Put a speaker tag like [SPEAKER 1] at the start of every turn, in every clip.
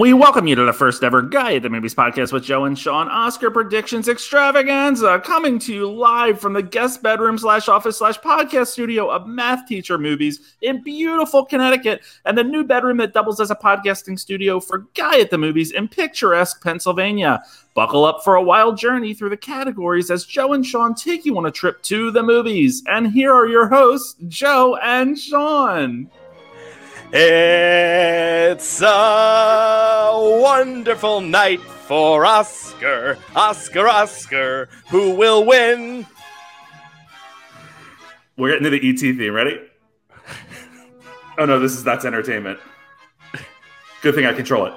[SPEAKER 1] We welcome you to the first ever Guy at the Movies podcast with Joe and Sean Oscar Predictions Extravaganza, coming to you live from the guest bedroom slash office slash podcast studio of Math Teacher Movies in beautiful Connecticut, and the new bedroom that doubles as a podcasting studio for Guy at the Movies in picturesque Pennsylvania. Buckle up for a wild journey through the categories as Joe and Sean take you on a trip to the movies. And here are your hosts, Joe and Sean.
[SPEAKER 2] It's a wonderful night for Oscar, Oscar, Oscar. Who will win?
[SPEAKER 1] We're getting to the ET theme. Ready? Oh no, this is that's entertainment. Good thing I control it.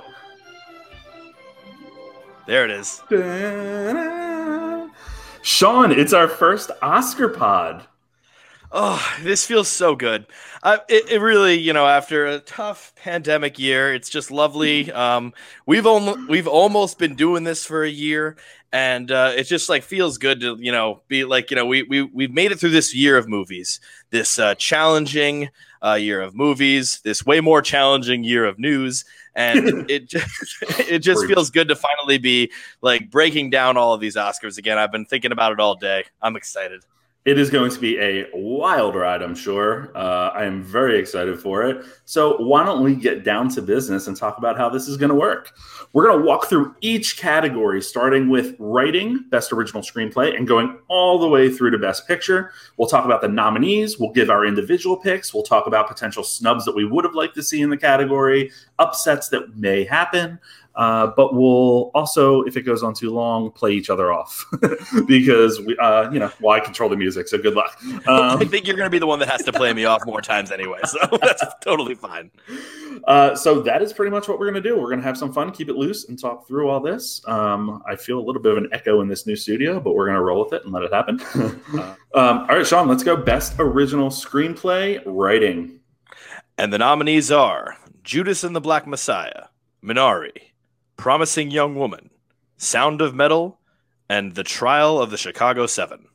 [SPEAKER 2] There it is.
[SPEAKER 1] Sean, it's our first Oscar pod.
[SPEAKER 2] Oh, this feels so good. Uh, it, it, really, you know, after a tough pandemic year, it's just lovely. Um, we've only we've almost been doing this for a year, and uh, it just like feels good to you know be like you know we we we've made it through this year of movies, this uh, challenging uh, year of movies, this way more challenging year of news, and it just, it just feels good to finally be like breaking down all of these Oscars again. I've been thinking about it all day. I'm excited.
[SPEAKER 1] It is going to be a wild ride, I'm sure. Uh, I am very excited for it. So, why don't we get down to business and talk about how this is going to work? We're going to walk through each category, starting with writing, best original screenplay, and going all the way through to best picture. We'll talk about the nominees. We'll give our individual picks. We'll talk about potential snubs that we would have liked to see in the category, upsets that may happen. Uh, but we'll also, if it goes on too long, play each other off because we, uh, you know, well, I control the music, so good luck.
[SPEAKER 2] Um, I think you're going to be the one that has to play me off more times anyway, so that's totally fine.
[SPEAKER 1] Uh, so that is pretty much what we're going to do. We're going to have some fun, keep it loose, and talk through all this. Um, I feel a little bit of an echo in this new studio, but we're going to roll with it and let it happen. um, all right, Sean, let's go. Best original screenplay writing,
[SPEAKER 2] and the nominees are Judas and the Black Messiah, Minari. Promising Young Woman, Sound of Metal, and The Trial of the Chicago Seven.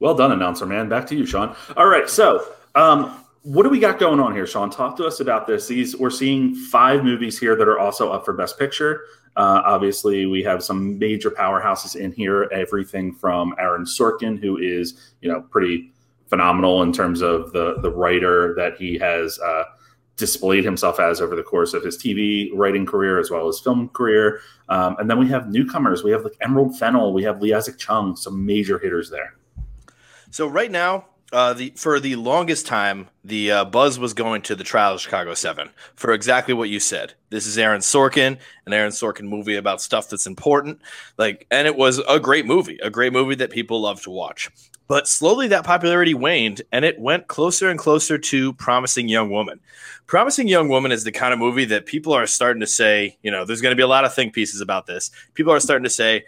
[SPEAKER 1] Well done, announcer man. Back to you, Sean. All right, so um, what do we got going on here, Sean? Talk to us about this. These we're seeing five movies here that are also up for Best Picture. Uh, obviously, we have some major powerhouses in here. Everything from Aaron Sorkin, who is you know pretty phenomenal in terms of the the writer that he has uh, displayed himself as over the course of his TV writing career as well as film career. Um, and then we have newcomers. We have like Emerald Fennell. We have Lee Isaac Chung. Some major hitters there.
[SPEAKER 2] So right now, uh, the for the longest time, the uh, buzz was going to the Trial of Chicago Seven for exactly what you said. This is Aaron Sorkin, an Aaron Sorkin movie about stuff that's important. Like, and it was a great movie, a great movie that people love to watch. But slowly that popularity waned and it went closer and closer to Promising Young Woman. Promising Young Woman is the kind of movie that people are starting to say, you know, there's going to be a lot of think pieces about this. People are starting to say,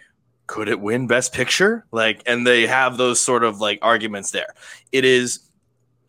[SPEAKER 2] could it win Best Picture? Like, and they have those sort of like arguments there. It is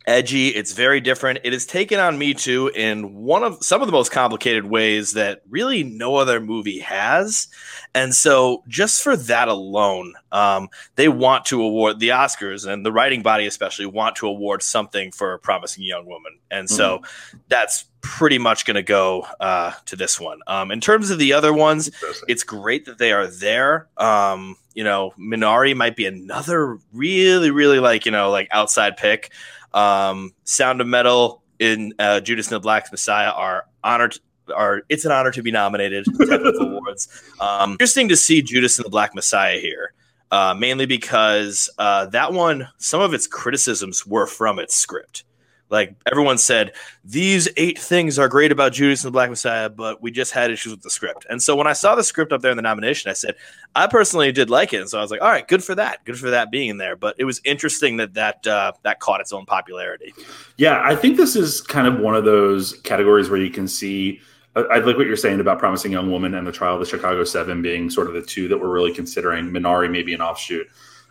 [SPEAKER 2] edgy. It's very different. It is taken on Me Too in one of some of the most complicated ways that really no other movie has. And so, just for that alone, um, they want to award the Oscars and the writing body, especially, want to award something for a promising young woman. And mm-hmm. so, that's pretty much going to go uh, to this one. Um, in terms of the other ones, it's great that they are there. Um, you know, Minari might be another really, really like you know like outside pick. Um, Sound of Metal in uh, Judas and the Black Messiah are honored. Are it's an honor to be nominated awards. Um, interesting to see Judas and the Black Messiah here, uh, mainly because uh, that one, some of its criticisms were from its script. Like everyone said, these eight things are great about Judas and the Black Messiah, but we just had issues with the script. And so when I saw the script up there in the nomination, I said, I personally did like it. And so I was like, all right, good for that. Good for that being in there. But it was interesting that that uh, that caught its own popularity.
[SPEAKER 1] Yeah, I think this is kind of one of those categories where you can see. I like what you're saying about Promising Young Woman and the Trial of the Chicago Seven being sort of the two that we're really considering. Minari maybe an offshoot.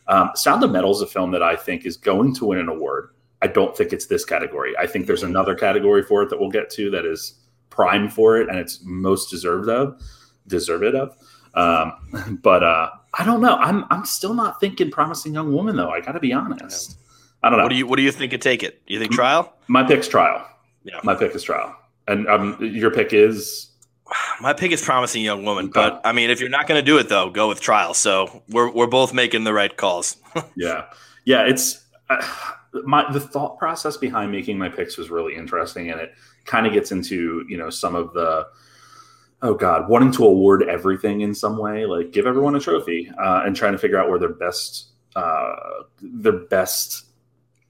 [SPEAKER 1] Um, Sound of Metal is a film that I think is going to win an award. I don't think it's this category. I think there's another category for it that we'll get to that is prime for it and it's most deserved of, deserved of. Um, but uh, I don't know. I'm I'm still not thinking promising young woman though. I got to be honest. I don't know.
[SPEAKER 2] What do you What do you think take it? You think trial?
[SPEAKER 1] My pick's trial. Yeah, my pick is trial. And um, your pick is
[SPEAKER 2] My pick is promising young woman, okay. but I mean, if you're not going to do it though, go with trial. So we're we're both making the right calls.
[SPEAKER 1] yeah, yeah. It's uh, my the thought process behind making my picks was really interesting, and it kind of gets into you know some of the oh god wanting to award everything in some way, like give everyone a trophy, uh, and trying to figure out where their best uh, their best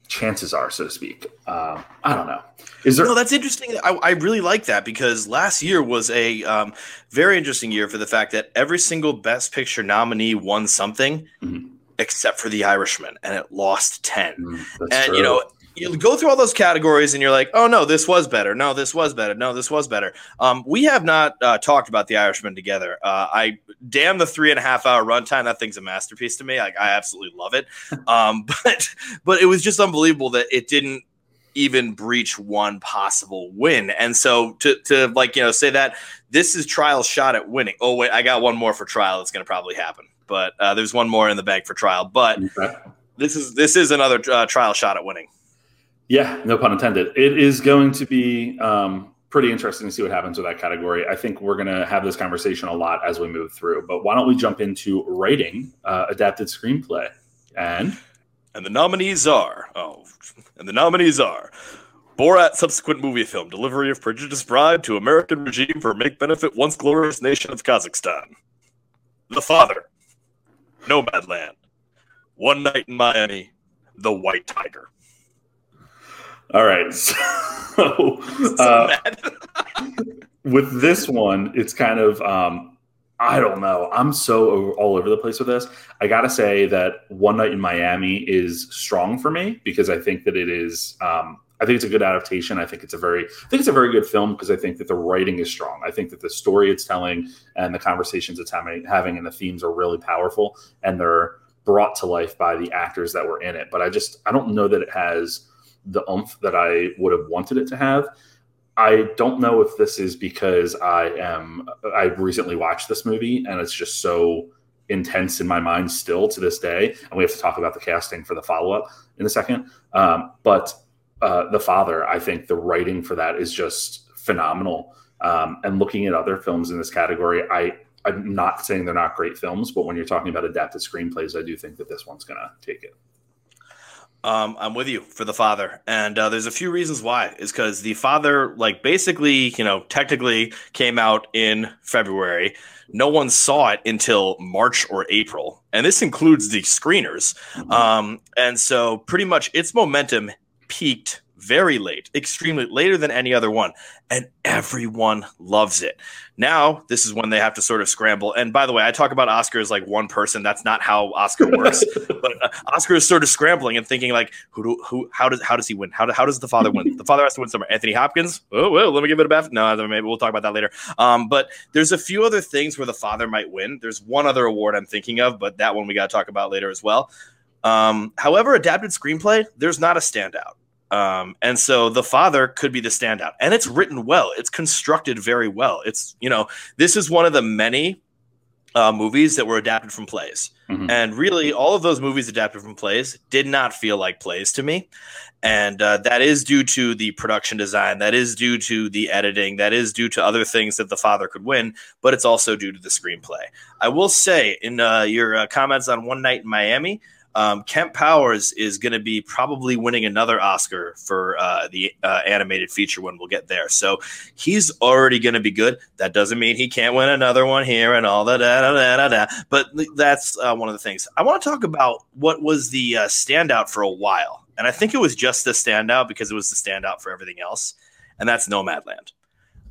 [SPEAKER 1] chances are, so to speak. Uh, I don't know.
[SPEAKER 2] Is there? No, that's interesting. I, I really like that because last year was a um, very interesting year for the fact that every single Best Picture nominee won something, mm-hmm. Except for The Irishman, and it lost 10 mm, and true. you know, you go through all those categories and you're like, oh no, this was better. No, this was better. No, this was better. Um, we have not uh, talked about The Irishman together. Uh, I damn the three and a half hour runtime. That thing's a masterpiece to me. Like I absolutely love it. Um, but but it was just unbelievable that it didn't even breach one possible win. And so to to like you know say that this is trial shot at winning. Oh wait, I got one more for trial. That's going to probably happen. But uh, there's one more in the bank for trial. But okay. this is this is another uh, trial shot at winning.
[SPEAKER 1] Yeah, no pun intended. It is going to be um, pretty interesting to see what happens with that category. I think we're going to have this conversation a lot as we move through. But why don't we jump into writing uh, adapted screenplay and
[SPEAKER 2] and the nominees are oh, and the nominees are Borat subsequent movie film delivery of Prodigious Bribe to American regime for make benefit once glorious nation of Kazakhstan. The Father, Nomadland, One Night in Miami, The White Tiger.
[SPEAKER 1] All right. So, uh, with this one, it's kind of um, I don't know. I'm so all over the place with this. I gotta say that One Night in Miami is strong for me because I think that it is. Um, I think it's a good adaptation. I think it's a very, I think it's a very good film because I think that the writing is strong. I think that the story it's telling and the conversations it's having, having and the themes are really powerful and they're brought to life by the actors that were in it. But I just, I don't know that it has the oomph that I would have wanted it to have. I don't know if this is because I am I recently watched this movie and it's just so intense in my mind still to this day. And we have to talk about the casting for the follow up in a second. Um, but uh, the father, I think the writing for that is just phenomenal. Um, and looking at other films in this category, I I'm not saying they're not great films, but when you're talking about adapted screenplays, I do think that this one's going to take it.
[SPEAKER 2] Um, I'm with you for the father, and uh, there's a few reasons why. Is because the father, like, basically, you know, technically came out in February. No one saw it until March or April, and this includes the screeners. Mm-hmm. Um, and so, pretty much, its momentum peaked very late, extremely later than any other one, and everyone loves it. Now, this is when they have to sort of scramble. And by the way, I talk about Oscar as like one person. That's not how Oscar works. but uh, Oscar is sort of scrambling and thinking like, who, do, who, how does, how does he win? How, do, how does the father win? the father has to win somewhere. Anthony Hopkins. Oh well, let me give it a bath. No, maybe we'll talk about that later. Um, but there's a few other things where the father might win. There's one other award I'm thinking of, but that one we got to talk about later as well. Um, however, adapted screenplay, there's not a standout. Um, and so the father could be the standout, and it's written well. It's constructed very well. It's you know this is one of the many uh, movies that were adapted from plays, mm-hmm. and really all of those movies adapted from plays did not feel like plays to me, and uh, that is due to the production design, that is due to the editing, that is due to other things that the father could win, but it's also due to the screenplay. I will say in uh, your uh, comments on One Night in Miami. Um, Kemp Powers is going to be probably winning another Oscar for uh, the uh, animated feature when we'll get there. So he's already going to be good. That doesn't mean he can't win another one here and all that. But that's uh, one of the things. I want to talk about what was the uh, standout for a while. And I think it was just the standout because it was the standout for everything else. And that's Nomadland.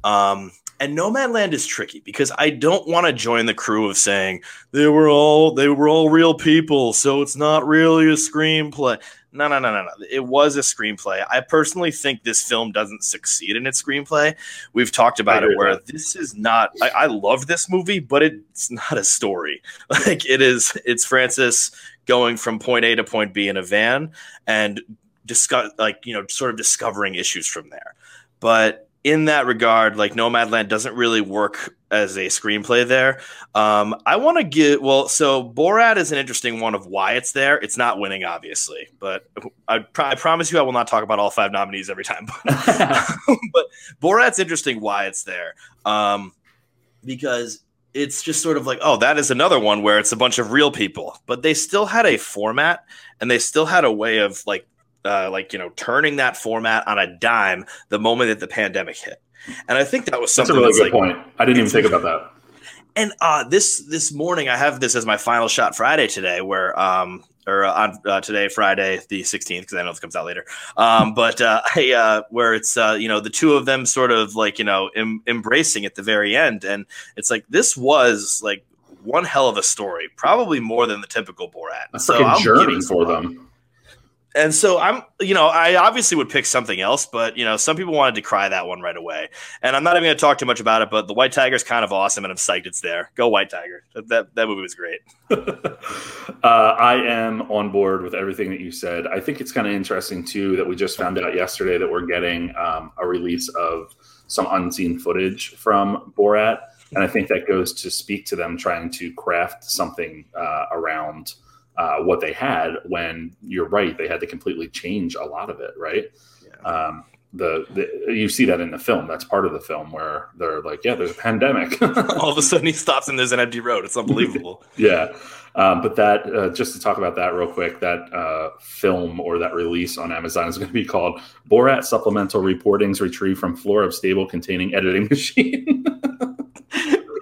[SPEAKER 2] Um, and Nomadland is tricky because I don't want to join the crew of saying they were all they were all real people, so it's not really a screenplay. No, no, no, no, no. It was a screenplay. I personally think this film doesn't succeed in its screenplay. We've talked about it where that. this is not. I, I love this movie, but it's not a story. Like it is. It's Francis going from point A to point B in a van and discuss, like you know, sort of discovering issues from there. But in that regard, like Nomadland doesn't really work as a screenplay there. Um, I want to get well. So Borat is an interesting one of why it's there. It's not winning, obviously, but I, pr- I promise you, I will not talk about all five nominees every time. but Borat's interesting why it's there. Um, because it's just sort of like, oh, that is another one where it's a bunch of real people, but they still had a format and they still had a way of like, uh, like you know, turning that format on a dime the moment that the pandemic hit. And I think that was something
[SPEAKER 1] that's a really
[SPEAKER 2] that's
[SPEAKER 1] good
[SPEAKER 2] like,
[SPEAKER 1] point. I didn't even think about that.
[SPEAKER 2] and uh, this this morning, I have this as my final shot Friday today, where um, or uh, on uh, today, Friday the sixteenth, because I know this comes out later. Um, but uh, I, uh, where it's uh, you know the two of them sort of like you know em- embracing at the very end, and it's like this was like one hell of a story, probably more than the typical Borat.
[SPEAKER 1] A
[SPEAKER 2] So I'm
[SPEAKER 1] journey
[SPEAKER 2] giving
[SPEAKER 1] for them.
[SPEAKER 2] And so I'm, you know, I obviously would pick something else, but you know, some people wanted to cry that one right away. And I'm not even going to talk too much about it, but the White Tiger is kind of awesome, and I'm psyched it's there. Go White Tiger! That that movie was great.
[SPEAKER 1] uh, I am on board with everything that you said. I think it's kind of interesting too that we just found out yesterday that we're getting um, a release of some unseen footage from Borat, and I think that goes to speak to them trying to craft something uh, around uh, what they had. When you're right, they had to completely change a lot of it. Right. Um, the, the you see that in the film. That's part of the film where they're like, yeah, there's a pandemic.
[SPEAKER 2] All of a sudden, he stops and there's an empty road. It's unbelievable.
[SPEAKER 1] Yeah. Um, but that, uh, just to talk about that real quick, that uh, film or that release on Amazon is going to be called Borat Supplemental Reportings Retrieved from Floor of Stable Containing Editing Machine.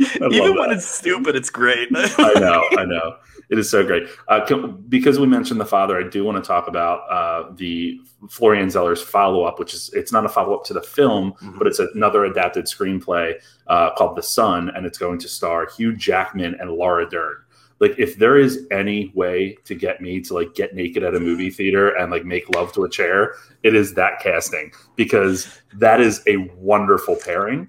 [SPEAKER 2] Even when it's stupid, it's great.
[SPEAKER 1] I know, I know. It is so great. Uh, can, because we mentioned the father, I do want to talk about uh, the Florian Zeller's follow up, which is it's not a follow up to the film,
[SPEAKER 2] Mhm.
[SPEAKER 1] but it's another adapted screenplay uh, called The Sun, and it's going to star Hugh Jackman and Laura Dern. Like, if there is any way to get me to like get naked at a movie theater and like make love to a chair, it is that casting because that is a wonderful pairing.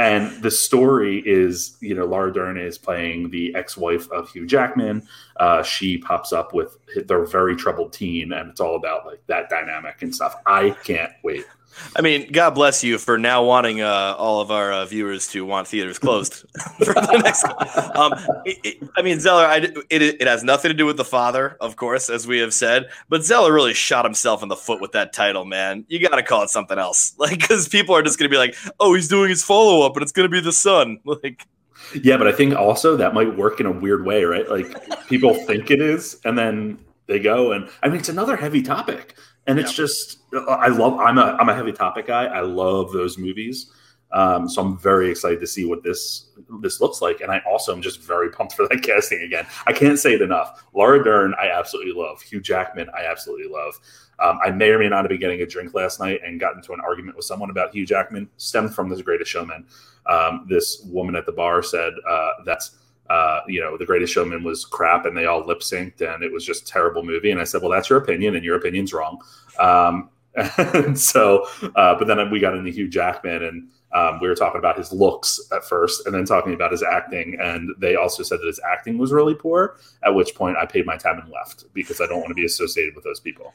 [SPEAKER 1] And the story is, you know, Laura Dern is playing the ex-wife of Hugh Jackman. Uh, she pops up with their very troubled teen, and it's all about like that dynamic and stuff. I can't wait.
[SPEAKER 2] I mean, God bless you for now wanting uh, all of our uh, viewers to want theaters closed for the next. Um, it, it, I mean, Zeller, I, it, it has nothing to do with the father, of course, as we have said, but Zeller really shot himself in the foot with that title, man. You got to call it something else, like because people are just going to be like, "Oh, he's doing his follow up, and it's going to be the son." Like,
[SPEAKER 1] Yeah, but I think also that might work in a weird way, right? Like people think it is, and then they go, and I mean, it's another heavy topic, and it's just I love. I'm a I'm a heavy topic guy. I love those movies. Um, so I'm very excited to see what this this looks like, and I also am just very pumped for that casting again. I can't say it enough. Laura Dern, I absolutely love. Hugh Jackman, I absolutely love. Um, I may or may not have been getting a drink last night and got into an argument with someone about Hugh Jackman. Stemmed from The Greatest Showman. Um, this woman at the bar said uh, that's uh, you know, The Greatest Showman was crap and they all lip synced and it was just terrible movie. And I said, well, that's your opinion and your opinion's wrong. Um, and so, uh, but then we got into Hugh Jackman and um, we were talking about his looks at first and then talking about his acting. And they also said that his acting was really poor, at which point I paid my tab and left because I don't want to be associated with those people.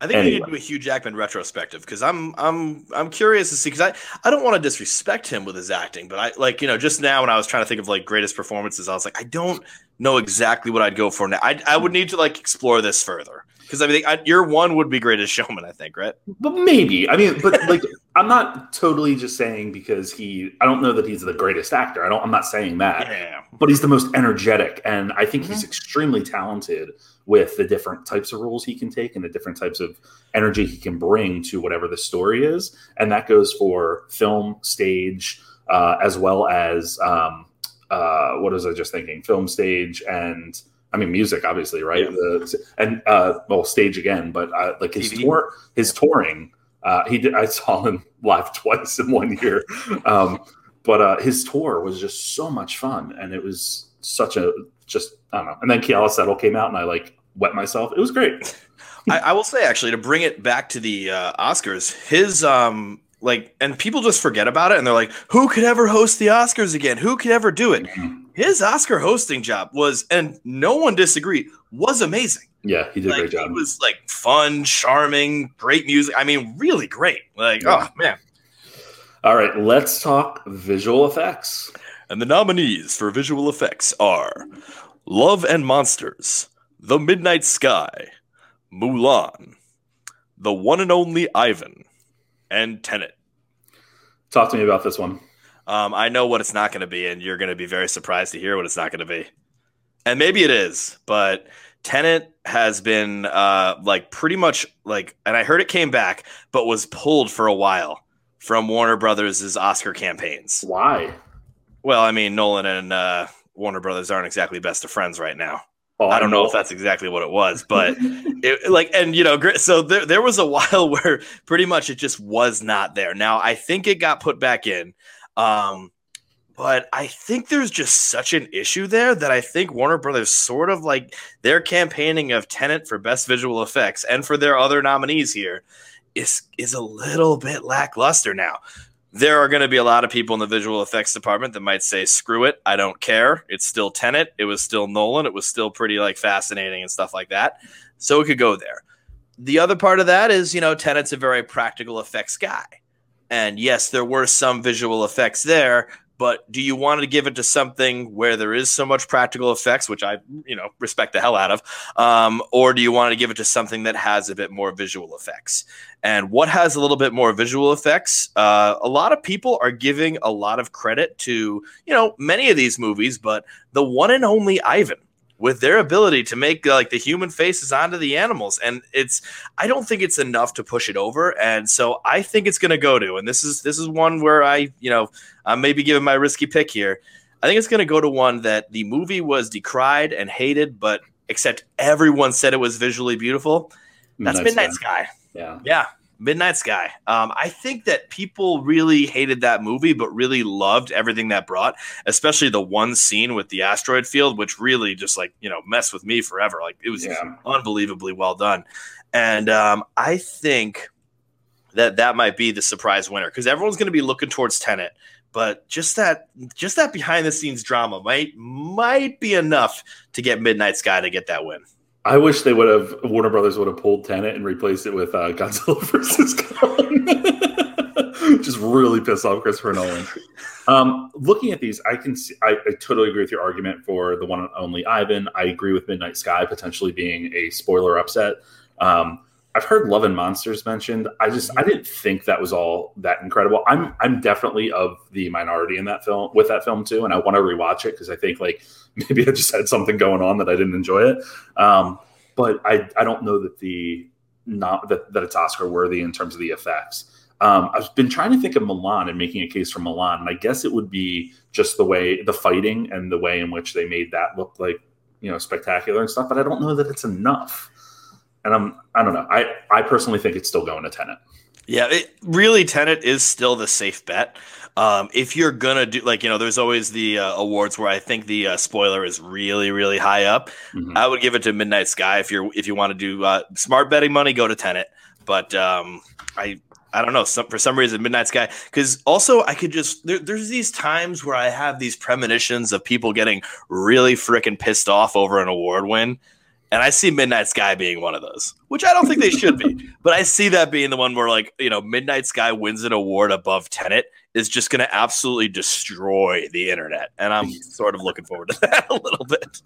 [SPEAKER 2] I think we need to do a Hugh Jackman retrospective because I'm I'm I'm curious to see because I I don't want to disrespect him with his acting, but I like you know just now when I was trying to think of like greatest performances, I was like I don't know exactly what I'd go for now. I I would need to like explore this further because I mean I, your one would be Greatest Showman, I think, right?
[SPEAKER 1] But maybe. I mean, but like, I'm not totally just saying because he, I don't know that he's the greatest actor. I don't, I'm not saying that.
[SPEAKER 2] Yeah,
[SPEAKER 1] but he's the most energetic and i think he's mm-hmm. extremely talented with the different types of roles he can take and the different types of energy he can bring to whatever the story is. And that goes for film stage uh, as well as um, uh, what was i just thinking? Film stage and i mean music obviously right?
[SPEAKER 2] Yeah.
[SPEAKER 1] The- and uh, well stage again but uh, like his
[SPEAKER 2] TV.
[SPEAKER 1] tour his touring uh, he did i saw him live twice in one year. Um, but uh, his tour was just so much fun, and it was such a just I don't know. And then Keala Settle came out, and I like wet myself. It was great.
[SPEAKER 2] I, I will say actually to bring it back to the uh, Oscars, his um like and people just forget about it and they're like, who could ever host the Oscars again? Who could ever do it? His Oscar hosting job was, and no one disagreed, was amazing.
[SPEAKER 1] Yeah, he did a great job.
[SPEAKER 2] it was like fun, charming, great music. I mean, really great. Like,
[SPEAKER 1] Yeah.
[SPEAKER 2] oh man.
[SPEAKER 1] All right, let's talk visual effects.
[SPEAKER 2] And the nominees for visual effects are Love and Monsters, The Midnight Sky, Mulan, The One and Only Ivan, and Tenet.
[SPEAKER 1] Talk to me about this one.
[SPEAKER 2] Um, I know what it's not going to be, and you're going to be very surprised to hear what it's not going to be. And maybe it is, but Tenet has been uh, like pretty much like, and I heard it came back, but was pulled for a while from Warner Brothers' Oscar campaigns.
[SPEAKER 1] Why?
[SPEAKER 2] Well, I mean, Nolan and uh, Warner Brothers aren't exactly best of friends right now. Oh, I don't know if that's exactly what it was, but it, like, and you know, so there, there was a while where pretty much it just was not there. Now I think it got put back in, um, but I think there's just such an issue there that I think Warner Brothers sort of like their campaigning of Tenet for best visual effects and for their other nominees here is is a little bit lackluster now there are going to be a lot of people in the visual effects department that might say, screw it, I don't care. It's still Tenet. It was still Nolan. It was still pretty like fascinating and stuff like that. So it could go there. The other part of that is, you know, Tenet's a very practical effects guy. And yes, there were some visual effects there, but do you want to give it to something where there is so much practical effects, which I, you know, respect the hell out of, um, or do you want to give it to something that has a bit more visual effects? And what has a little bit more visual effects? Uh, a lot of people are giving a lot of credit to, you know, many of these movies, but the one and only Ivan with their ability to make like the human faces onto the animals and it's i don't think it's enough to push it over and so i think it's going to go to and this is this is one where i you know i'm maybe giving my risky pick here. I think it's going to go to one that the movie was decried and hated but except everyone said it was visually beautiful. That's midnight, midnight sky. sky.
[SPEAKER 1] Yeah.
[SPEAKER 2] Yeah Midnight Sky. Um, I think that people really hated that movie, but really loved everything that brought, especially the one scene with the asteroid field, which really just like, you know, messed with me forever. Like it was yeah. unbelievably well done. And um, I think that that might be the surprise winner because everyone's going to be looking towards Tenet. But just that, just that behind the scenes drama might might be enough to get Midnight Sky to get that win.
[SPEAKER 1] I wish they would have Warner Brothers would have pulled Tenet and replaced it with uh, Godzilla versus Kong. Just really piss off Christopher Nolan. Um, looking at these, I can see. I, I, totally agree with your argument for the one and only Ivan. I agree with Midnight Sky potentially being a spoiler upset. Um, I've heard Love and Monsters mentioned. I just I didn't think that was all that incredible. I'm I'm definitely of the minority in that film with that film too, and I want to rewatch it because I think like maybe I just had something going on that I didn't enjoy it. Um, but I I don't know that the not that, that it's Oscar worthy in terms of the effects. Um, I've been trying to think of Mulan and making a case for Mulan, and I guess it would be just the way the fighting and the way in which they made that look like you know spectacular and stuff. But I don't know that it's enough and I'm I don't know. I I personally think it's still going to Tenet.
[SPEAKER 2] Yeah, it, really, Tenet is still the safe bet. Um, if you're gonna do like you know, there's always the uh, awards where I think the uh, spoiler is really really high up. Mm-hmm. I would give it to Midnight Sky if you're if you want to do uh, smart betting money, go to Tenet. But um, I I don't know. Some, for some reason, Midnight Sky. Because also, I could just there, there's these times where I have these premonitions of people getting really freaking pissed off over an award win, and I see Midnight Sky being one of those, which I don't think they should be. But I see that being the one where, like, you know, Midnight Sky wins an award above Tenet is just going to absolutely destroy the internet. And I'm sort of looking forward to that a little bit.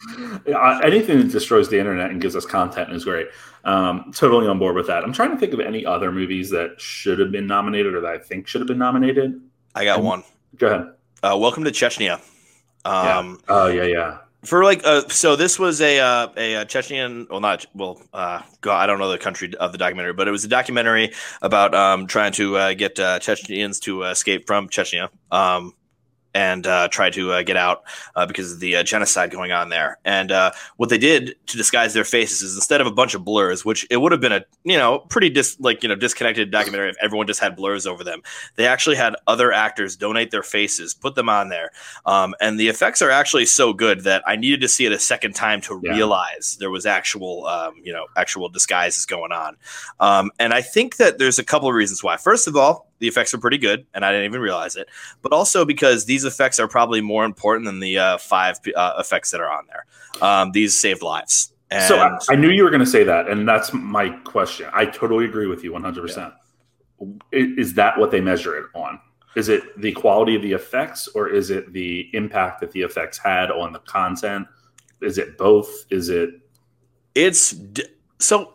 [SPEAKER 1] Yeah, anything that destroys the internet and gives us content is great. Um, totally on board with that. I'm trying to think of any other movies that should have been nominated or that I think should have been nominated.
[SPEAKER 2] I got and, one.
[SPEAKER 1] Go ahead.
[SPEAKER 2] Uh, Welcome to Chechnya.
[SPEAKER 1] Um, yeah. Oh, yeah, yeah
[SPEAKER 2] for like uh, so this was a uh, a, a Chechen well not well uh, God, I don't know the country of the documentary but it was a documentary about um, trying to uh, get uh, Chechens to escape from Chechnya. Um, and uh, try to uh, get out uh, because of the uh, genocide going on there. And uh, what they did to disguise their faces is instead of a bunch of blurs, which it would have been a you know pretty dis like you know disconnected documentary if everyone just had blurs over them. They actually had other actors donate their faces, put them on there, um, and the effects are actually so good that I needed to see it a second time to yeah. realize there was actual um, you know actual disguises going on. Um, and I think that there's a couple of reasons why. First of all, the effects are pretty good, and I didn't even realize it. But also because these effects are probably more important than the uh, five uh, effects that are on there. Um, these saved lives.
[SPEAKER 1] And so I, I, knew you were going to say that, and that's my question. I totally agree with you 100. Yeah. percent Is that what they measure it on? Is it the quality of the effects, or is it the impact that the effects had on the content? Is it both? Is it?
[SPEAKER 2] It's so.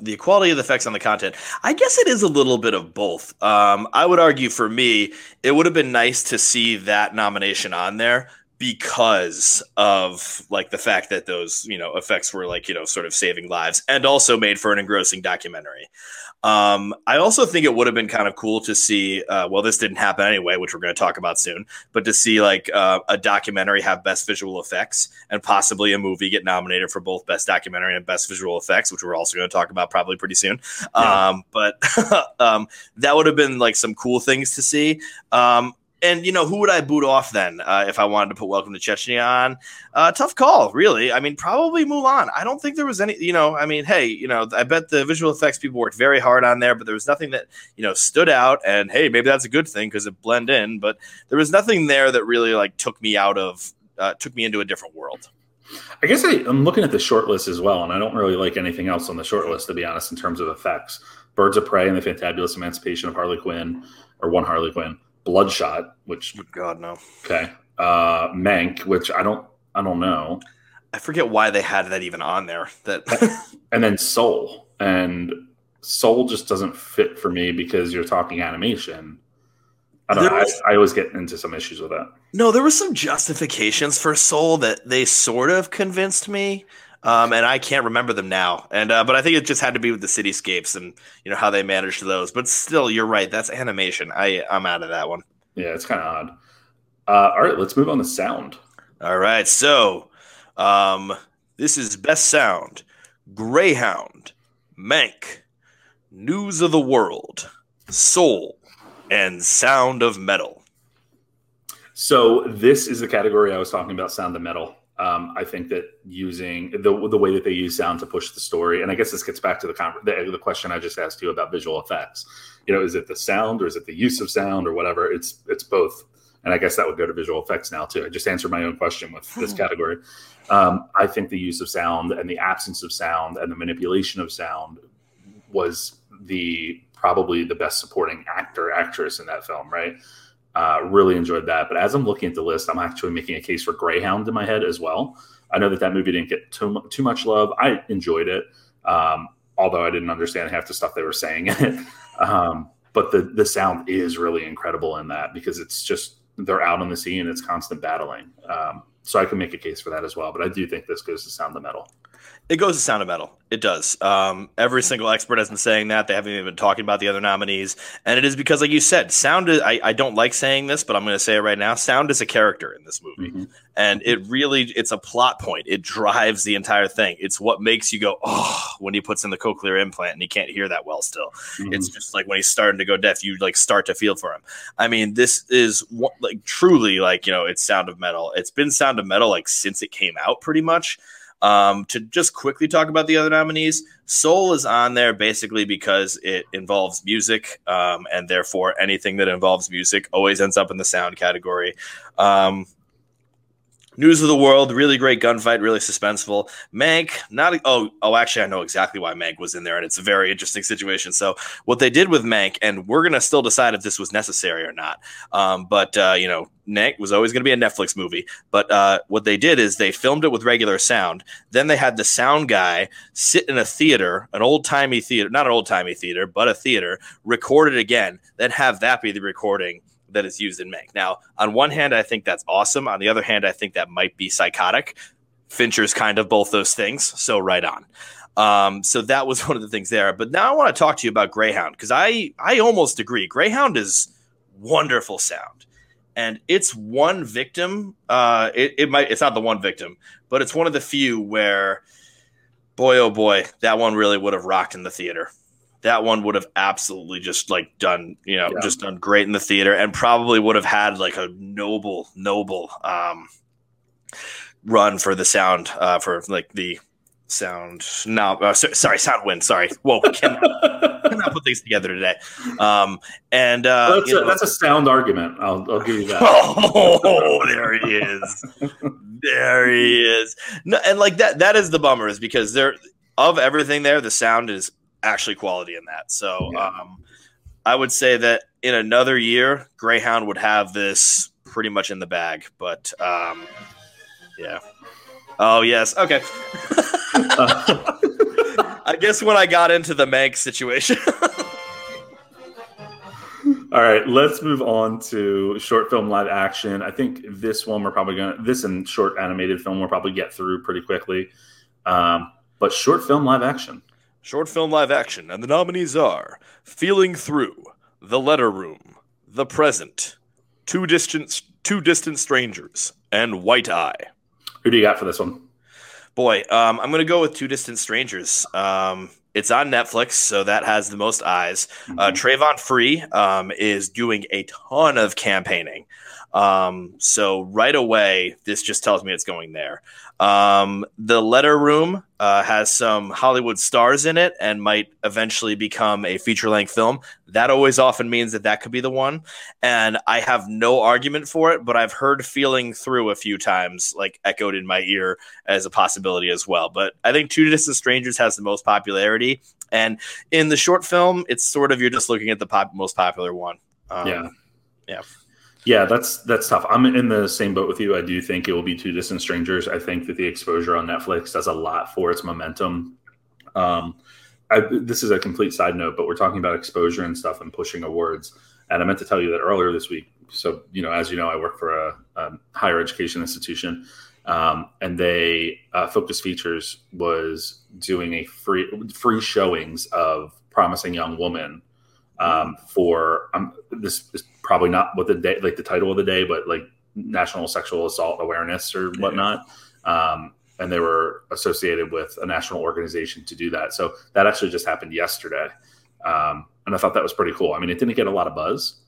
[SPEAKER 2] The quality of the effects on the content. I guess it is a little bit of both. Um, I would argue for me, it would have been nice to see that nomination on there because of like the fact that those you know effects were like you know sort of saving lives and also made for an engrossing documentary um, I also think it would have been kind of cool to see. Uh, well, this didn't happen anyway, which we're going to talk about soon. But to see like uh, a documentary have best visual effects and possibly a movie get nominated for both best documentary and best visual effects, which we're also going to talk about probably pretty soon. Yeah. Um, but um, that would have been like some cool things to see. Um, and you know who would I boot off then uh, if I wanted to put Welcome to Chechnya on? Uh, tough call, really. I mean, probably Mulan. I don't think there was any. You know, I mean, hey, you know, I bet the visual effects people worked very hard on there, but there was nothing that you know stood out. And hey, maybe that's a good thing because it blend in. But there was nothing there that really like took me out of uh, took me into a different world.
[SPEAKER 1] I guess I, am looking at the short list as well, and I don't really like anything else on the short list to be honest in terms of effects. Birds of Prey and the Fantabulous Emancipation of Harley Quinn, or one Harley Quinn. Bloodshot, which
[SPEAKER 2] oh, God no.
[SPEAKER 1] Okay, uh, Mank, which I don't I don't know.
[SPEAKER 2] I forget why they had that even on there. That
[SPEAKER 1] and then Soul and Soul just doesn't fit for me because you're talking animation. I don't know. Was, I, I, always get into some issues with that.
[SPEAKER 2] No, there were some justifications for Soul that they sort of convinced me. Um, and I can't remember them now. And uh, but I think it just had to be with the cityscapes and you know how they managed those. But still, you're right. That's animation. I I'm out of that one.
[SPEAKER 1] Yeah, it's kind of odd. Uh, all right, let's move on to sound.
[SPEAKER 2] All right, so um, this is best sound: Greyhound, Mank, News of the World, Soul, and Sound of Metal.
[SPEAKER 1] So this is the category I was talking about: sound of metal. Um, I think that using the the way that they use sound to push the story, and I guess this gets back to the, the, the question I just asked you about visual effects. You know, is it the sound or is it the use of sound or whatever? It's it's both, and I guess that would go to visual effects now too. I just answered my own question with this hmm. category. Um, I think the use of sound and the absence of sound and the manipulation of sound was the probably the best supporting actor actress in that film, right? Uh, really enjoyed that. But as I'm looking at the list, I'm actually making a case for Greyhound in my head as well. I know that that movie didn't get too, too much love. I enjoyed it, um, although I didn't understand half the stuff they were saying in it. Um, but the the sound is really incredible in that because it's just they're out on the sea and it's constant battling. Um, so I can make a case for that as well. But I do think this goes to sound the metal.
[SPEAKER 2] It goes to Sound of Metal. It does. Um, every single expert has been saying that. They haven't even been talking about the other nominees. And it is because, like you said, sound is, I, I don't like saying this, but I'm going to say it right now. Sound is a character in this movie. Mm-hmm. And it really, it's a plot point. It drives the entire thing. It's what makes you go, oh, when he puts in the cochlear implant and he can't hear that well still. Mm-hmm. It's just like when he's starting to go deaf, you like start to feel for him. I mean, this is what, like truly like, you know, it's Sound of Metal. It's been Sound of Metal like since it came out pretty much. Um, to just quickly talk about the other nominees, Soul is on there basically because it involves music, um, and therefore anything that involves music always ends up in the sound category. Um, News of the World, really great gunfight, really suspenseful. Mank, not a, oh oh actually I know exactly why Mank was in there, and it's a very interesting situation. So what they did with Mank, and we're gonna still decide if this was necessary or not. Um, but uh, you know, Mank was always gonna be a Netflix movie. But uh, what they did is they filmed it with regular sound. Then they had the sound guy sit in a theater, an old timey theater, not an old timey theater, but a theater, record it again, then have that be the recording that is used in Mank. Now, on one hand, I think that's awesome. On the other hand, I think that might be psychotic. Fincher's kind of both those things, so right on. Um, so that was one of the things there. But now I want to talk to you about Greyhound because I I almost agree. Greyhound is wonderful sound, and it's one victim. Uh, it, it might it's not the one victim, but it's one of the few where, boy oh boy, that one really would have rocked in the theater that one would have absolutely just like done, you know, yeah. just done great in the theater and probably would have had like a noble, noble um, run for the sound, uh, for like the sound. No, uh, so, sorry, sound win. Sorry. Whoa, cannot, cannot put things together today. Um, and uh,
[SPEAKER 1] that's, a, know, that's a sound argument. I'll, I'll give you that.
[SPEAKER 2] Oh, there he is. there he is. No, and like that, that is the bummer is because there, of everything there, the sound is actually quality in that. So yeah. um, I would say that in another year, Greyhound would have this pretty much in the bag. But um, yeah. Oh yes. Okay. I guess when I got into the Manx situation.
[SPEAKER 1] All right, let's move on to short film live action. I think this one we're probably gonna this and short animated film we'll probably get through pretty quickly. Um, but short film live action.
[SPEAKER 2] Short film live action, and the nominees are Feeling Through, The Letter Room, The Present, Two Distant Two Distant Strangers, and White Eye.
[SPEAKER 1] Who do you got for this one?
[SPEAKER 2] Boy, um, I'm going to go with Two Distant Strangers. Um, it's on Netflix, so that has the most eyes. Mm-hmm. Uh, Travon Free um, is doing a ton of campaigning. Um, so right away, this just tells me it's going there. Um, the Letter Room uh, has some Hollywood stars in it and might eventually become a feature length film. That always often means that that could be the one. And I have no argument for it, but I've heard feeling through a few times, like echoed in my ear as a possibility as well. But I think Two Distant Strangers has the most popularity. And in the short film, it's sort of you're just looking at the pop- most popular one.
[SPEAKER 1] Um, yeah.
[SPEAKER 2] Yeah.
[SPEAKER 1] Yeah, that's that's tough. I'm in the same boat with you. I do think it will be two distant strangers. I think that the exposure on Netflix does a lot for its momentum. Um, I, this is a complete side note, but we're talking about exposure and stuff and pushing awards. And I meant to tell you that earlier this week. So, you know, as you know, I work for a, a higher education institution, um, and they uh, Focus Features was doing a free free showings of Promising Young Woman um, for um, this is probably not what the day like the title of the day, but like National Sexual Assault Awareness or whatnot. Yeah. Um, and they were associated with a national organization to do that. So that actually just happened yesterday, um, and I thought that was pretty cool. I mean, it didn't get a lot of buzz,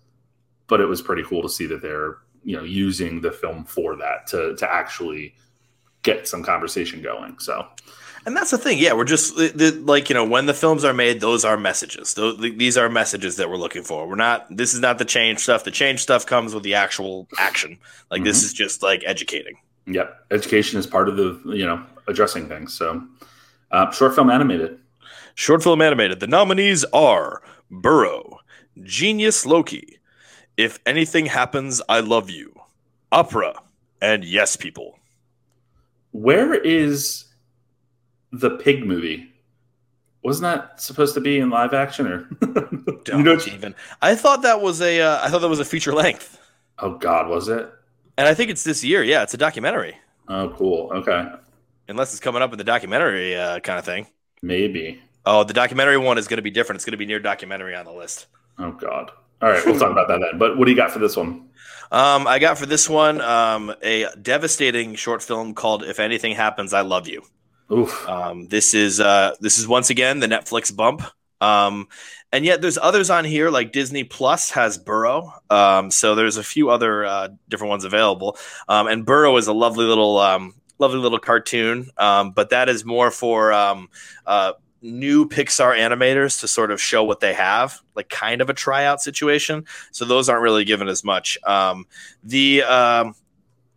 [SPEAKER 1] but it was pretty cool to see that they're you know using the film for that to to actually get some conversation going. So
[SPEAKER 2] and that's the thing. Yeah, we're just like you know when the films are made, those are messages. Those, these are messages that we're looking for. We're not. This is not the change stuff. The change stuff comes with the actual action. Like mm-hmm. this is just like educating.
[SPEAKER 1] Yep, education is part of the you know addressing things. So, uh, short film animated.
[SPEAKER 2] Short film animated. The nominees are Burrow, Genius Loci, If Anything Happens, I Love You, Opera, and Yes People.
[SPEAKER 1] Where is the pig movie. Wasn't that supposed to be in live action or?
[SPEAKER 2] Don't you know, even. I thought that was a. Uh, I thought that was a feature length.
[SPEAKER 1] Oh God, was it?
[SPEAKER 2] And I think it's this year. Yeah, it's a documentary.
[SPEAKER 1] Oh, cool. Okay.
[SPEAKER 2] Unless it's coming up in the documentary uh, kind of thing.
[SPEAKER 1] Maybe.
[SPEAKER 2] Oh, the documentary one is going to be different. It's going to be near documentary on the list.
[SPEAKER 1] Oh God. All right, we'll talk about that then. But what do you got for this one?
[SPEAKER 2] Um, I got for this one um, a devastating short film called "If Anything Happens, I Love You."
[SPEAKER 1] Oof.
[SPEAKER 2] Um, this is uh, this is once again the Netflix bump. Um, and yet there's others on here like Disney Plus has Burrow. Um, so there's a few other uh, different ones available. Um, and Burrow is a lovely little um, lovely little cartoon, um, but that is more for um, uh, new Pixar animators to sort of show what they have, like kind of a tryout situation. So those aren't really given as much. Um, the um,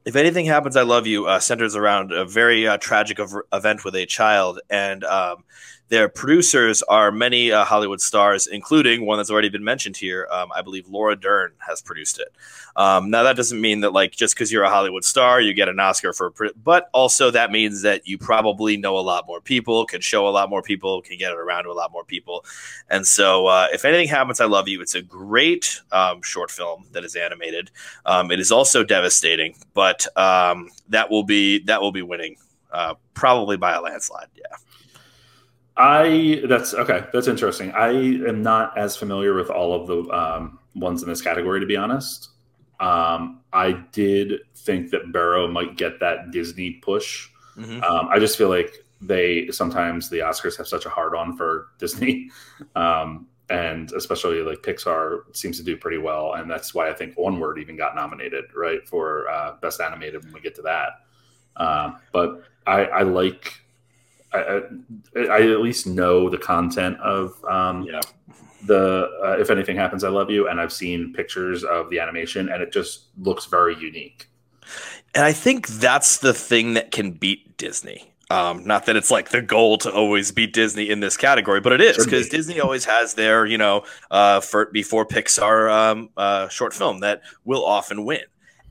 [SPEAKER 2] if anything happens, I love you. Uh, centers around a very uh, tragic ev- event with a child, and um, their producers are many uh, Hollywood stars, including one that's already been mentioned here. Um, I believe Laura Dern has produced it. Um, now that doesn't mean that like just because you're a Hollywood star, you get an Oscar for, but also that means that you probably know a lot more people, can show a lot more people, can get it around to a lot more people. And so, uh, if anything happens, I love you. It's a great um, short film that is animated. Um, it is also devastating, but um, that will be that will be winning uh, probably by a landslide. Yeah.
[SPEAKER 1] I that's okay. That's interesting. I am not as familiar with all of the um, ones in this category, to be honest. Um, I did think that Burrow might get that Disney push. Mm-hmm. Um, I just feel like they sometimes the Oscars have such a hard on for Disney, um, and especially like Pixar seems to do pretty well, and that's why I think Onward even got nominated right for uh, best animated when we get to that. Uh, but I, I like I, I, at least know the content of um,
[SPEAKER 2] yeah.
[SPEAKER 1] the uh, if anything happens, I love you, and I've seen pictures of the animation, and it just looks very unique.
[SPEAKER 2] And I think that's the thing that can beat Disney. Um, not that it's like the goal to always beat Disney in this category, but it is because be. Disney always has their, you know, uh, for before Pixar um, uh, short film that will often win.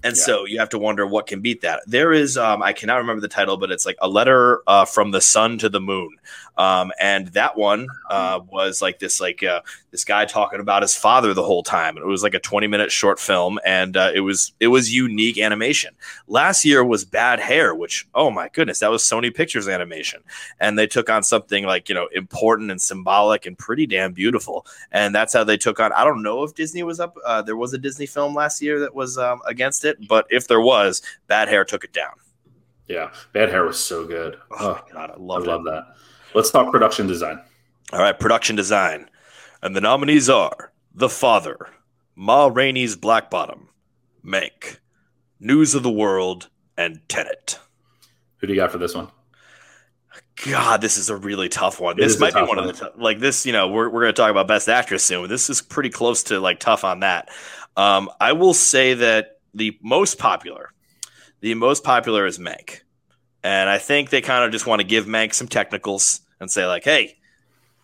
[SPEAKER 2] And yeah. so you have to wonder what can beat that. There is, um, I cannot remember the title, but it's like a letter uh, from the sun to the moon. Um, and that one uh, was like this, like uh, this guy talking about his father the whole time. It was like a 20 minute short film, and uh, it was it was unique animation. Last year was Bad Hair, which oh my goodness, that was Sony Pictures animation, and they took on something like you know important and symbolic and pretty damn beautiful. And that's how they took on. I don't know if Disney was up. Uh, there was a Disney film last year that was um, against it, but if there was, Bad Hair took it down.
[SPEAKER 1] Yeah, Bad Hair was so good.
[SPEAKER 2] Oh, oh God, I love
[SPEAKER 1] I love that. Let's talk production design.
[SPEAKER 2] All right, production design. And the nominees are The Father, Ma Rainey's Black Bottom, Mank, News of the World, and Tenet.
[SPEAKER 1] Who do you got for this one?
[SPEAKER 2] God, this is a really tough one. It this might be one, one, of the t- like this. You know, we're we're going to talk about best actress soon. This is pretty close to like tough on that. Um, I will say that the most popular, the most popular is Mank. And I think they kind of just want to give Mank some technicals and say, like, hey,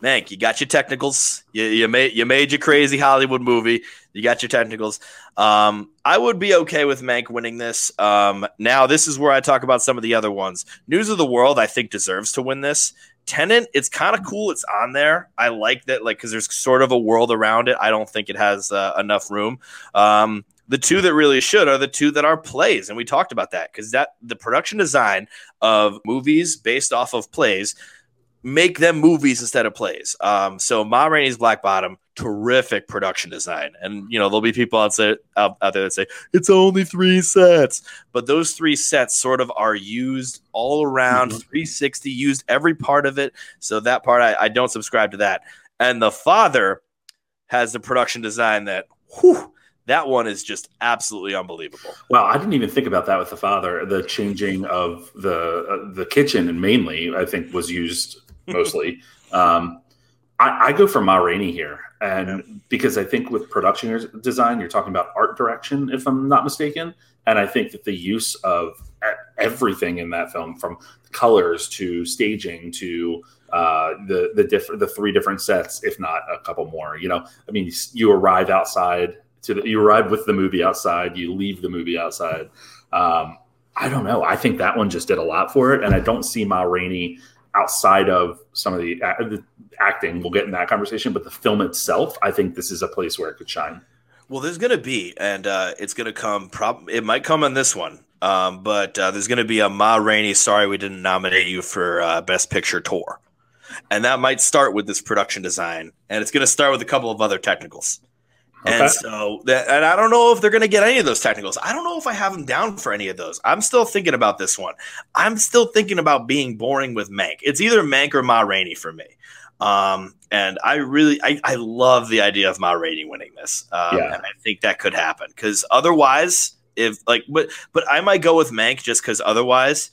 [SPEAKER 2] Mank, you got your technicals. You, you made you made your crazy Hollywood movie. You got your technicals. Um, I would be okay with Mank winning this. Um, now, this is where I talk about some of the other ones. News of the World, I think, deserves to win this. Tenet, it's kind of cool. It's on there. I like that, like, because there's sort of a world around it. I don't think it has uh, enough room. Um, the two that really should are the two that are plays and we talked about that because that the production design of movies based off of plays make them movies instead of plays. Um, so ma rainey's black bottom terrific production design. And you know there'll be people out there, out, out there that say it's only three sets. But those three sets sort of are used all around mm-hmm. 360 used every part of it. So that part I, I don't subscribe to that. And the father has the production design that whew, that one is just absolutely unbelievable.
[SPEAKER 1] Well, I didn't even think about that with the father. The changing of the uh, the kitchen and mainly, I think, was used mostly. um, I, I, go for Ma Rainey here, and yeah. because I think with production design, you're talking about art direction, if I'm not mistaken, and I think that the use of everything in that film, from colors to staging to uh, the the different the three different sets, if not a couple more. You know, I mean, you arrive outside to the, you arrive with the movie outside, you leave the movie outside. Um, I don't know. I think that one just did a lot for it, and I don't see Ma Rainey outside of some of the, uh, the acting. We'll get in that conversation, but the film itself, I think this is a place where it could shine.
[SPEAKER 2] Well, there's going to be, and uh, it's going to come. Prob- it might come on this one, um, but uh, there's going to be a Ma Rainey. Sorry, we didn't nominate you for uh, Best Picture tour, and that might start with this production design, and it's going to start with a couple of other technicals. Okay. And so that, and I don't know if they're going to get any of those technicals. I don't know if I have them down for any of those. I'm still thinking about this one. I'm still thinking about being boring with Mank. It's either Mank or Ma Rainey for me. Um, and I really, I, I love the idea of Ma Rainey winning this. Um, yeah. and I think that could happen because otherwise, if like, but, but I might go with Mank just because otherwise,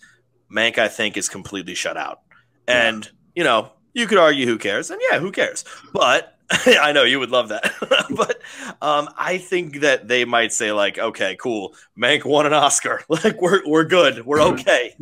[SPEAKER 2] Mank I think is completely shut out. And yeah. you know, you could argue who cares, and yeah, who cares? But I know you would love that, but um, I think that they might say like, okay, cool, Mank won an Oscar, like we're we're good, we're mm-hmm. okay.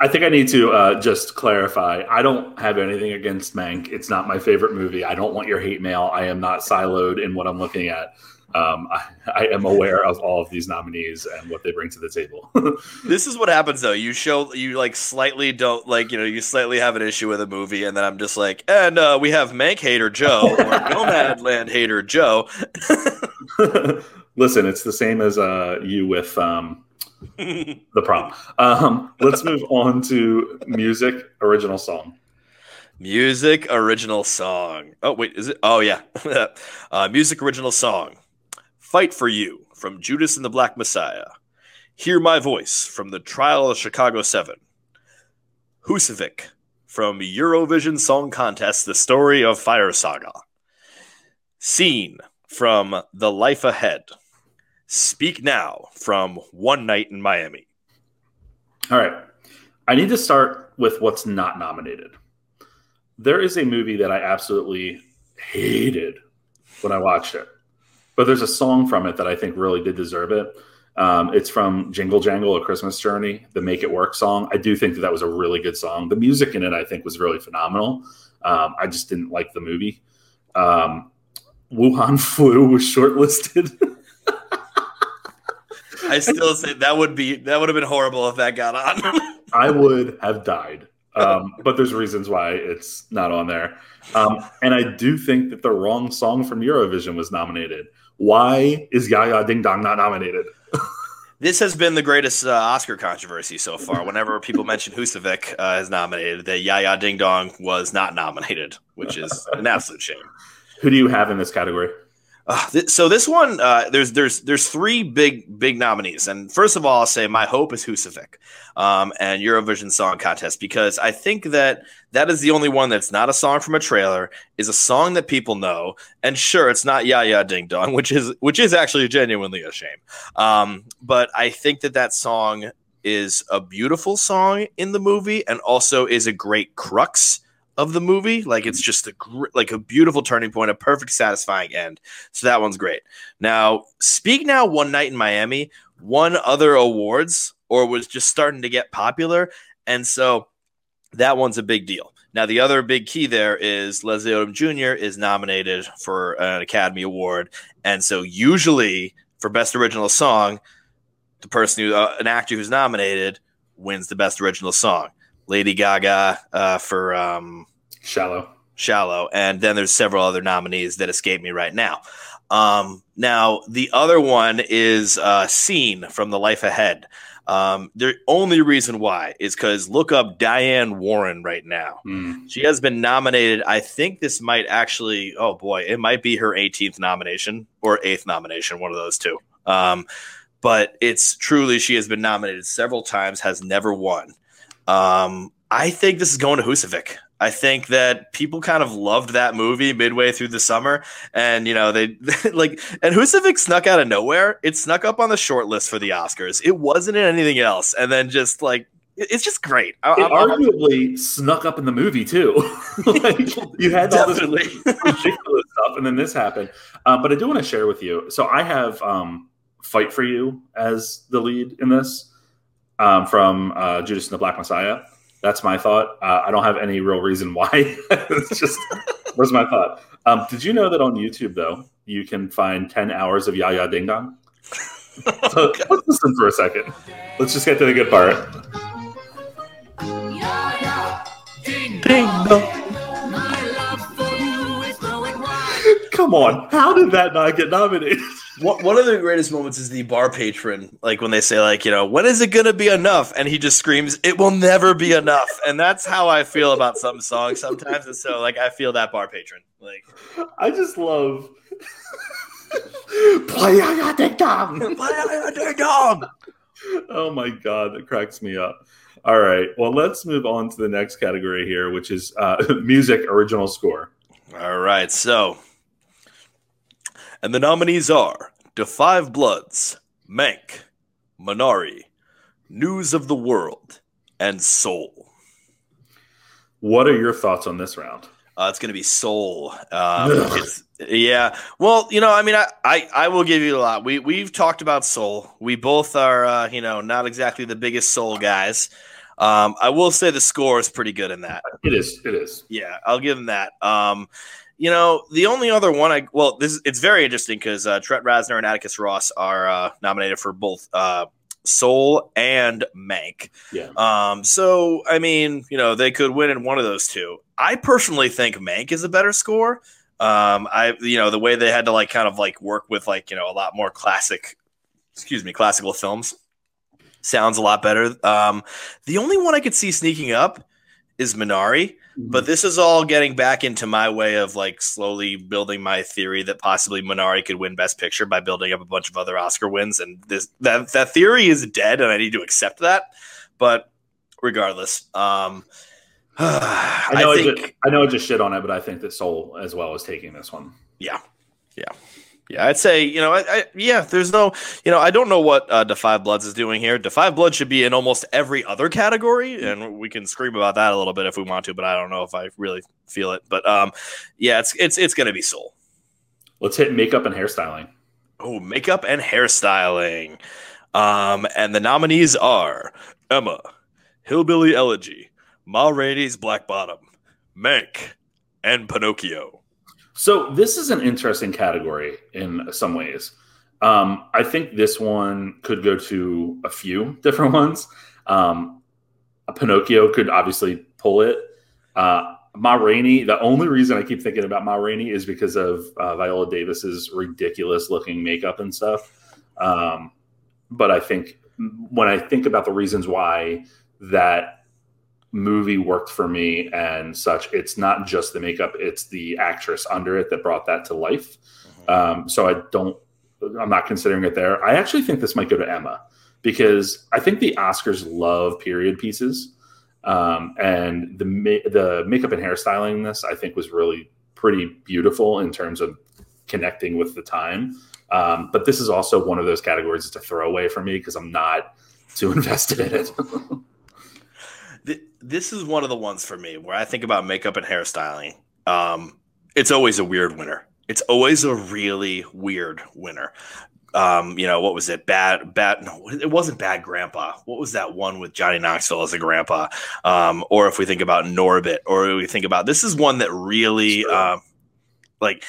[SPEAKER 1] I think I need to uh, just clarify. I don't have anything against Mank. It's not my favorite movie. I don't want your hate mail. I am not siloed in what I'm looking at um, I, I, am aware of all of these nominees and what they bring to the table.
[SPEAKER 2] this is what happens though. You show you like slightly don't like you know you slightly have an issue with a movie, and then I'm just like, and uh, we have Mank hater Joe or Nomadland hater Joe.
[SPEAKER 1] Listen, it's the same as uh, you with um, the prom. Um, let's move on to music original song.
[SPEAKER 2] Music original song. Oh wait, is it? Oh yeah, uh, music original song. Fight for You from Judas and the Black Messiah. Hear My Voice from the Trial of Chicago 7. Husavik from Eurovision Song Contest The Story of Fire Saga. Scene from The Life Ahead. Speak Now from One Night in Miami.
[SPEAKER 1] All right. I need to start with what's not nominated. There is a movie that I absolutely hated when I watched it but there's a song from it that I think really did deserve it. Um, it's from Jingle Jangle, A Christmas Journey, the Make It Work song. I do think that that was a really good song. The music in it, I think, was really phenomenal. Um, I just didn't like the movie. Um, Wuhan Flu was shortlisted.
[SPEAKER 2] I still say that would be that would have been horrible if that got on.
[SPEAKER 1] I would have died. Um, but there's reasons why it's not on there. Um, and I do think that the wrong song from Eurovision was nominated. Why is Ya Ya Ding Dong not nominated?
[SPEAKER 2] this has been the greatest uh, Oscar controversy so far. Whenever people mention Husavik uh, is nominated, that Ya Ya Ding Dong was not nominated, which is an absolute shame.
[SPEAKER 1] Who do you have in this category?
[SPEAKER 2] Uh, th- so this one, uh, there's there's there's three big big nominees, and first of all, I'll say my hope is Husavik, um, and Eurovision Song Contest because I think that that is the only one that's not a song from a trailer, is a song that people know, and sure, it's not Ya Ya Ding Dong, which is which is actually genuinely a shame, um, but I think that that song is a beautiful song in the movie, and also is a great crux of the movie. Like it's just a gr- like a beautiful turning point, a perfect satisfying end. So that one's great. Now, Speak Now One Night in Miami won other awards or was just starting to get popular, and so that one's a big deal. Now, the other big key there is Leslie Odom Jr. is nominated for an Academy Award, and so usually for Best Original Song, the person who uh, an actor who's nominated wins the Best Original Song. Lady Gaga uh, for um,
[SPEAKER 1] Shallow.
[SPEAKER 2] Shallow, and then there's several other nominees that escape me right now. Um, now the other one is uh, Scene from The Life Ahead. Um, the only reason why is because look up Diane Warren right now.
[SPEAKER 1] Mm.
[SPEAKER 2] She has been nominated. I think this might actually, oh boy, it might be her 18th nomination or eighth nomination, one of those two. Um, but it's truly, she has been nominated several times, has never won. Um, I think this is going to Husavik. I think that people kind of loved that movie midway through the summer, and you know they like and Husavik snuck out of nowhere. It snuck up on the short list for the Oscars. It wasn't in anything else, and then just like it's just great. I,
[SPEAKER 1] It
[SPEAKER 2] I'm- I'm-
[SPEAKER 1] arguably snuck up in the movie too. like, you had all this ridiculous stuff, and then this happened. Um, but I do want to share with you. So I have um, "Fight for You" as the lead in this um, from uh, Judas and the Black Messiah. That's my thought. Uh, I don't have any real reason why. it's just was my thought. Um, did you know that on YouTube though you can find ten hours of Ya Ya Ding Dong? So let's listen for a second. Let's just get to the good part.
[SPEAKER 2] Ding dong.
[SPEAKER 1] Come on, how did that not get nominated?
[SPEAKER 2] One one of the greatest moments is the bar patron, like when they say, like, you know, when is it gonna be enough? And he just screams, "It will never be enough." And that's how I feel about some songs sometimes. And so, like, I feel that bar patron, like,
[SPEAKER 1] I just love play Ya Ya Ding Dong.
[SPEAKER 2] ding dong.
[SPEAKER 1] Oh my god, that cracks me up. All right, well, let's move on to the next category here, which is uh, music original score.
[SPEAKER 2] All right, so, and the nominees are "The Five Bloods," Mank, Minari, News of the World, and Soul.
[SPEAKER 1] What are your thoughts on this round?
[SPEAKER 2] Uh, it's going to be Soul. Um, it's, yeah. Well, you know, I mean, I, I, I will give you a lot. We we've talked about Soul. We both are, uh, you know, not exactly the biggest Soul guys. Um, I will say the score is pretty good in that.
[SPEAKER 1] It is. It is.
[SPEAKER 2] Yeah, I'll give him that. Um, you know, the only other one I well, this it's very interesting because uh, Trent Reznor and Atticus Ross are uh, nominated for both uh, Soul and Mank.
[SPEAKER 1] Yeah.
[SPEAKER 2] Um, so I mean, you know, they could win in one of those two. I personally think Mank is a better score. Um, I you know the way they had to like kind of like work with like you know a lot more classic, excuse me, classical films sounds a lot better. Um, the only one I could see sneaking up is Minari, but this is all getting back into my way of like slowly building my theory that possibly Minari could win Best Picture by building up a bunch of other Oscar wins, and this that that theory is dead, and I need to accept that. But regardless, um, I,
[SPEAKER 1] I know. I,
[SPEAKER 2] think
[SPEAKER 1] just, I know. I just shit on it, but I think that Soul as well is taking this one.
[SPEAKER 2] Yeah, yeah, yeah. I'd say you know, I, I yeah. There's no, you know, I don't know what uh, Da 5 Bloods is doing here. Da 5 Blood should be in almost every other category, and we can scream about that a little bit if we want to. But I don't know if I really feel it. But um, yeah, it's it's it's gonna be Soul.
[SPEAKER 1] Let's hit makeup and hairstyling.
[SPEAKER 2] Oh, makeup and hairstyling. Um, and the nominees are Emma, Hillbilly Elegy, Ma Rainey's Black Bottom, Mank, and Pinocchio.
[SPEAKER 1] So this is an interesting category in some ways. Um, I think this one could go to a few different ones. Um, Pinocchio could obviously pull it. Uh, Ma Rainey, the only reason I keep thinking about Ma Rainey is because of uh, Viola Davis's ridiculous looking makeup and stuff. Um, but I think when I think about the reasons why that movie worked for me and such, it's not just the makeup, it's the actress under it that brought that to life. Mm-hmm. Um, so I don't, I'm not considering it there. I actually think this might go to Emma because I think the Oscars love period pieces. Um, and the the makeup and hairstyling in this, I think, was really pretty beautiful in terms of connecting with the time. Um, but this is also one of those categories that's a throwaway for me because I'm not too invested in it.
[SPEAKER 2] this is one of the ones for me where I think about makeup and hairstyling. Um, it's always a weird winner. It's always a really weird winner. Um, you know, what was it? Bad, bad. No, it wasn't bad grandpa. What was that one with Johnny Knoxville as a grandpa? Um, or if we think about Norbit, or we think about this is one that really, um, like,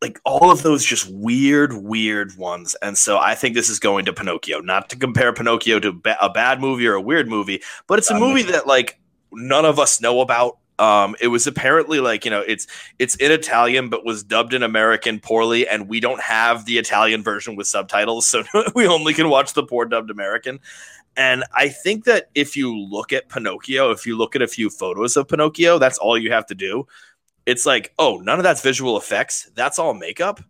[SPEAKER 2] like all of those just weird, weird ones. And so I think this is going to Pinocchio. Not to compare Pinocchio to ba- a bad movie or a weird movie, but it's a movie that like none of us know about. Um, it was apparently like you know it's it's in Italian but was dubbed in American poorly, and we don't have the Italian version with subtitles, so we only can watch the poor dubbed American. And I think that if you look at Pinocchio, if you look at a few photos of Pinocchio, that's all you have to do it's like, oh, none of that's visual effects. That's all makeup.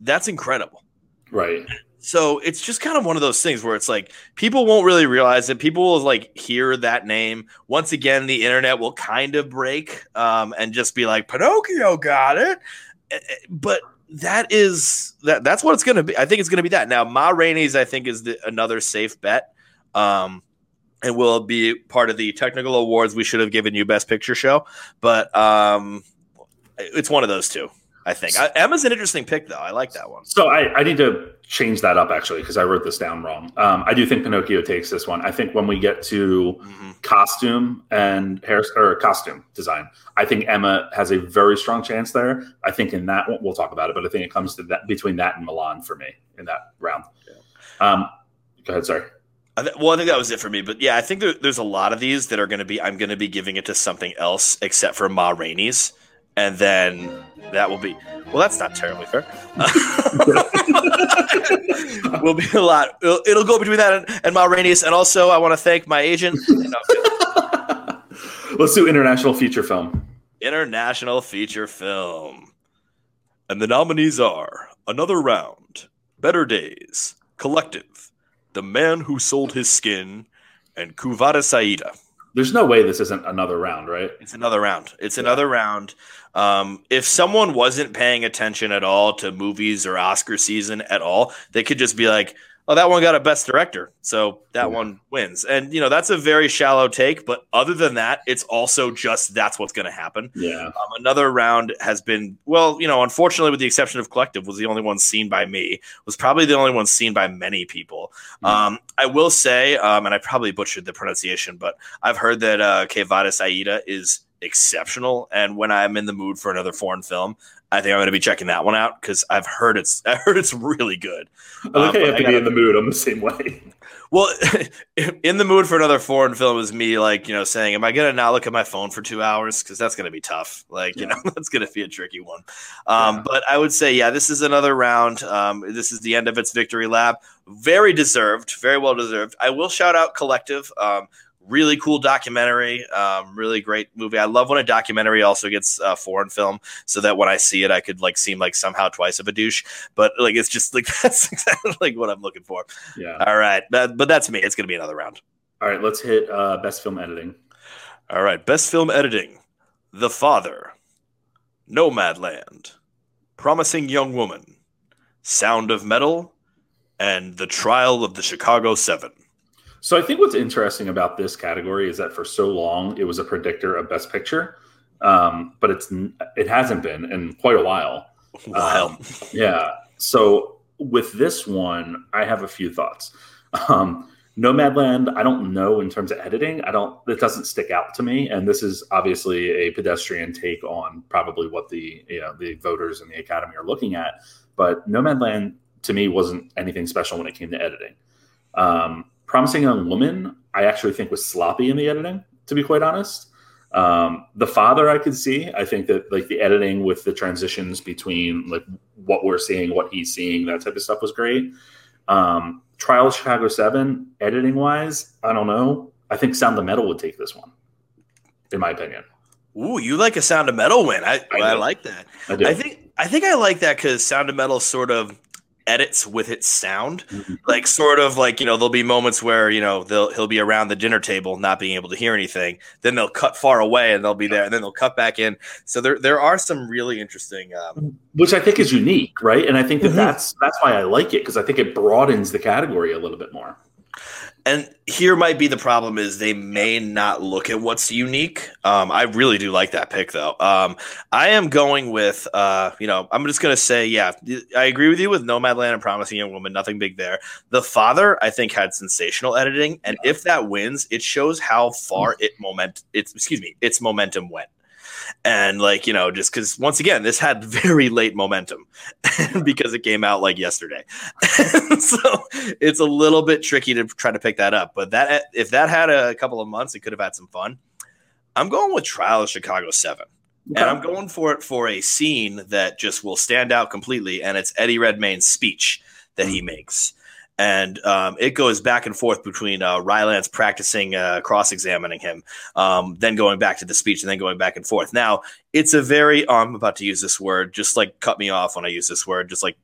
[SPEAKER 2] That's incredible.
[SPEAKER 1] Right.
[SPEAKER 2] So it's just kind of one of those things where it's like people won't really realize it. People will like hear that name. Once again, the internet will kind of break um, and just be like, Pinocchio got it. Eh, eh, but that is that that's what it's going to be. I think it's going to be that. Now, Ma Rainey's, I think, is the, another safe bet. Um, and will be part of the technical awards we should have given you best picture show. But um, it's one of those two. I think I, Emma's an interesting pick, though. I like that one.
[SPEAKER 1] So I, I need to change that up actually because I wrote this down wrong. Um, I do think Pinocchio takes this one. I think when we get to mm-hmm. costume and hair or costume design, I think Emma has a very strong chance there. I think in that one, we'll talk about it, but I think it comes to that between that and Mulan for me in that round. Yeah. Um, go ahead. Sorry.
[SPEAKER 2] I th- well, I think that was it for me. But yeah, I think there, there's a lot of these that are going to be. I'm going to be giving it to something else except for Ma Rainey's and then that will be well that's not terribly fair. Will be a lot. It'll, it'll, go between that and, and Ma Rainey's and also I want to thank my agent.
[SPEAKER 1] Let's do international feature film.
[SPEAKER 2] International feature film. And the nominees are another round better days collective the man who sold his skin and Quo saida.
[SPEAKER 1] There's no way this isn't another round, right?
[SPEAKER 2] It's another round. It's another round. Um, if someone wasn't paying attention at all to movies or Oscar season at all, they could just be like, oh, that one got a best director. So that yeah. one wins. And, you know, that's a very shallow take. But other than that, it's also just that's what's going to happen.
[SPEAKER 1] Yeah. Um,
[SPEAKER 2] another round has been, well, you know, unfortunately, with the exception of Collective, was the only one seen by me, was probably the only one seen by many people. Mm-hmm. Um, I will say, um, and I probably butchered the pronunciation, but I've heard that uh, Quo Vadis Aida is exceptional. And when I'm in the mood for another foreign film, I think I'm going to be checking that one out because I've heard it's I heard it's really good.
[SPEAKER 1] I like um, you have to gotta, be in the mood. I'm the same way.
[SPEAKER 2] Well, in the mood for another foreign film is me like you know saying, "Am I going to not look at my phone for two hours?" Because that's going to be tough. Like yeah. you know that's going to be a tricky one. Um, yeah. But I would say, yeah, this is another round. Um, this is the end of its victory lap. Very deserved. Very well deserved. I will shout out Collective. Really cool documentary um, really great movie. I love when a documentary also gets a foreign film so that when i see it i could like seem like somehow twice of a douche but like it's just like that's exactly like what i'm looking for.
[SPEAKER 1] Yeah.
[SPEAKER 2] All right. But, but that's me. It's gonna be another round.
[SPEAKER 1] All right. Let's hit uh, best film editing.
[SPEAKER 2] All right. Best film editing. The father. Nomadland. Promising young woman. Sound of metal. And the trial of the chicago seven
[SPEAKER 1] so I think what's interesting about this category is that for so long it was a predictor of Best Picture, um, but it's it hasn't been in quite a while.
[SPEAKER 2] Wow. Um,
[SPEAKER 1] yeah. So with this one, I have a few thoughts. Um, Nomadland, I don't know in terms of editing. I don't. It doesn't stick out to me, and this is obviously a pedestrian take on probably what the you know the voters and the Academy are looking at. But Nomadland to me wasn't anything special when it came to editing. Um, Promising Young Woman, I actually think was sloppy in the editing, to be quite honest. Um, the father I could see. I think that like the editing with the transitions between like what we're seeing, what he's seeing, that type of stuff was great. Um, Trial of Chicago Seven, editing wise, I don't know. I think Sound of Metal would take this one, in my opinion.
[SPEAKER 2] Ooh, you like a Sound of Metal win? I I, I like that.
[SPEAKER 1] I, do.
[SPEAKER 2] I think I think I like that because Sound of Metal sort of edits with its sound.
[SPEAKER 1] Mm-hmm.
[SPEAKER 2] Like sort of like, you know, there'll be moments where, you know, they'll he'll be around the dinner table not being able to hear anything. Then they'll cut far away and they'll be there and then they'll cut back in. So there there are some really interesting um,
[SPEAKER 1] which I think is unique, right? And I think that
[SPEAKER 2] Mhm.
[SPEAKER 1] that's that's why I like it because I think it broadens the category a little bit more.
[SPEAKER 2] And here might be the problem is they may not look at what's unique. Um, I really do like that pick though. Um, I am going with, uh, you know, I'm just gonna say, yeah, I agree with you with Nomadland and Promising Young Woman. Nothing big there. The Father, I think, had sensational editing, and if that wins, it shows how far it moment. It's excuse me, its momentum went. And like you know, just because once again, this had very late momentum because it came out like yesterday, so it's a little bit tricky to try to pick that up. But that if that had a couple of months, it could have had some fun. I'm going with Trial of Chicago Seven, and I'm going for it for a scene that just will stand out completely, and it's Eddie Redmayne's speech that he mm. makes. And um, it goes back and forth between uh, Rylance practicing uh, cross examining him, um, then going back to the speech, and then going back and forth. Now, it's a very, oh, I'm about to use this word, just like cut me off when I use this word, just like,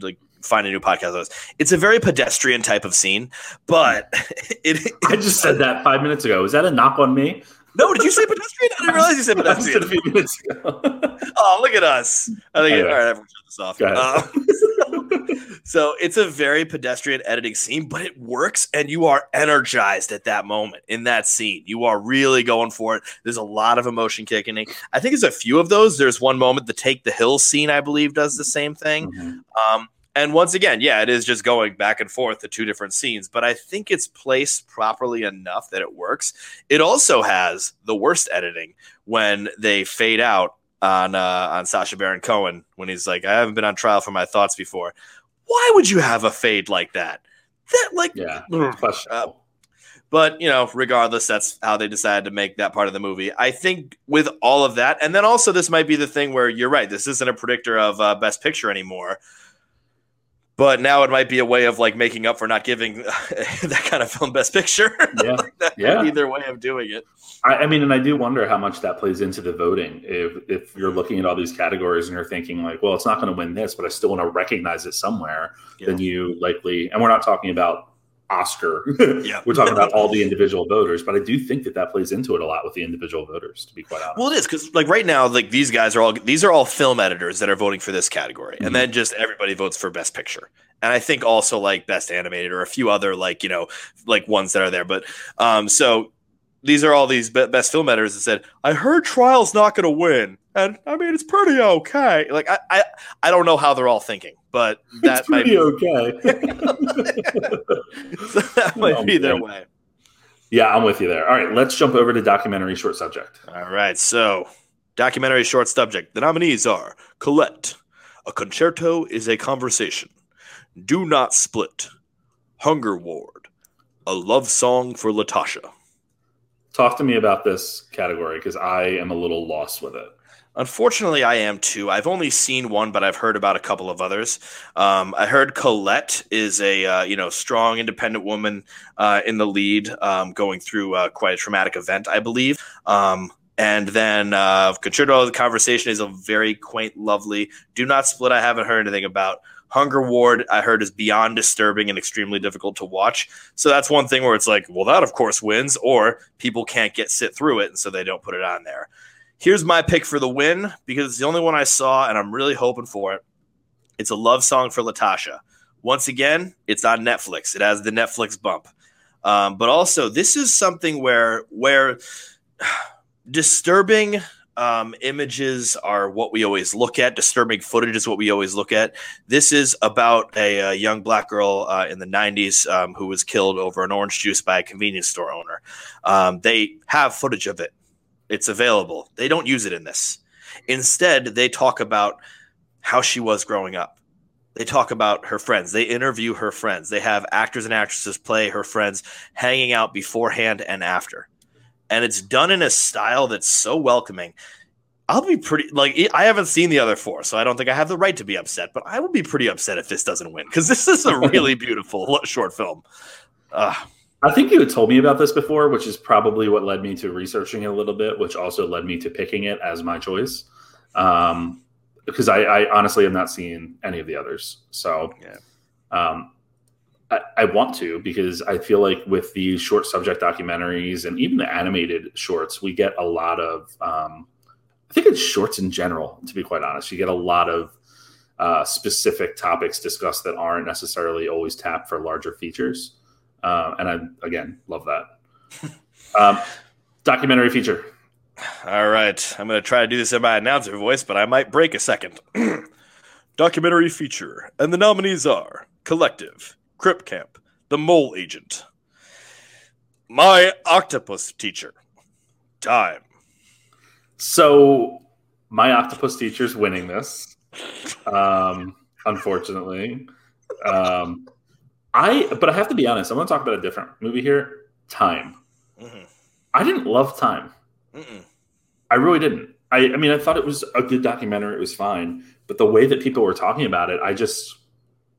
[SPEAKER 2] like find a new podcast host. It's a very pedestrian type of scene, but it.
[SPEAKER 1] I just said that five minutes ago. Is that a knock on me?
[SPEAKER 2] No, did you say pedestrian? I didn't realize you said
[SPEAKER 1] I said a
[SPEAKER 2] pedestrian.
[SPEAKER 1] few minutes ago.
[SPEAKER 2] Oh, look at us. I think,
[SPEAKER 1] Anyway.
[SPEAKER 2] all right, everyone shut this off. Um, so it's a very pedestrian editing scene, but it works and you are energized at that moment in that scene. You are really going for it. There's a lot of emotion kicking in. I think there's a few of those. There's one moment, the Take the Hill scene, I believe, does the same thing.
[SPEAKER 1] Mhm.
[SPEAKER 2] Um, and once again, yeah, it is just going back and forth to two different scenes, but I think it's placed properly enough that it works. It also has the worst editing when they fade out on uh, on Sacha Baron Cohen when he's like, "I haven't been on trial for my thoughts before." Why would you have a fade like that? That like,
[SPEAKER 1] Yeah, questionable.
[SPEAKER 2] but you know, regardless, that's how they decided to make that part of the movie. I think with all of that, and then also this might be the thing where you're right. This isn't a predictor of uh, Best Picture anymore. But now it might be a way of like making up for not giving that kind of film Best Picture.
[SPEAKER 1] Yeah.
[SPEAKER 2] That
[SPEAKER 1] Yeah.
[SPEAKER 2] their way of doing it.
[SPEAKER 1] I, I mean, and I do wonder how much that plays into the voting. If if you're looking at all these categories and you're thinking like, well, it's not going to win this, but I still want to recognize it somewhere,
[SPEAKER 2] Yeah.
[SPEAKER 1] then you likely. And we're not talking about Oscar.
[SPEAKER 2] Yeah.
[SPEAKER 1] we're talking about all the individual voters. But I do think that that plays into it a lot with the individual voters. To be quite honest.
[SPEAKER 2] Well, it is because like right now, like these guys are all these are all film editors that are voting for this category,
[SPEAKER 1] Mhm.
[SPEAKER 2] and then just everybody votes for Best Picture, and I think also like Best Animated or a few other like you know like ones that are there. But um, so these are all these be- best film editors that said, "I heard Trial's not going to win," and I mean it's pretty okay. Like I, I I don't know how they're all thinking, but that
[SPEAKER 1] it's
[SPEAKER 2] might
[SPEAKER 1] pretty
[SPEAKER 2] be
[SPEAKER 1] okay.
[SPEAKER 2] so that might
[SPEAKER 1] Oh,
[SPEAKER 2] be their way.
[SPEAKER 1] yeah, I'm with you there. All right, let's jump over to documentary short subject.
[SPEAKER 2] All right, so documentary short subject. The nominees are Colette, A Concerto is a Conversation, Do Not Split, Hunger Ward, A Love Song for Latasha.
[SPEAKER 1] Talk to me about this category because I am a little lost with it.
[SPEAKER 2] Unfortunately, I am too. I've only seen one, but I've heard about a couple of others. Um, I heard Colette is a uh, you know strong, independent woman uh, in the lead, um, going through uh, quite a traumatic event, I believe. Um, and then uh, Concerto the Conversation is a very quaint, lovely. Do not split. I haven't heard anything about. Hunger Ward, I heard, is beyond disturbing and extremely difficult to watch. So that's one thing where it's like, well, that of course wins, or people can't get sit through it, and so they don't put it on there. Here's my pick for the win because it's the only one I saw, and I'm really hoping for it. It's a love song for Latasha. Once again, it's on Netflix. It has the Netflix bump. Um, but also, this is something where where disturbing um, images are what we always look at. Disturbing footage is what we always look at. This is about a, uh young black girl uh, in the 90s um, who was killed over an orange juice by a convenience store owner. Um, they have footage of it. It's available. They don't use it in this. Instead, they talk about how she was growing up, they talk about her friends. They interview her friends. They have actors and actresses play her friends, hanging out beforehand and after. And it's done in a style that's so welcoming. I'll be pretty like I haven't seen the other four, so I don't think I have the right to be upset. But I will be pretty upset if this doesn't win because this is a really beautiful short film. Uh,
[SPEAKER 1] I think you had told me about this before, which is probably what led me to researching it a little bit, which also led me to picking it as my choice. Um, because I, I, honestly have not seen any of the others. So yeah. um, I, I, want to because I feel like with these short subject documentaries and even the animated shorts, we get a lot of, um, I think it's shorts in general, to be quite honest. You get a lot of uh, specific topics discussed that aren't necessarily always tapped for larger features. Uh, and I, again, love that. um, documentary feature.
[SPEAKER 2] All right. I'm going to try to do this in my announcer voice, but I might break a second. Documentary feature. And the nominees are Collective, Crip Camp, The Mole Agent, My Octopus Teacher, Time.
[SPEAKER 1] So, my octopus teacher's winning this. Um, unfortunately. Um, I, but I have to be honest, I'm going to talk about a different movie here Time. Mm-hmm. I didn't love Time. Mm-mm. I really didn't. I, I mean, I thought it was a good documentary. It was fine, but the way that people were talking about it, I just,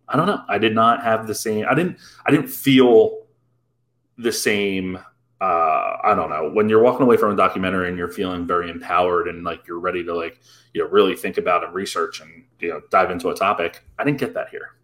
[SPEAKER 1] I don't know. I did not have the same. I didn't. I didn't feel the same. Uh, I don't know. When you're walking away from a documentary and you're feeling very empowered and like you're ready to like you know really think about and research and you know dive into a topic, I didn't get that here.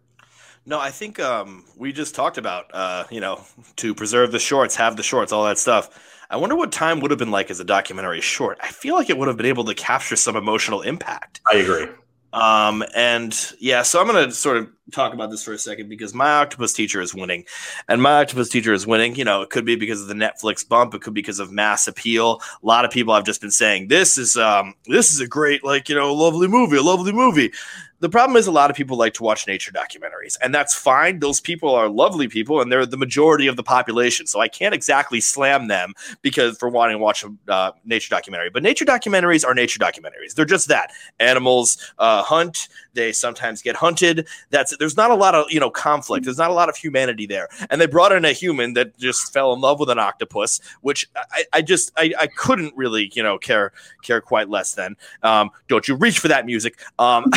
[SPEAKER 2] No, I think um, we just talked about uh, you know to preserve the shorts, have the shorts, all that stuff I wonder what time would have been like as a documentary short. I feel like it would have been able to capture some emotional impact.
[SPEAKER 1] I agree.
[SPEAKER 2] Um, and yeah, so I'm going to sort of talk about this for a second because my octopus teacher is winning, and my octopus teacher is winning. You know, it could be because of the Netflix bump, it could be because of mass appeal. A lot of people have just been saying this is um, this is a great like you know lovely movie, a lovely movie the problem is a lot of people like to watch nature documentaries, and that's fine. Those people are lovely people, and they're the majority of the population. So I can't exactly slam them because for wanting to watch a uh, nature documentary. But nature documentaries are nature documentaries. They're just that. Animals uh, hunt. They sometimes get hunted. That's there's not a lot of you know conflict. There's not a lot of humanity there. And they brought in a human that just fell in love with an octopus, which I, I just I, I couldn't really you know care care quite less than. Um, don't you reach for that music? Um,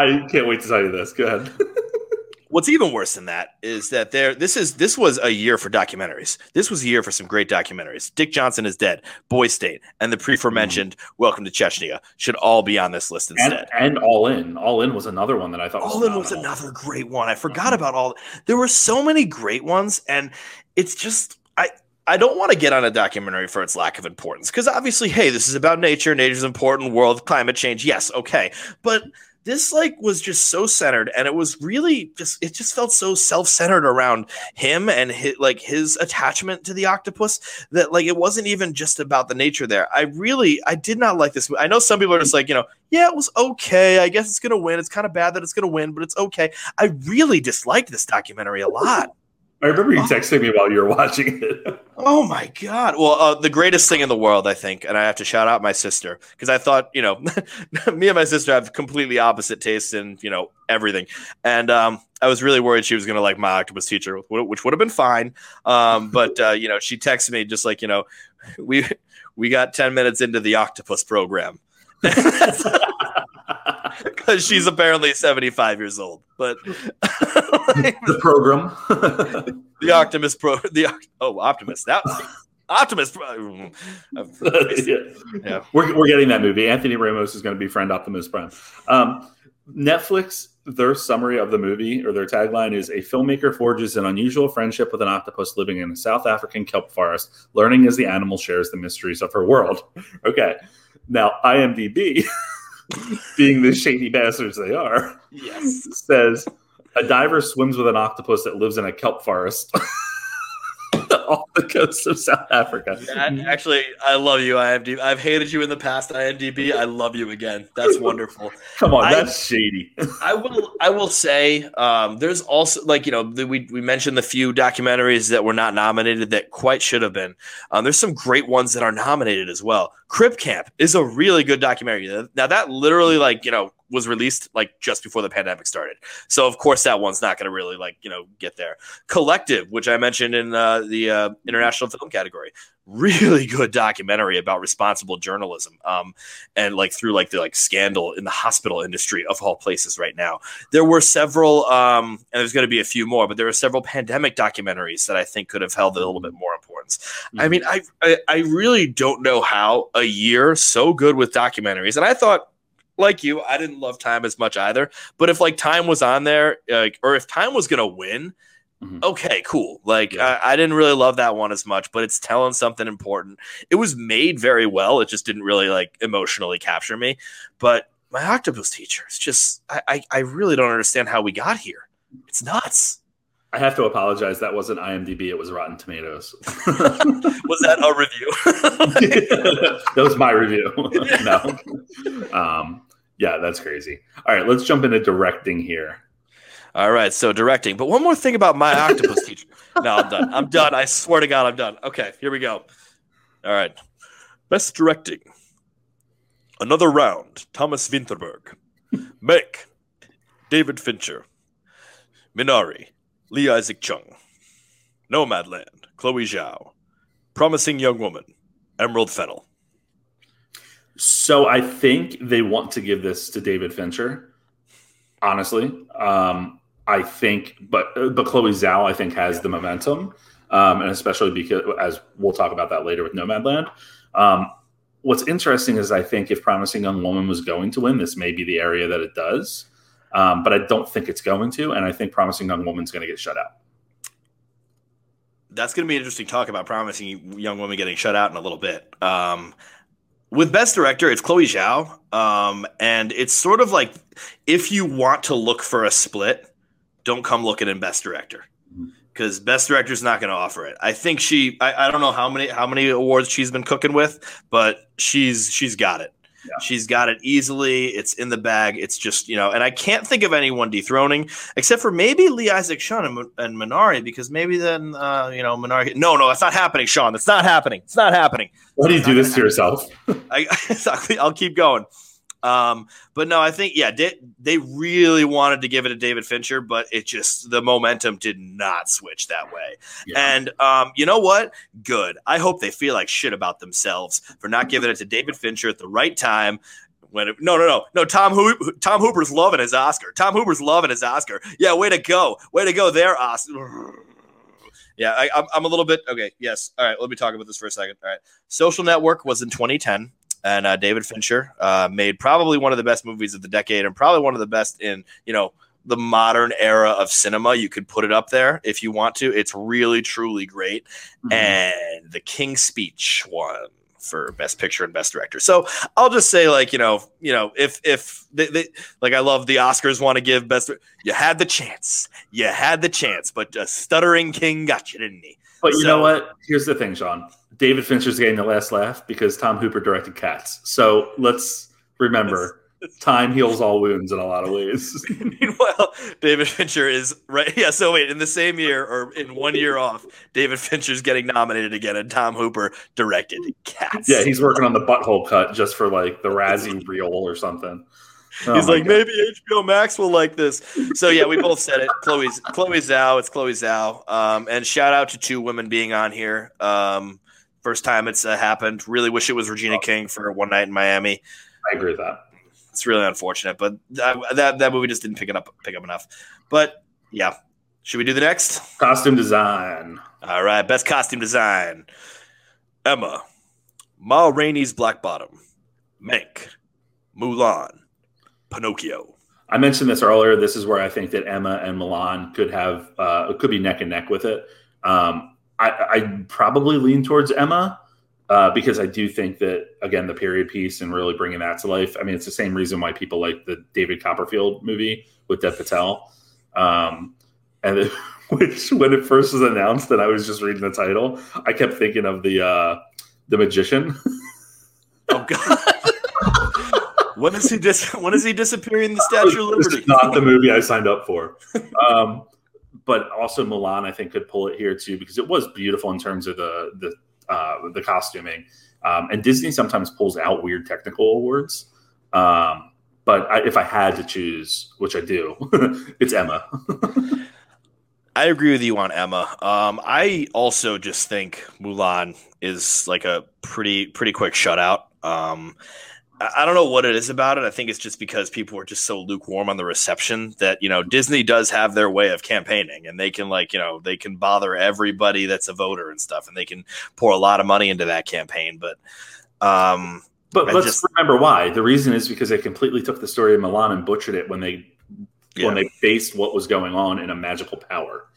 [SPEAKER 1] I can't wait to tell you this. Go ahead.
[SPEAKER 2] What's even worse than that is that there this is this was a year for documentaries. This was a year for some great documentaries. Dick Johnson is dead, Boy State, and the pre-mentioned mm. Welcome to Chechnya should all be on this list instead.
[SPEAKER 1] And, and, All In. All In was another one that I thought
[SPEAKER 2] All In was another great one. I forgot mm-hmm. about all there were so many great ones, and it's just I I don't want to get on a documentary for its lack of importance because obviously, hey, this is about nature. Nature's important. World climate change. Yes, okay, but this like was just so centered and it was really just it just felt so self-centered around him and his, like his attachment to the octopus that like it wasn't even just about the nature there. I really i did not like this i know some people are just like you know yeah it was okay. I guess it's gonna win. It's kind of bad that it's gonna win but it's okay. I really disliked this documentary a lot
[SPEAKER 1] I remember you oh. texting me while you were watching it.
[SPEAKER 2] oh my god! Well, uh, the greatest thing in the world, I think, and I have to shout out my sister because I thought, you know, me and my sister have completely opposite tastes in, you know, everything, and um, I was really worried she was going to like my octopus teacher, which would have been fine. Um, but uh, you know, she texted me just like, you know, we we got ten minutes into the octopus program. Because she's apparently 75 years old. But
[SPEAKER 1] the program,
[SPEAKER 2] the Optimus Pro, the oh Optimus that Optimus.
[SPEAKER 1] Prime. yeah. yeah. We're, we're getting that movie. Anthony Ramos is going to be friend Optimus Prime. Um, Netflix, their summary of the movie or their tagline is a filmmaker forges an unusual friendship with an octopus living in a South African kelp forest, learning as the animal shares the mysteries of her world. Okay. Now, IMDb being the shady bastards they are,
[SPEAKER 2] yes,
[SPEAKER 1] says a diver swims with an octopus that lives in a kelp forest. off the coast of South Africa.
[SPEAKER 2] That, actually, I love you, IMDb. I've hated you in the past, IMDb. I love you again. That's wonderful.
[SPEAKER 1] Come on, I, that's shady.
[SPEAKER 2] I will. I will say, um, there's also like you know the, we we mentioned the few documentaries that were not nominated that quite should have been. Um, there's some great ones that are nominated as well. Crip Camp is a really good documentary. Now that literally like you know was released like just before the pandemic started. So of course that one's not going to really like you know get there. Collective, which I mentioned in uh, the uh, international film category, really good documentary about responsible journalism um, and like through like the like scandal in the hospital industry of all places right now there were several um, and there's going to be a few more but there are several pandemic documentaries that i think could have held a little bit more importance mm-hmm. i mean I, I i really don't know how a year so good with documentaries and i thought like you i didn't love time as much either but if like time was on there like or if time was to win Mm-hmm. Okay, cool. Like yeah. I, I, didn't really love that one as much, but it's telling something important. It was made very well. It just didn't really like emotionally capture me. But my octopus teacher is just I, I, I really don't understand how we got here. It's nuts.
[SPEAKER 1] I have to apologize. That wasn't IMDb. It was Rotten Tomatoes.
[SPEAKER 2] was that a review?
[SPEAKER 1] that was my review. no. Um, yeah, that's crazy. All right, let's jump into directing here.
[SPEAKER 2] All right, so directing. But one more thing about my octopus teacher. No, I'm done. I'm done. I swear to God, I'm done. Okay, here we go. All right. Best directing. Another round. Thomas Vinterberg. Mank. David Fincher. Minari. Lee Isaac Chung. Nomadland. Chloe Zhao. Promising Young Woman. Emerald Fennell.
[SPEAKER 1] So I think they want to give this to David Fincher. Honestly, um, I think, but but Chloe Zhao, I think, has the momentum, um, and especially because, as we'll talk about that later with Nomadland. Um, what's interesting is I think if Promising Young Woman was going to win, this may be the area that it does, um, but I don't think it's going to, and I think Promising Young Woman's going to get shut out.
[SPEAKER 2] That's going to be interesting talk about Promising Young Woman getting shut out in a little bit. Um, with best director, it's Chloe Zhao, um, and it's sort of like if you want to look for a split don't come looking in best director because mm-hmm. best director is not going to offer it. I think she, I, I don't know how many how many awards she's been cooking with, but she's she's got it. Yeah. She's got it easily. It's in the bag. It's just you know, and I can't think of anyone dethroning except for maybe Lee Isaac Chung and, and Minari because maybe then uh, you know Minari. No, no, that's not happening, Sean. That's not happening. It's not happening.
[SPEAKER 1] Why do you do this to yourself?
[SPEAKER 2] I, I'll keep going. Um, but no, I think yeah, they, they really wanted to give it to David Fincher, but it just the momentum did not switch that way. Yeah. And um, you know what? Good. I hope they feel like shit about themselves for not giving it to David Fincher at the right time. When it, no, no, no, no. Tom Ho- Tom Hooper's loving his Oscar. Tom Hooper's loving his Oscar. Yeah, way to go, way to go there, Oscar. Yeah, I, I'm, I'm a little bit okay. Yes, all right. Let me talk about this for a second. All right, Social Network was in 2010 and uh, David Fincher uh, made probably one of the best movies of the decade, and probably one of the best in you know the modern era of cinema. You could put it up there if you want to. It's really truly great, mm-hmm. and The King's Speech won for best picture and best director. So I'll just say like, you know, you know, if if they, they like I love the Oscars want to give best you had the chance. You had the chance, but a stuttering king got you, didn't he?
[SPEAKER 1] But you so, know what? Here's the thing, Sean. David Fincher's getting the last laugh because Tom Hooper directed Cats. So let's remember time heals all wounds in a lot of ways.
[SPEAKER 2] Meanwhile, David Fincher is right. Yeah. So wait, in the same year or in one year off, David Fincher's getting nominated again, and Tom Hooper directed Cats.
[SPEAKER 1] Yeah, he's working on the butthole cut just for like the Razzie reel or something.
[SPEAKER 2] Oh He's like, God. maybe HBO Max will like this. So yeah, we both said it. Chloe's Chloe Zhao. It's Chloe Zhao. Um, and shout out to two women being on here. Um, First time it's uh, happened. Really wish it was Regina oh. King for one night in Miami.
[SPEAKER 1] I agree with that.
[SPEAKER 2] It's really unfortunate, but that, that that movie just didn't pick it up pick up enough. But yeah, should we do the next
[SPEAKER 1] costume design?
[SPEAKER 2] All right, best costume design: Emma, Ma Rainey's Black Bottom, Mank, Mulan, Pinocchio.
[SPEAKER 1] I mentioned this earlier. This is where I think that Emma and Mulan could have uh, could be neck and neck with it. Um, I, I probably lean towards Emma uh, because I do think that again the period piece and really bringing that to life. I mean, it's the same reason why people like the David Copperfield movie with Dev Patel. Um, and it, which when it first was announced and I was just reading the title, I kept thinking of the uh, the magician.
[SPEAKER 2] oh God. when is he dis- when is he disappearing the Statue of Liberty?
[SPEAKER 1] not the movie I signed up for. Um, but also Mulan, I think, could pull it here too because it was beautiful in terms of the the uh, the costuming. Um, and Disney sometimes pulls out weird technical awards, um, but I, if I had to choose, which I do, it's Emma.
[SPEAKER 2] I agree with you on Emma. Um, I also just think Mulan is like a pretty pretty quick shutout. Um, I don't know what it is about it. I think it's just because people are just so lukewarm on the reception that you know Disney does have their way of campaigning, and they can like you know they can bother everybody that's a voter and stuff, and they can pour a lot of money into that campaign. But um,
[SPEAKER 1] but I let's just, remember why. The reason is because they completely took the story of Mulan and butchered it when they yeah. when they based what was going on in a magical power.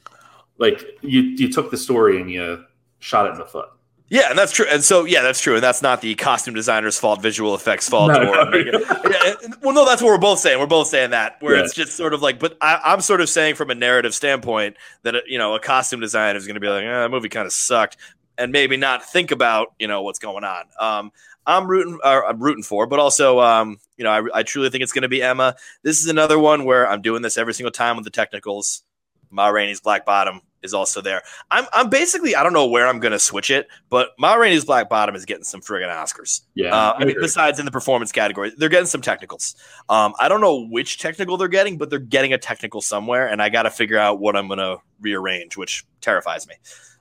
[SPEAKER 1] Like you you took the story and you shot it in the foot.
[SPEAKER 2] Yeah, and that's true. And so, yeah, that's true. And that's not the costume designer's fault, visual effects fault. No, or, no. yeah, well, no, that's what we're both saying. We're both saying that, where yeah. it's just sort of like, but I, am sort of saying from a narrative standpoint that, you know, a costume designer is going to be like, eh, that movie kind of sucked and maybe not think about, you know, what's going on. Um, I'm rooting, uh, I'm rooting for, but also, um, you know, I, I truly think it's going to be Emma. This is another one where I'm doing this every single time with the technicals. Ma Rainey's Black Bottom is also there. I'm I'm basically I don't know where I'm gonna switch it, but Ma Rainey's Black Bottom is getting some friggin' Oscars.
[SPEAKER 1] Yeah,
[SPEAKER 2] uh, I, mean, besides in the performance category, they're getting some technicals. Um, I don't know which technical they're getting, but they're getting a technical somewhere, and I got to figure out what I'm gonna rearrange, which terrifies me.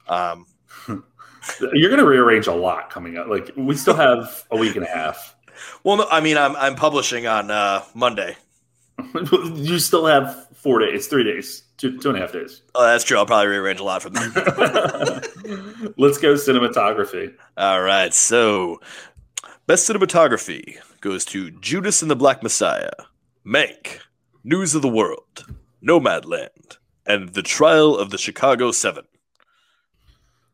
[SPEAKER 2] Um,
[SPEAKER 1] You're gonna rearrange a lot coming up. Like we still have a week and a half.
[SPEAKER 2] Well, no, I mean, I'm I'm publishing on uh, Monday.
[SPEAKER 1] you still have four days, It's three days, two two and a half days.
[SPEAKER 2] Oh, that's true. I'll probably rearrange a lot from that.
[SPEAKER 1] Let's go cinematography.
[SPEAKER 2] All right. So, best cinematography goes to Judas and the Black Messiah, Mank, News of the World, Nomadland, and The Trial of the Chicago Seven.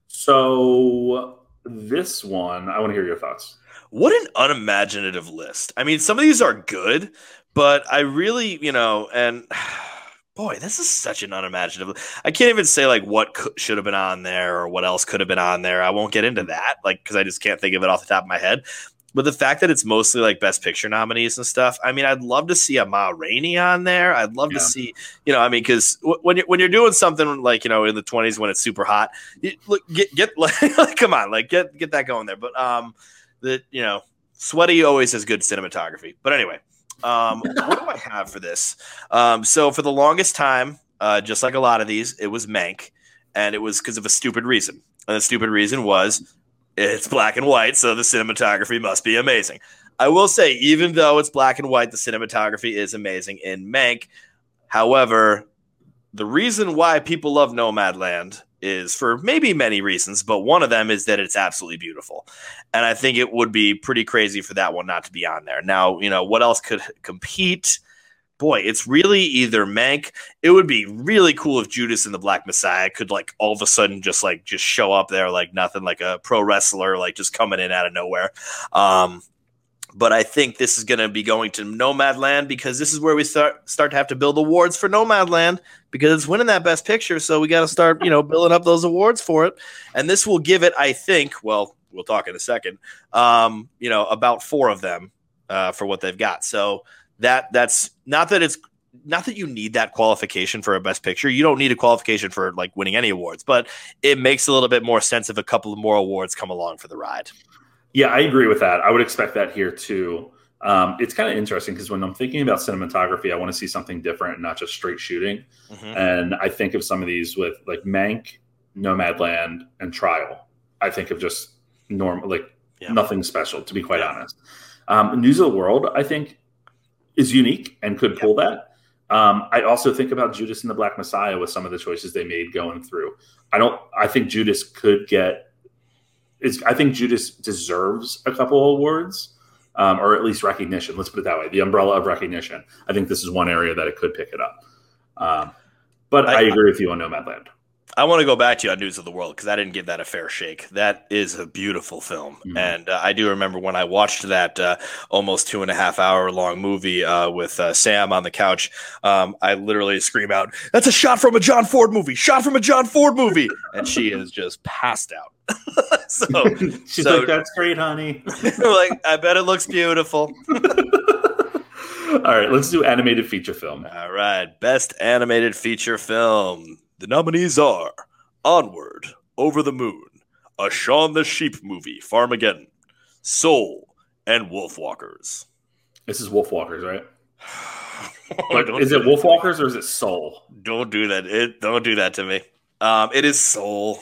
[SPEAKER 1] So, this one, I want to hear your thoughts.
[SPEAKER 2] What an unimaginative list. I mean, some of these are good, but I really, you know, and boy, this is such an unimaginative. I can't even say like what could, should have been on there or what else could have been on there. I won't get into that, like because I just can't think of it off the top of my head. But the fact that it's mostly like Best Picture nominees and stuff, I mean, I'd love to see a Ma Rainey on there. I'd love yeah. to see, you know, I mean, because w- when you're when you're doing something like you know in the 20s when it's super hot, you, look, get get like, come on, like get get that going there. But um, the you know, sweaty always has good cinematography. But anyway, um, what do I have for this? Um, so for the longest time, uh, just like a lot of these, it was Mank, and it was because of a stupid reason. And the stupid reason was it's black and white, so the cinematography must be amazing. I will say, even though it's black and white, the cinematography is amazing in Mank. However, the reason why people love Nomadland is for maybe many reasons, but one of them is that it's absolutely beautiful. And I think it would be pretty crazy for that one not to be on there. Now, you know, what else could compete? Boy, it's really either Mank. It would be really cool if Judas and the Black Messiah could like all of a sudden just like just show up there like nothing, like a pro wrestler, like just coming in out of nowhere. Um, but I think this is going to be going to Nomadland because this is where we start start to have to build awards for Nomadland because it's winning that Best Picture. So we got to start, you know, building up those awards for it, and this will give it, I think. Well, we'll talk in a second. Um, you know, about four of them uh, for what they've got. So that that's not that it's not that you need that qualification for a best picture. You don't need a qualification for like winning any awards, but it makes a little bit more sense if a couple of more awards come along for the ride.
[SPEAKER 1] Yeah, I agree with that. I would expect that here too. Um, it's kind of interesting because when I'm thinking about cinematography, I want to see something different, not just straight shooting. Mm-hmm. And I think of some of these with like Mank, Nomadland, and Trial. I think of just normal, like yeah. nothing special, to be quite yeah. honest. Um, News of the World, I think, is unique and could pull yeah. that. Um, I also think about Judas and the Black Messiah with some of the choices they made going through. I don't. I think Judas could get I think Judas deserves a couple awards, um, or at least recognition. Let's put it that way: the umbrella of recognition. I think this is one area that it could pick it up. Um, but I, I, agree with you on Nomadland.
[SPEAKER 2] I want to go back to you on News of the World because I didn't give that a fair shake. That is a beautiful film, mm-hmm. and uh, I do remember when I watched that uh, almost two and a half hour long movie uh, with uh, Sam on the couch. Um, I literally scream out, "That's a shot from a John Ford movie! Shot from a John Ford movie!" and she is just passed out.
[SPEAKER 1] so she's so, like, "That's great, honey."
[SPEAKER 2] like, I bet it looks beautiful.
[SPEAKER 1] All right, let's do animated feature film.
[SPEAKER 2] All right, best animated feature film. The nominees are Onward, Over the Moon, a Shaun the Sheep movie, Farmageddon, Soul, and Wolfwalkers.
[SPEAKER 1] This is Wolfwalkers, right? But is it Wolfwalkers or is it Soul?
[SPEAKER 2] Don't do that. It don't do that to me. Um, it is Soul.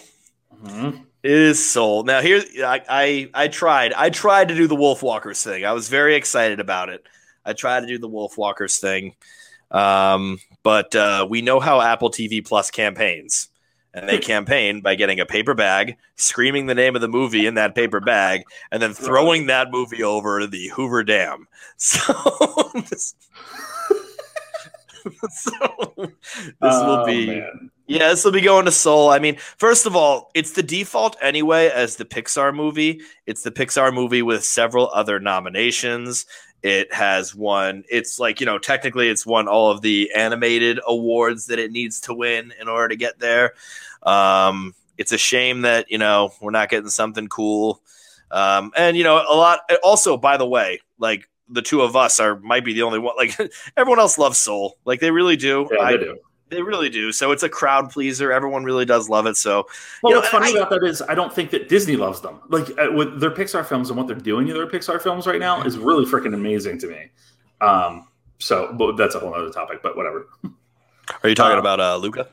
[SPEAKER 1] Mhm.
[SPEAKER 2] It is Soul. Now here, I, I I tried. I tried to do the Wolfwalkers thing. I was very excited about it. I tried to do the Wolfwalkers thing, um, but uh, we know how Apple TV Plus campaigns, and they campaign by getting a paper bag, screaming the name of the movie in that paper bag, and then throwing that movie over the Hoover Dam. So this, so this will
[SPEAKER 1] Oh,
[SPEAKER 2] be.
[SPEAKER 1] man.
[SPEAKER 2] Yeah, this will be going to Soul. I mean, first of all, it's the default anyway as the Pixar movie. It's the Pixar movie with several other nominations. It has won, it's like, you know, technically it's won all of the animated awards that it needs to win in order to get there. Um, it's a shame that, you know, we're not getting something cool. Um, and, you know, a lot, also, by the way, like, the two of us are might be the only one. Like everyone else loves Soul, like they really do.
[SPEAKER 1] Yeah,
[SPEAKER 2] I,
[SPEAKER 1] they do.
[SPEAKER 2] They really do. So it's a crowd pleaser. Everyone really does love it. So
[SPEAKER 1] Well,
[SPEAKER 2] You know,
[SPEAKER 1] what's funny
[SPEAKER 2] I-
[SPEAKER 1] about that is I don't think that Disney loves them. Like uh, with their Pixar films and what they're doing to their Pixar films right now is really freaking amazing to me. Um, so, but that's a whole other topic. But whatever.
[SPEAKER 2] are you talking
[SPEAKER 1] Uh,
[SPEAKER 2] about uh, Luca?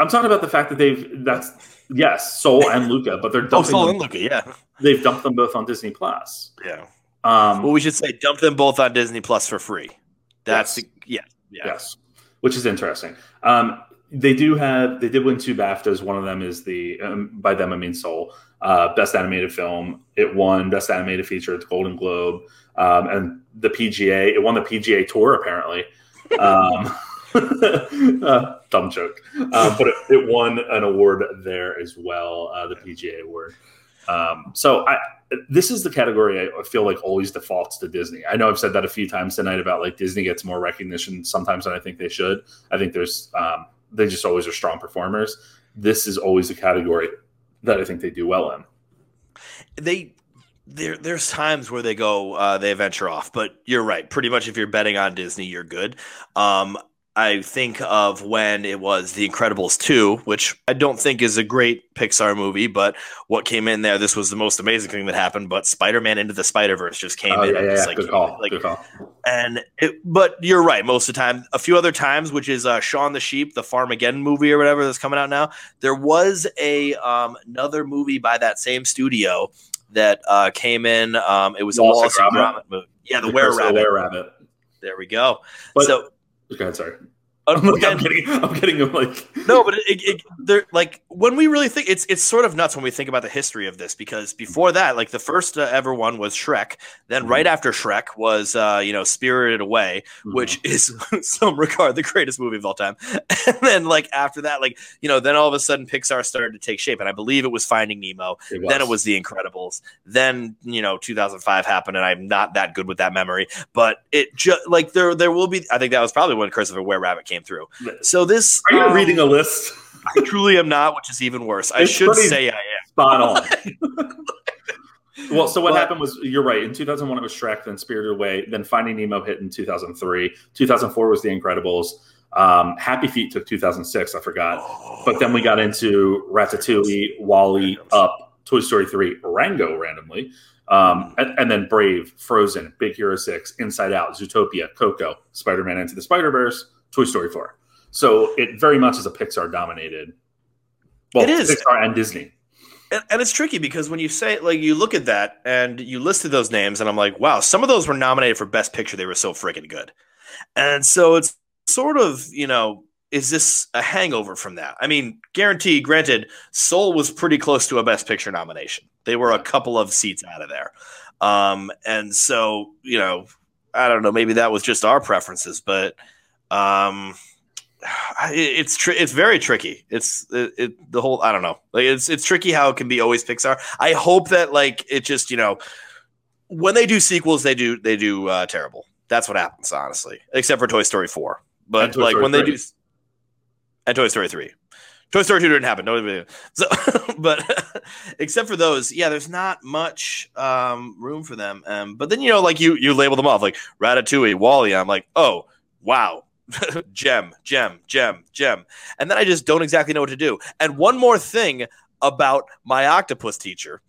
[SPEAKER 1] I'm talking about the fact that they've that's yes, Soul and Luca, but they're
[SPEAKER 2] Oh,
[SPEAKER 1] dumping
[SPEAKER 2] Soul
[SPEAKER 1] them,
[SPEAKER 2] and Luca. Yeah,
[SPEAKER 1] they've dumped them both on Disney Plus.
[SPEAKER 2] yeah.
[SPEAKER 1] Um,
[SPEAKER 2] Well, we should say dump them both on Disney Plus for free. That's
[SPEAKER 1] Yes.
[SPEAKER 2] yeah, yeah.
[SPEAKER 1] Yes, which is interesting. Um, they do have they did win two BAFTAs. One of them is the um, by them I mean Soul, uh, best animated film. It won best animated feature at the Golden Globe, um, and the PGA. It won the PGA Tour apparently. Um, uh, dumb joke, uh, but it, it won an award there as well, uh, the PGA award. Um, so I, this is the category I feel like always defaults to Disney. I know I've said that a few times tonight about like Disney gets more recognition sometimes than I think they should. I think there's um, they just always are strong performers. This is always a category that I think they do well in.
[SPEAKER 2] They there there's times where they go uh, they venture off, but you're right. Pretty much if you're betting on Disney, you're good. Um, I think of when it was The Incredibles 2, which I don't think is a great Pixar movie, but what came in there, this was the most amazing thing that happened. But Spider Man Into the Spider Verse just came
[SPEAKER 1] Oh
[SPEAKER 2] in.
[SPEAKER 1] yeah,
[SPEAKER 2] and
[SPEAKER 1] yeah,
[SPEAKER 2] it's like-
[SPEAKER 1] good call.
[SPEAKER 2] like
[SPEAKER 1] good call.
[SPEAKER 2] and it, but you're right most of the time a few other times which is uh Shaun the Sheep the Farmageddon movie or whatever that's coming out now there was a um another movie by that same studio that uh came in um it was a
[SPEAKER 1] Wallace
[SPEAKER 2] Wallace
[SPEAKER 1] and
[SPEAKER 2] and
[SPEAKER 1] Gromit?
[SPEAKER 2] Movie yeah the
[SPEAKER 1] The
[SPEAKER 2] Were Rabbit there we go
[SPEAKER 1] But
[SPEAKER 2] so
[SPEAKER 1] go ahead, sorry. I'm, like, I'm getting, I'm getting like
[SPEAKER 2] no, but it, it, they're like when we really think it's it's sort of nuts when we think about the history of this because before that, like the first uh, ever one was Shrek. Then right after Shrek was uh, you know Spirited Away, which is some regard the greatest movie of all time. And then like after that, like you know, then all of a sudden Pixar started to take shape, and I believe it was Finding Nemo.
[SPEAKER 1] It
[SPEAKER 2] Then it was The Incredibles. Then you know 2005 happened, and I'm not that good with that memory. But it just like there there will be. I think that was probably when Curse of a Were Rabbit came through. So this
[SPEAKER 1] Are you
[SPEAKER 2] um,
[SPEAKER 1] reading a list?
[SPEAKER 2] I truly am not, which is even worse. I should say I am.
[SPEAKER 1] Spot on. well, so what
[SPEAKER 2] But-
[SPEAKER 1] happened was you're right. In 2001, it was Shrek, then Spirited Away, then Finding Nemo hit in 2003. 2004 was The Incredibles. Um, Happy Feet took 2006. I forgot. But then we got into Ratatouille, WALL-E, Up, Toy Story 3, Rango randomly, um, and, and then Brave, Frozen, Big Hero 6, Inside Out, Zootopia, Coco, Spider Man Into the Spider Verse, Toy Story 4. So it very much is a Pixar dominated. Well,
[SPEAKER 2] It is.
[SPEAKER 1] Pixar and Disney.
[SPEAKER 2] and, and it's tricky because when you say like you look at that and you listed those names, and I'm like, wow, some of those were nominated for Best Picture. They were so freaking good, and so it's sort of you know. Is this a hangover from that? I mean, guarantee, granted, Soul was pretty close to a Best Picture nomination. They were a couple of seats out of there. Um, and so, you know, I don't know, maybe that was just our preferences, but um, it's tr- it's very tricky. It's it, it the whole I don't know. Like it's it's tricky how it can be always Pixar. I hope that like it just you know when they do sequels they do they do uh, terrible. That's what happens honestly, except for Toy Story four. But like
[SPEAKER 1] Story
[SPEAKER 2] when they do and Toy Story three. Toy Story 2 didn't happen. No, so, but except for those, yeah, there's not much um, room for them. Um, but then you know, like you you label them off like Ratatouille, WALL-E. I'm like, oh wow, gem, gem, gem, gem, and then I just don't exactly know what to do. And one more thing about my octopus teacher.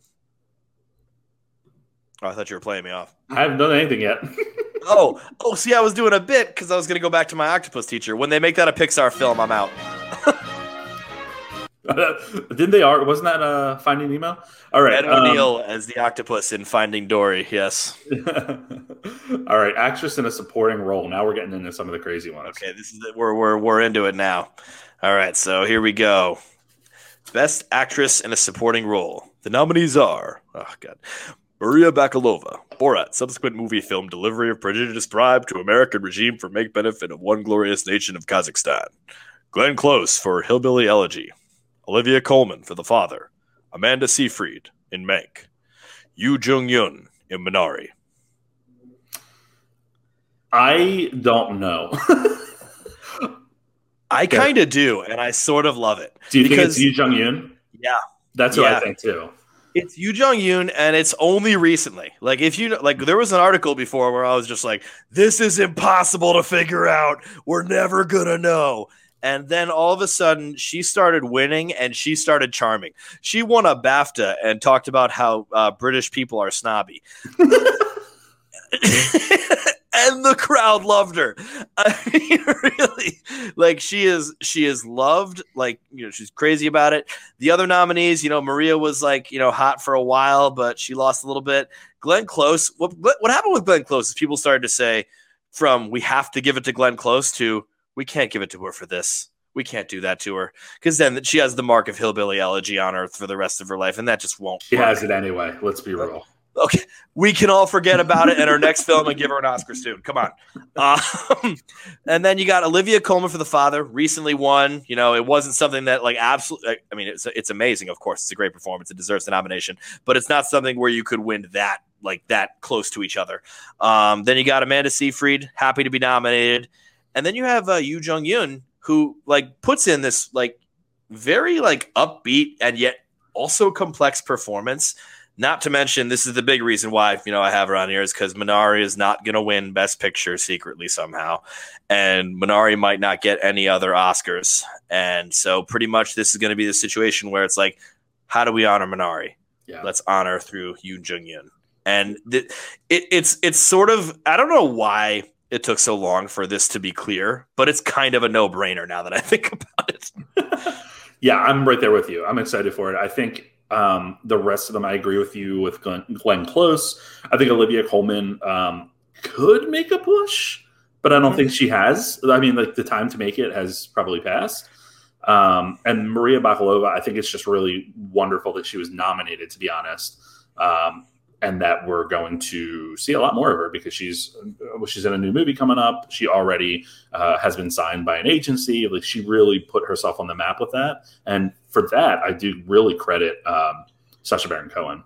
[SPEAKER 2] Oh, I thought you were playing me off.
[SPEAKER 1] I haven't done anything yet.
[SPEAKER 2] oh, oh, see, I was doing a bit because I was going to go back to my octopus teacher. When they make that a Pixar film, I'm out.
[SPEAKER 1] Didn't they? Are wasn't that uh Finding Nemo? All right,
[SPEAKER 2] Ed O'Neill um, as the octopus in Finding Dory. Yes.
[SPEAKER 1] All right, actress in a supporting role. Now we're getting into some of the crazy ones.
[SPEAKER 2] Okay, this is the, we're we're we're into it now. All right, so here we go. Best actress in a supporting role. The nominees are oh god, Maria Bakalova, Borat, subsequent movie film delivery of Prodigious Bribe to American regime for make benefit of one glorious nation of Kazakhstan. Glenn Close for Hillbilly Elegy. Olivia Colman for The Father, Amanda Seyfried in Mank, Yu Jung Yun in Minari.
[SPEAKER 1] I don't know.
[SPEAKER 2] I kind of do, and I sort of love it.
[SPEAKER 1] Do you because, think it's Yu Jung Yun?
[SPEAKER 2] Yeah,
[SPEAKER 1] that's what yeah. I think too.
[SPEAKER 2] It's Yu Jung Yoon, and it's only recently. Like, if you like, there was an article before where I was just like, "This is impossible to figure out. We're never gonna know." And then all of a sudden, she started winning and she started charming. She won a BAFTA and talked about how uh, British people are snobby. and the crowd loved her. I mean, really, like she is, she is loved. Like you know, she's crazy about it. The other nominees, you know, Maria was like you know hot for a while, but she lost a little bit. Glenn Close. What what happened with Glenn Close is people started to say from we have to give it to Glenn Close to we can't give it to her for this. We can't do that to her because then she has the mark of hillbilly elegy on her for the rest of her life, and that just won't.
[SPEAKER 1] She work. has it anyway. Let's be real.
[SPEAKER 2] Okay, we can all forget about it in our next film and give her an Oscar soon. Come on. Um, and then you got Olivia Colman for The Father, recently won. You know, it wasn't something that like absolutely. I mean, it's it's amazing. Of course, it's a great performance. It deserves the nomination, but it's not something where you could win that like that close to each other. Um, then you got Amanda Seyfried, happy to be nominated. And then you have uh, Yu Jung Yun, who like puts in this like very like upbeat and yet also complex performance. Not to mention, this is the big reason why you know I have her on here is because Minari is not going to win Best Picture secretly somehow, and Minari might not get any other Oscars, and so pretty much this is going to be the situation where it's like, how do we honor Minari? Yeah. Let's honor through Yoon Jung Yun, and th- it, it's it's sort of I don't know why it took so long for this to be clear, but it's kind of a no brainer now that I think about it.
[SPEAKER 1] yeah, I'm right there with you. I'm excited for it. I think um, the rest of them, I agree with you with Glenn, Glenn Close. I think Olivia Colman um, could make a push, but I don't mm-hmm. think she has. I mean, like the time to make it has probably passed. Um, and Maria Bakalova, I think it's just really wonderful that she was nominated, to be honest. Um, and that we're going to see a lot more of her because she's she's in a new movie coming up. She already uh, has been signed by an agency. Like she really put herself on the map with that, and for that, I do really credit um, Baron Cohen.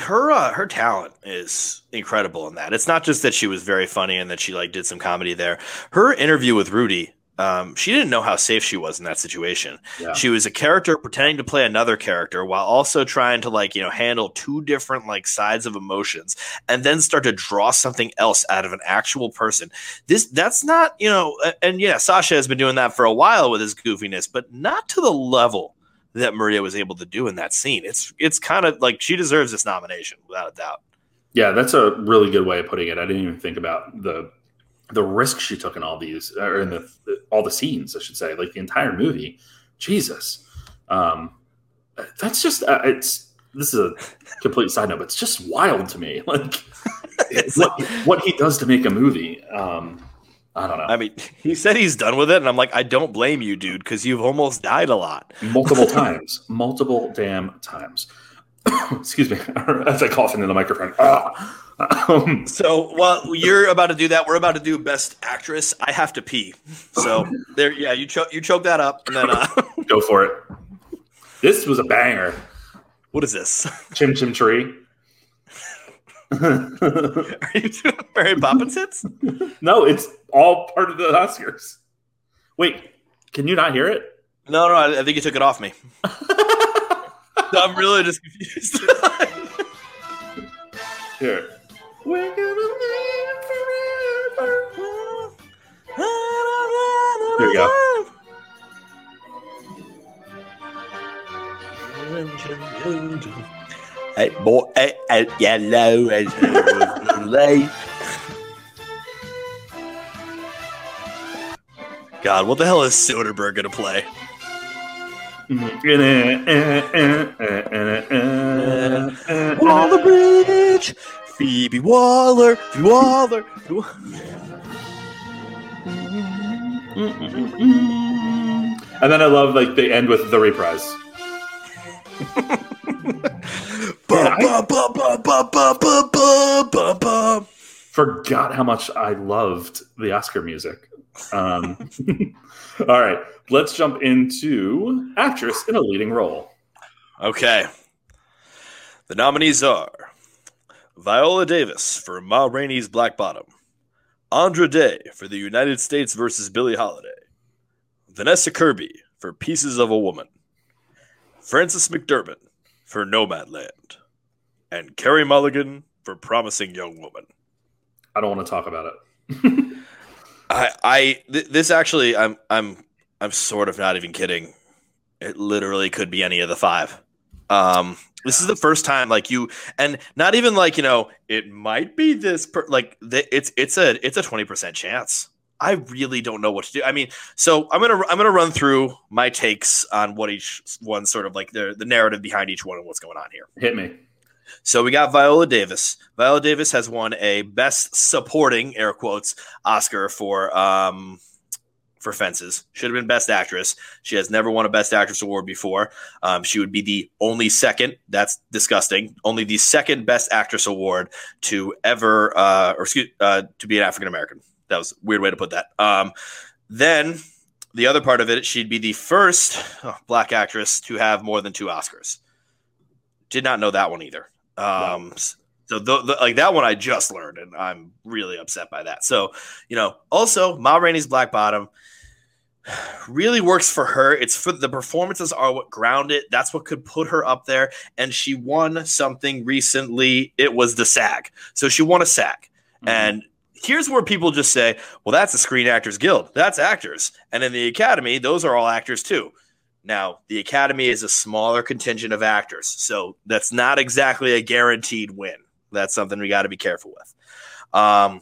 [SPEAKER 2] Her uh, her talent is incredible in that. It's not just that she was very funny and that she like did some comedy there. Her interview with Rudy um, she didn't know how safe she was in that situation. Yeah. She was a character pretending to play another character while also trying to like you know handle two different like sides of emotions, and then start to draw something else out of an actual person. This that's not you know, and yeah, Sacha has been doing that for a while with his goofiness, but not to the level that Maria was able to do in that scene. It's it's kind of like she deserves this nomination without a doubt.
[SPEAKER 1] Yeah, that's a really good way of putting it. I didn't even think about the the risk she took in all these or in the all the scenes, I should say, like the entire movie. Jesus, um, that's just uh, it's this is a complete side note, but it's just wild to me. Like what, what he does to make a movie. Um, I don't know.
[SPEAKER 2] I mean, he said he's done with it, and I'm like, I don't blame you, dude, because you've almost died a lot,
[SPEAKER 1] multiple times, multiple damn times. Excuse me, as I cough into the microphone. Ah.
[SPEAKER 2] Um, so while you're about to do that, we're about to do best actress. I have to pee. So there, yeah, you choke you choke that up, and then uh,
[SPEAKER 1] go for it. This was a banger.
[SPEAKER 2] What is this?
[SPEAKER 1] Chim Chim Tree.
[SPEAKER 2] Are you doing Mary Poppins hits?
[SPEAKER 1] no, it's all part of the Oscars. Wait, can you not hear it?
[SPEAKER 2] No, no, I, I think you took it off me. I'm really just confused.
[SPEAKER 1] Here. We're gonna live forever. Here we go.
[SPEAKER 2] Hey, boy. Hey, at yellow as. God, what the hell is Soderbergh gonna play? Mm-hmm. Waller Bridge, Phoebe Waller, Phoebe Waller. Mm-hmm.
[SPEAKER 1] And then I love like they end with the reprise. Forgot how much I loved the Oscar music. Um, all right, let's jump into actress in a leading role.
[SPEAKER 2] Okay. The nominees are Viola Davis for Ma Rainey's Black Bottom, Andra Day for The United States versus Billie Holiday, Vanessa Kirby for Pieces of a Woman, Frances McDormand for Nomadland, and Carey Mulligan for Promising Young Woman.
[SPEAKER 1] I don't want to talk about it.
[SPEAKER 2] I, I th- this actually, I'm, I'm, I'm sort of not even kidding. It literally could be any of the five. Um, this is the first time, like you, and not even like you know, it might be this. Per, like it's it's a it's a twenty percent chance. I really don't know what to do. I mean, so I'm gonna I'm gonna run through my takes on what each one sort of like the the narrative behind each one and what's going on here.
[SPEAKER 1] Hit me.
[SPEAKER 2] So we got Viola Davis. Viola Davis has won a Best Supporting air quotes Oscar for um for Fences. Should have been Best Actress. She has never won a Best Actress award before. Um, she would be the only second. That's disgusting. Only the second Best Actress award to ever, uh, or excuse, uh, to be an African American. That was a weird way to put that. Um, then the other part of it, she'd be the first oh, black actress to have more than two Oscars. Did not know that one either. Um, so the, the, like that one I just learned, and I'm really upset by that. So you know, also Ma Rainey's Black Bottom really works for her. It's for the performances are what ground it. That's what could put her up there. And she won something recently. It was the SAG, so she won a SAG.
[SPEAKER 1] Mhm.
[SPEAKER 2] And here's where people just say, "Well, that's the Screen Actors Guild. That's actors." And in the Academy, those are all actors too. Now, the Academy is a smaller contingent of actors, so that's not exactly a guaranteed win. That's something we got to be careful with. Um,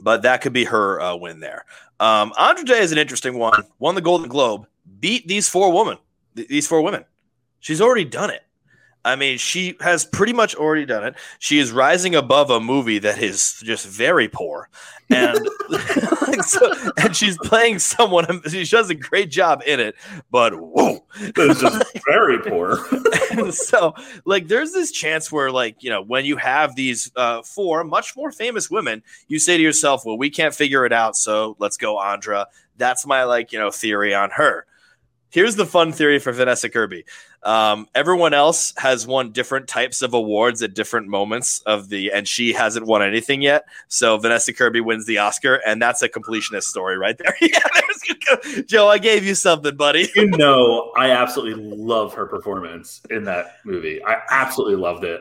[SPEAKER 2] but that could be her uh, win there. Um, Andra Day is an interesting one. Won the Golden Globe, beat these four women. th- these four women. She's already done it. I mean, she has pretty much already done it. She is rising above a movie that is just very poor, and so, and she's playing someone. She does a great job in it, but whoa,
[SPEAKER 1] It's just very poor.
[SPEAKER 2] and so like there's this chance where like you know when you have these uh, four much more famous women you say to yourself well we can't figure it out so let's go andra that's my like you know theory on her here's the fun theory for vanessa kirby um, everyone else has won different types of awards at different moments of the and she hasn't won anything yet so vanessa kirby wins the oscar and that's a completionist story right there yeah there's joe i gave you something buddy
[SPEAKER 1] you know, I absolutely love her performance in that movie. I absolutely loved it.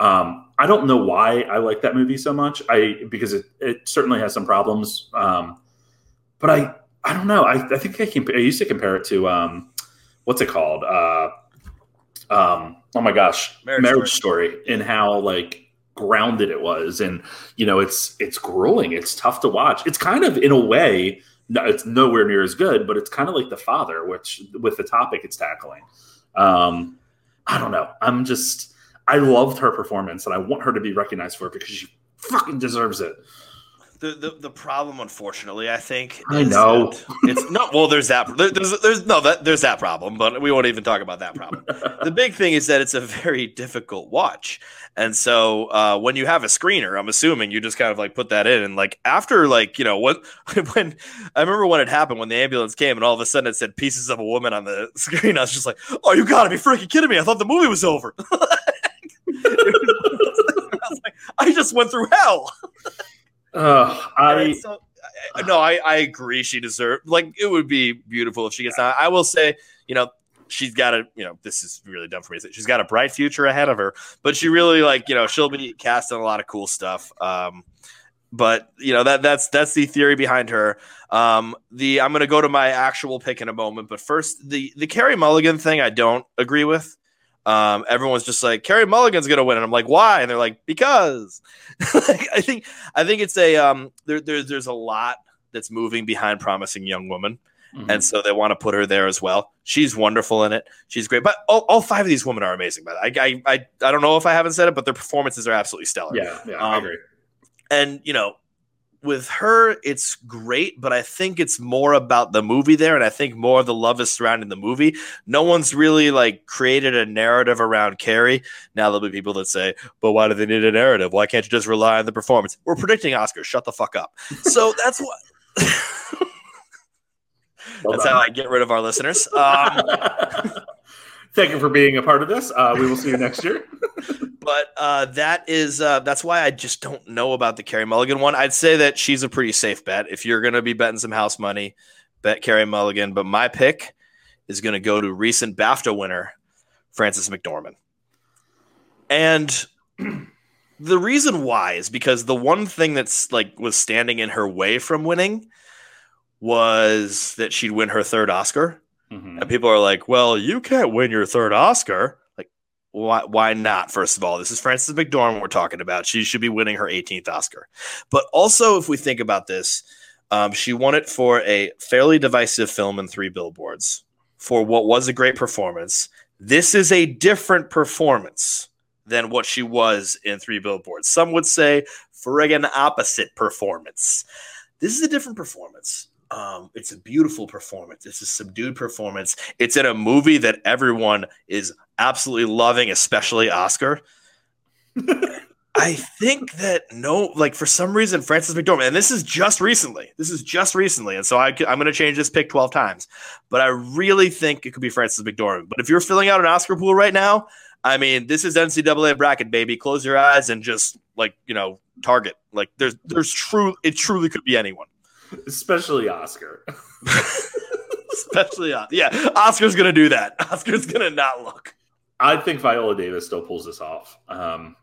[SPEAKER 1] Um, I don't know why I like that movie so much. I because it, it certainly has some problems. Um, but I I don't know. I, I think I, can, I used to compare it to um, what's it called? Uh, um, oh my gosh,
[SPEAKER 2] Marriage
[SPEAKER 1] Marriage, Story. and how like grounded it was, and you know, it's it's grueling. It's tough to watch. It's kind of in a way no, it's nowhere near as good, but it's kind of like the father, which with the topic it's tackling. Um, I don't know. I'm just I loved her performance, and I want her to be recognized for it because she fucking deserves it.
[SPEAKER 2] The, the the problem, unfortunately, I think
[SPEAKER 1] I
[SPEAKER 2] is
[SPEAKER 1] know.
[SPEAKER 2] it's no. Well, there's that. There, there's there's no that there's that problem, but we won't even talk about that problem. the big thing is that it's a very difficult watch, and so uh, when you have a screener, I'm assuming you just kind of like put that in, and like after like you know what when I remember when it happened when the ambulance came, and all of a sudden it said "pieces of a woman" on the screen. I was just like, "Oh, you got to be freaking kidding me! I thought the movie was over." I, was like, I just went through hell.
[SPEAKER 1] Uh, I
[SPEAKER 2] so, I- no, I, I agree. She deserved like it would be beautiful if she gets on. I will say, you know, she's got a you know this is really dumb for me. She's got a bright future ahead of her, but she really like you know she'll be cast in a lot of cool stuff. Um, but you know that that's that's the theory behind her. Um, the I'm gonna go to my actual pick in a moment, but first the the Carey Mulligan thing I don't agree with. Um, everyone's just like Carey Mulligan's gonna win, and I'm like, why? And they're like, because. like, I think I think it's a um, there, there's there's a lot that's moving behind Promising Young Woman.
[SPEAKER 1] Mhm.
[SPEAKER 2] And so they want to put her there as well. She's wonderful in it. She's great. But all, all five of these women are amazing. But I, I, I, I don't know if I haven't said it, but their performances are absolutely stellar.
[SPEAKER 1] yeah, yeah, I
[SPEAKER 2] Um,
[SPEAKER 1] agree.
[SPEAKER 2] and you know with her it's great but i think it's more about the movie there and i think more of the love is surrounding the movie. No one's really like created a narrative around carey. Now there'll be people that say but why do they need a narrative? Why can't you just rely on the performance? We're predicting oscars. Shut the fuck up. So that's what that's how i get rid of our listeners. Um,
[SPEAKER 1] Thank you for being a part of this. Uh, we will see you next year.
[SPEAKER 2] but uh, that is uh, that's why I just don't know about the Carey Mulligan one. I'd say that she's a pretty safe bet. If you're going to be betting some house money, bet Carey Mulligan. But my pick is going to go to recent BAFTA winner Frances McDormand, and the reason why is because the one thing that's like was standing in her way from winning was that she'd win her third Oscar.
[SPEAKER 1] Mhm.
[SPEAKER 2] And people are like, well, you can't win your third Oscar. Like, why, why not? First of all, this is Frances McDormand we're talking about. She should be winning her 18th Oscar. But also, if we think about this, um, she won it for a fairly divisive film in Three Billboards for what was a great performance. This is a different performance than what she was in Three Billboards. Some would say friggin' opposite performance. This is a different performance. Um, it's a beautiful performance. It's a subdued performance. It's in a movie that everyone is absolutely loving, especially Oscar. I think that no, like for some reason, Frances McDormand, and this is just recently. This is just recently, and so I, am going to change this pick 12 times. But I really think it could be Frances McDormand. But if you're filling out an Oscar pool right now, I mean, this is NCAA bracket, baby. Close your eyes and just like you know, target. Like there's there's true. It truly could be anyone.
[SPEAKER 1] Especially Oscar.
[SPEAKER 2] Especially, uh, yeah, Oscar's gonna do that. Oscar's gonna not look.
[SPEAKER 1] I think Viola Davis still pulls this off. Um,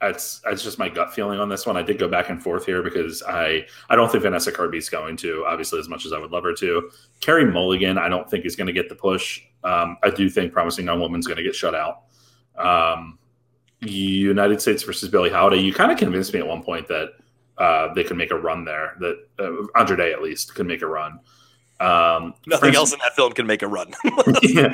[SPEAKER 1] that's that's just my gut feeling on this one. I did go back and forth here because I I don't think Vanessa Kirby's going to obviously as much as I would love her to. Carey Mulligan, I don't think is going to get the push. Um, I do think Promising Young Woman's going to get shut out. Um, United States versus Billie Holiday. You kind of convinced me at one point that uh, they could make a run there. That uh, Andre Day at least could make a run. Um,
[SPEAKER 2] Nothing
[SPEAKER 1] Frances-
[SPEAKER 2] else in that film can make a run.
[SPEAKER 1] yeah.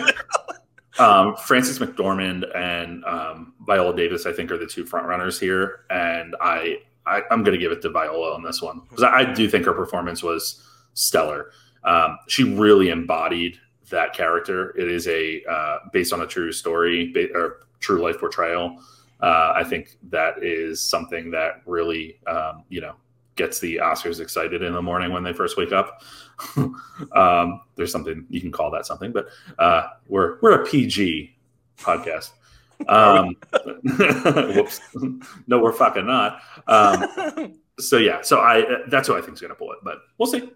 [SPEAKER 1] Um, Frances McDormand and um, Viola Davis, I think, are the two front runners here, and I, I I'm going to give it to Viola on this one because I, I do think her performance was stellar. Um, she really embodied that character. It is a uh, based on a true story ba- or true life portrayal. Uh, I think that is something that really, um, you know, gets the Oscars excited in the morning when they first wake up. um, there's something you can call that something, but uh, we're we're a PG podcast. Um, whoops, no, we're fucking not. Um, so yeah, so I that's who I think is going to pull it, but we'll see.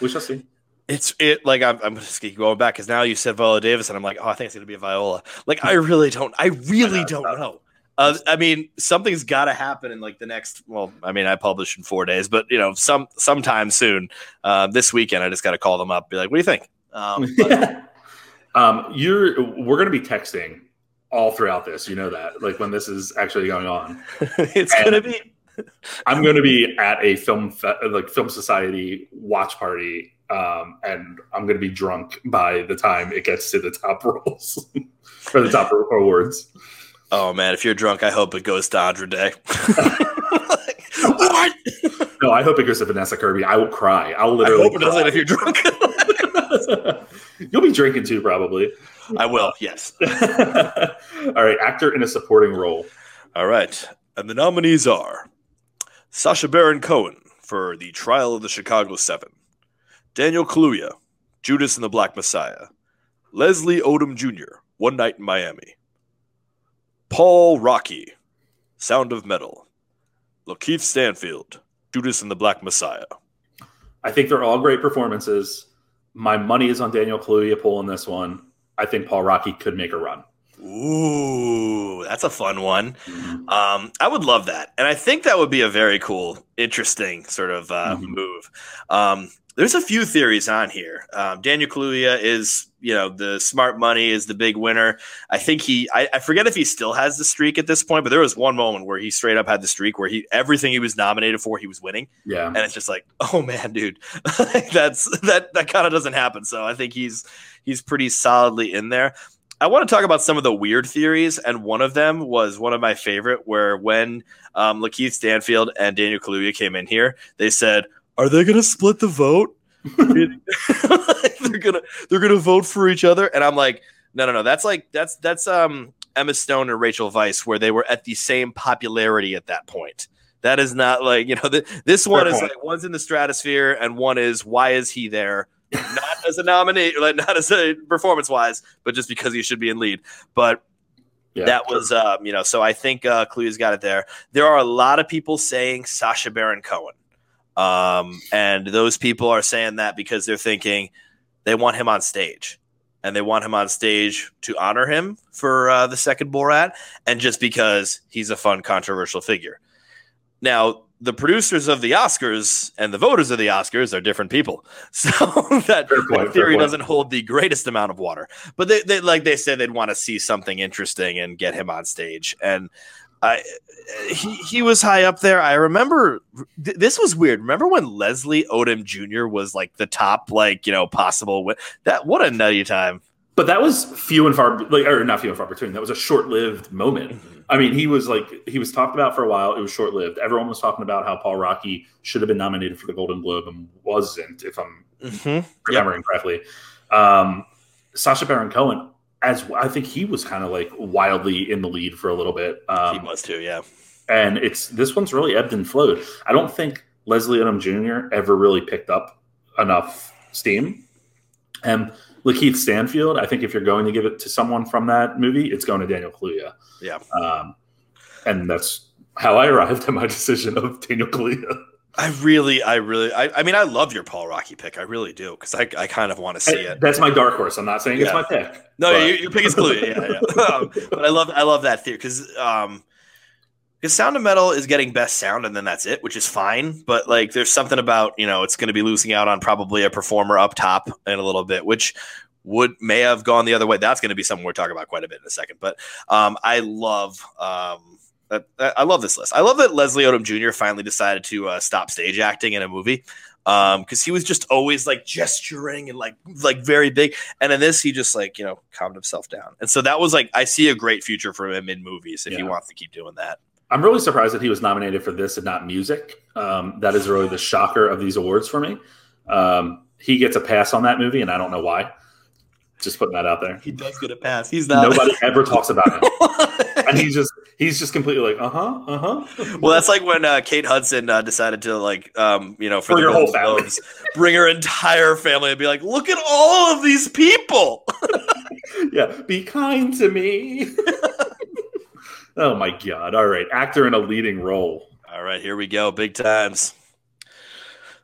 [SPEAKER 1] We shall see.
[SPEAKER 2] it's it like I'm, I'm just keep going back because now you said Viola Davis and I'm like, oh, I think it's gonna be a Viola. Like I really don't, I really
[SPEAKER 1] I know,
[SPEAKER 2] don't know. Uh, I mean, something's got to happen in like the next. Well, I mean, I publish in four days, but you know, some sometime soon. Uh, this weekend, I just got to call them up, be like, "What do you think?" Um, but-
[SPEAKER 1] um, you're we're going to be texting all throughout this. You know that, like when this is actually going on.
[SPEAKER 2] it's gonna be
[SPEAKER 1] I'm going to be at a film fe- like film society watch party, um, and I'm going to be drunk by the time it gets to the top rolls for the top awards.
[SPEAKER 2] Oh man, if you're drunk, I hope it goes to Andre Day. what?
[SPEAKER 1] No, I hope it goes to Vanessa Kirby. I will cry. I'll literally.
[SPEAKER 2] I hope it doesn't if you're drunk.
[SPEAKER 1] You'll be drinking too, probably.
[SPEAKER 2] I will. Yes.
[SPEAKER 1] All right, actor in a supporting role.
[SPEAKER 2] All right. And the nominees are Sacha Baron Cohen for The Trial of the Chicago Seven, Daniel Kaluuya, Judas and the Black Messiah, Leslie Odom Jr., One Night in Miami, Paul Raci, Sound of Metal, Lakeith Stanfield, Judas and the Black Messiah.
[SPEAKER 1] I think they're all great performances. My money is on Daniel Kaluuya pulling this one. I think Paul Raci could make a run.
[SPEAKER 2] Ooh, that's a fun one. Um, I would love that, and I think that would be a very cool, interesting sort of uh,
[SPEAKER 1] Mhm.
[SPEAKER 2] move. Um, there's a few theories on here. Um, Daniel Kaluuya is, you know, the smart money is the big winner. I think he, I, I, forget if he still has the streak at this point, but there was one moment where he straight up had the streak where he everything he was nominated for, he was winning.
[SPEAKER 1] Yeah,
[SPEAKER 2] and it's just like, oh man, dude, that's that that kind of doesn't happen. So I think he's he's pretty solidly in there. I want to talk about some of the weird theories, and one of them was one of my favorite, where when um, Lakeith Stanfield and Daniel Kaluuya came in here, they said, "Are they going to split the vote? they're gonna they're gonna vote for each other?" And I'm like, "No, no, no. That's like that's that's um Emma Stone and Rachel Weisz, where they were at the same popularity at that point." That is not like you know the, this one Fair is point. like one's in the stratosphere and one is why is he there not as a nominee, like not as a performance wise, but just because he should be in lead. But yeah, that was, um, you know, so I think uh, Clue's got it there. There are a lot of people saying Sacha Baron Cohen. Um, and those people are saying that because they're thinking they want him on stage and they want him on stage to honor him for uh, the second Borat and just because he's a fun, controversial figure. Now, the producers of the Oscars and the voters of the Oscars are different people. So that, point, that theory doesn't hold the greatest amount of water. But they, they like they said they'd want to see something interesting and get him on stage. And I he he was high up there. I remember th- this was weird. Remember when Leslie Odom Jr. was like the top, like you know, possible win- that what a nutty time.
[SPEAKER 1] But that was few and far, like, or not few and far between. That was a short-lived moment. Mm-hmm. I mean, he was like he was talked about for a while. It was short-lived. Everyone was talking about how Paul Raci should have been nominated for the Golden Globe and wasn't, if I'm mm-hmm. remembering yep. correctly. Um, Sacha Baron Cohen, as I think he was kind of like wildly in the lead for a little bit.
[SPEAKER 2] Um, he was too, yeah.
[SPEAKER 1] And it's this one's really ebbed and flowed. I don't think Leslie Odom Jr. ever really picked up enough steam. And Lakeith Stanfield, I think if you're going to give it to someone from that movie, it's going to Daniel Kaluuya.
[SPEAKER 2] Yeah.
[SPEAKER 1] Um, and that's how I arrived at my decision of Daniel Kaluuya.
[SPEAKER 2] I really, I really, I, I mean, I love your Paul Raci pick. I really do because I, I kind of want to see it.
[SPEAKER 1] That's my dark horse. I'm not saying yeah. it's my pick.
[SPEAKER 2] No, but. your, your pick is Kaluuya. yeah, yeah. um, but I love, I love that theory because, um, because Sound of Metal is getting best sound, and then that's it, which is fine. But like, there's something about you know it's going to be losing out on probably a performer up top in a little bit, which would may have gone the other way. That's going to be something we're talking about quite a bit in a second. But um, I love. Um, I love this list. I love that Leslie Odom Jr. finally decided to uh, stop stage acting in a movie because um, he was just always like gesturing and like like very big. And in this, he just like you know calmed himself down. And so that was like I see a great future for him in movies if yeah. he wants to keep doing that.
[SPEAKER 1] I'm really surprised that he was nominated for this and not music. Um, that is really the shocker of these awards for me. Um, he gets a pass on that movie, and I don't know why. Just putting that out there.
[SPEAKER 2] He does get a pass. He's not.
[SPEAKER 1] Nobody ever talks about him, and he's just he's just completely like, uh huh, uh huh.
[SPEAKER 2] Well, that's like when uh, Kate Hudson uh, decided to like, um, you know, for,
[SPEAKER 1] for your whole family,
[SPEAKER 2] bring her entire family and be like, look at all of these people.
[SPEAKER 1] yeah, be kind to me. Oh my god! All right, actor in a leading role.
[SPEAKER 2] All right, here we go. Big times.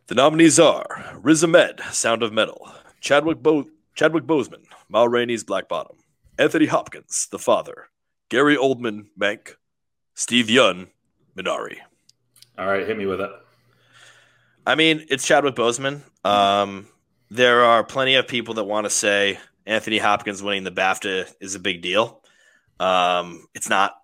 [SPEAKER 2] The nominees are Riz Ahmed, Sound of Metal, Chadwick Bo- Chadwick Boseman, Ma Rainey's Black Bottom, Anthony Hopkins, The Father, Gary Oldman, Mank, Steve Yeun, Minari.
[SPEAKER 1] All right, hit me with it.
[SPEAKER 2] I mean, it's Chadwick Boseman. Um, there are plenty of people that want to say Anthony Hopkins winning the BAFTA is a big deal. Um, it's not.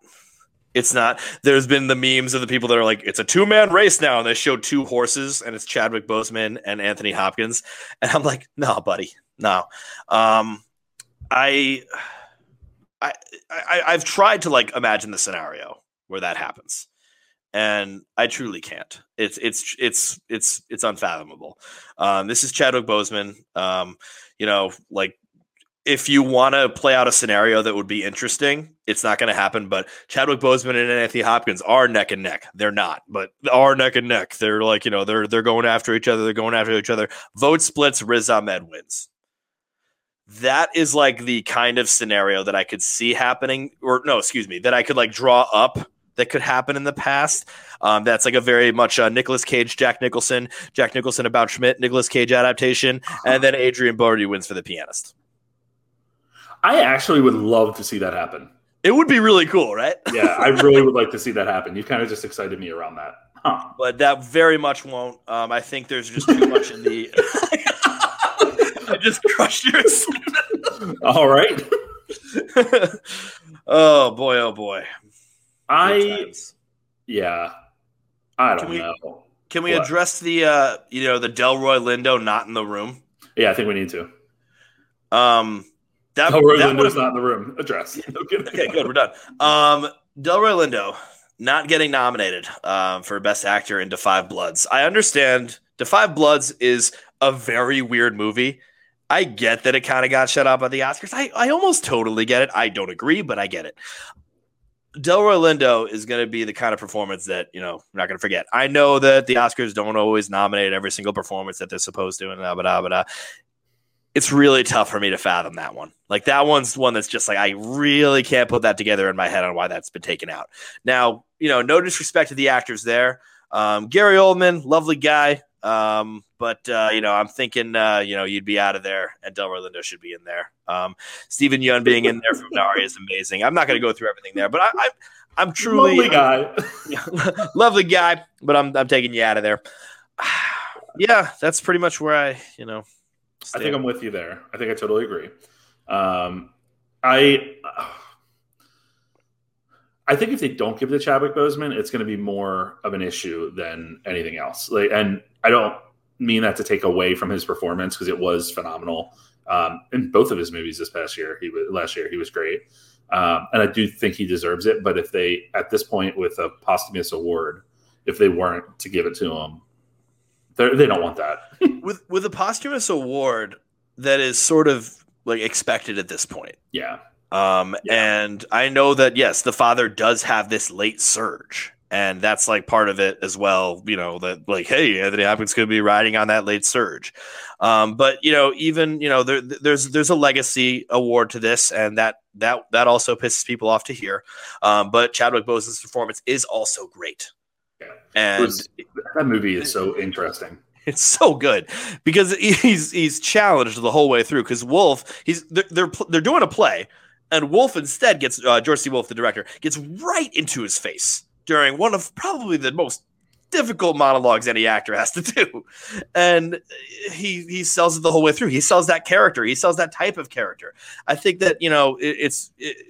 [SPEAKER 2] It's not. There's been the memes of the people that are like, it's a two man race now, and they show two horses, and it's Chadwick Boseman and Anthony Hopkins, and I'm like, no, buddy, no. Um, I, I, I, I've tried to like imagine the scenario where that happens, and I truly can't. It's it's it's it's it's unfathomable. Um, this is Chadwick Boseman. Um, you know, like if you want to play out a scenario that would be interesting, it's not going to happen. But Chadwick Boseman and Anthony Hopkins are neck and neck. They're not, but are neck and neck. They're like you know they're they're going after each other. They're going after each other. Vote splits. Riz Ahmed wins. That is like the kind of scenario that I could see happening, or no, excuse me, that I could like draw up that could happen in the past. Um, that's like a very much uh, Nicolas Cage, Jack Nicholson, Jack Nicholson about Schmidt, Nicolas Cage adaptation, and then Adrien Brody wins for the pianist.
[SPEAKER 1] I actually would love to see that happen.
[SPEAKER 2] It would be really cool, right?
[SPEAKER 1] yeah, I really would like to see that happen. You kind of just excited me around that. Huh.
[SPEAKER 2] but that very much won't. Um, I think there's just too much in the. Just crushed your.
[SPEAKER 1] All right.
[SPEAKER 2] oh boy! Oh boy!
[SPEAKER 1] I yeah. I don't
[SPEAKER 2] Can we-
[SPEAKER 1] know.
[SPEAKER 2] Can we
[SPEAKER 1] What?
[SPEAKER 2] address the uh, you know the Delroy Lindo not in the room?
[SPEAKER 1] Yeah, I think we need to.
[SPEAKER 2] Um, that,
[SPEAKER 1] Oh, Roy
[SPEAKER 2] that
[SPEAKER 1] Lindo's not in the room. Address. Okay,
[SPEAKER 2] Okay, good. We're done. Um, Delroy Lindo not getting nominated um, for Best Actor in Five Bloods. I understand Five Bloods is a very weird movie. I get that it kind of got shut out by the Oscars. I, I almost totally get it. I don't agree, but I get it. Delroy Lindo is going to be the kind of performance that, you know, we're not going to forget. I know that the Oscars don't always nominate every single performance that they're supposed to, and blah, blah, blah. It's really tough for me to fathom that one. Like, that one's one that's just like, I really can't put that together in my head on why that's been taken out. Now, you know, no disrespect to the actors there. Um, Gary Oldman, lovely guy. Um, but uh, you know, I'm thinking, uh, you know, you'd be out of there, and Delroy Lindo should be in there. Um, Steven Yeun being in there from Nari is amazing. I'm not going to go through everything there, but I, I, I'm truly
[SPEAKER 1] Lovely guy.
[SPEAKER 2] lovely guy, but I'm I'm taking you out of there. yeah, that's pretty much where I, you know,
[SPEAKER 1] I think I'm with you there. I think I totally agree. Um, I I think if they don't give it to Chadwick Boseman, it's going to be more of an issue than anything else. Like, and I don't mean that to take away from his performance because it was phenomenal um, in both of his movies this past year. He was last year. He was great, um, and I do think he deserves it. But if they at this point with a posthumous award, if they weren't to give it to him, they're- don't want that.
[SPEAKER 2] with with a posthumous award that is sort of like expected at this point.
[SPEAKER 1] yeah.
[SPEAKER 2] Um,
[SPEAKER 1] Yeah.
[SPEAKER 2] and I know that yes, the father does have this late surge, and that's like part of it as well. You know that like, hey, Anthony Hopkins could be riding on that late surge. Um, but you know, even you know, there, there's there's a legacy award to this, and that that that also pisses people off to hear. Um, but Chadwick Boseman's performance is also great,
[SPEAKER 1] Yeah.
[SPEAKER 2] And
[SPEAKER 1] was- that movie is so interesting.
[SPEAKER 2] it's so good because he's he's challenged the whole way through. Because Wolfe, he's they're, they're they're doing a play, and Wolfe instead gets uh, George C. Wolfe, the director, gets right into his face during one of probably the most difficult monologues any actor has to do, and he he sells it the whole way through. He sells that character. He sells that type of character. I think that you know it, it's. It,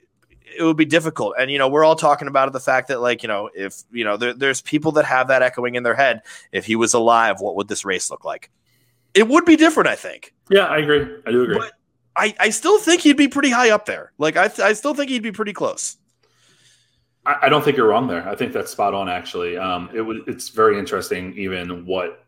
[SPEAKER 2] it would be difficult. And, you know, we're all talking about the fact that, like, you know, if, you know, there, there's people that have that echoing in their head if he was alive, what would this race look like? It would be different, I think.
[SPEAKER 1] Yeah, I agree. I do agree.
[SPEAKER 2] But I, I still think he'd be pretty high up there. Like I, I still think he'd be pretty close.
[SPEAKER 1] I, I don't think you're wrong there. I think that's spot on. Actually, um, it was. It's very interesting. Even what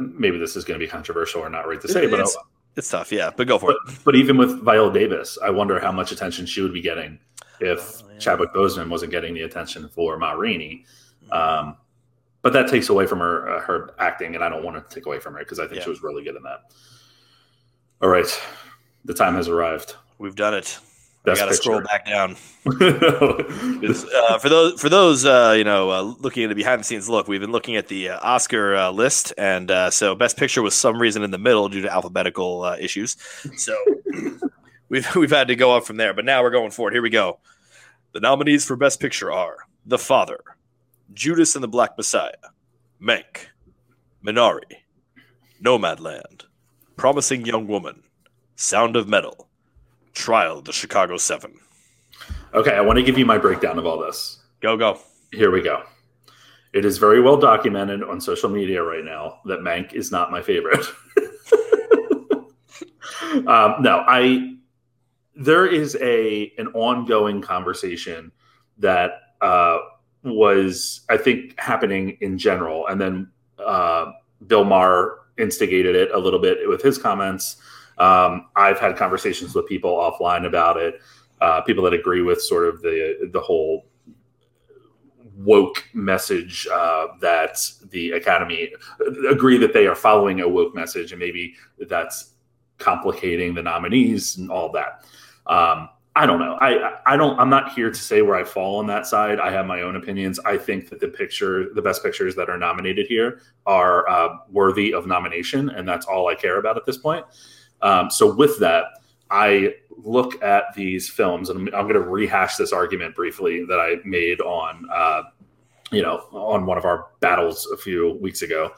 [SPEAKER 1] maybe this is going to be controversial or not right to say, but
[SPEAKER 2] It's- It's tough, yeah, but go for
[SPEAKER 1] but,
[SPEAKER 2] it.
[SPEAKER 1] but even with Viola Davis, I wonder how much attention she would be getting if
[SPEAKER 2] Oh, yeah.
[SPEAKER 1] Chadwick Boseman wasn't getting the attention for Ma Rainey. Um, but that takes away from her uh, her acting, and I don't want to take away from her because I think
[SPEAKER 2] Yeah.
[SPEAKER 1] she was really good in that. All right, the time has arrived.
[SPEAKER 2] We've done it. I got to scroll back down. uh, for those for those uh, you know uh, looking at the behind the scenes look, we've been looking at the uh, Oscar uh, list, and uh, so Best Picture was some reason in the middle due to alphabetical uh, issues. So we've we've had to go up from there, but now we're going forward. Here we go. The nominees for Best Picture are The Father, Judas and the Black Messiah, Mank, Minari, Nomadland, Promising Young Woman, Sound of Metal, Trial the Chicago Seven.
[SPEAKER 1] okay, I want to give you my breakdown of all this.
[SPEAKER 2] Go go.
[SPEAKER 1] Here we go. It is very well documented on social media right now that Mank is not my favorite. um, no, I there is a an ongoing conversation that uh, was I think happening in general, and then uh, Bill Maher instigated it a little bit with his comments. Um, I've had conversations with people offline about it, uh, people that agree with sort of the the whole woke message uh, that the academy agree that they are following a woke message and maybe that's complicating the nominees and all that. Um, i don't know. I, I don't i'm not here to say where i fall on that side. I have my own opinions. I think that the picture the best pictures that are nominated here are uh, worthy of nomination and that's all i care about at this point um, so with that I look at these films, and I'm, I'm going to rehash this argument briefly that I made on uh, you know, on one of our battles a few weeks ago.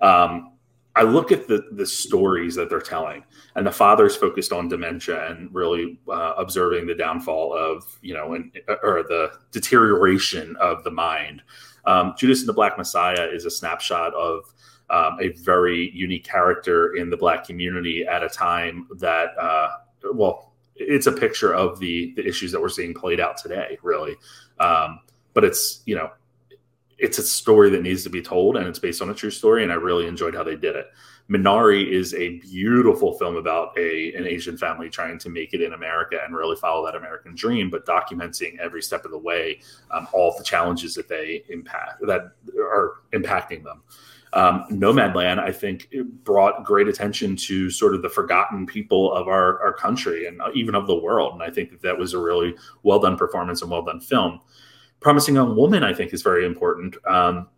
[SPEAKER 1] Um, I look at the the stories that they're telling, and the father's focused on dementia and really uh, observing the downfall of you know, and, or the deterioration of the mind. Um, Judas and the Black Messiah is a snapshot of um, a very unique character in the Black community at a time that, uh, well, it's a picture of the the issues that we're seeing played out today, really. Um, but it's you know it's a story that needs to be told and it's based on a true story and i really enjoyed how they did it minari is a beautiful film about a an asian family trying to make it in america and really follow that american dream but documenting every step of the way um, all the challenges that they impact that are impacting them um, Nomadland, I think, brought great attention to sort of the forgotten people of our, our country and even of the world. And I think that that was a really well done performance and well done film. Promising Young Woman, I think, is very important. Um,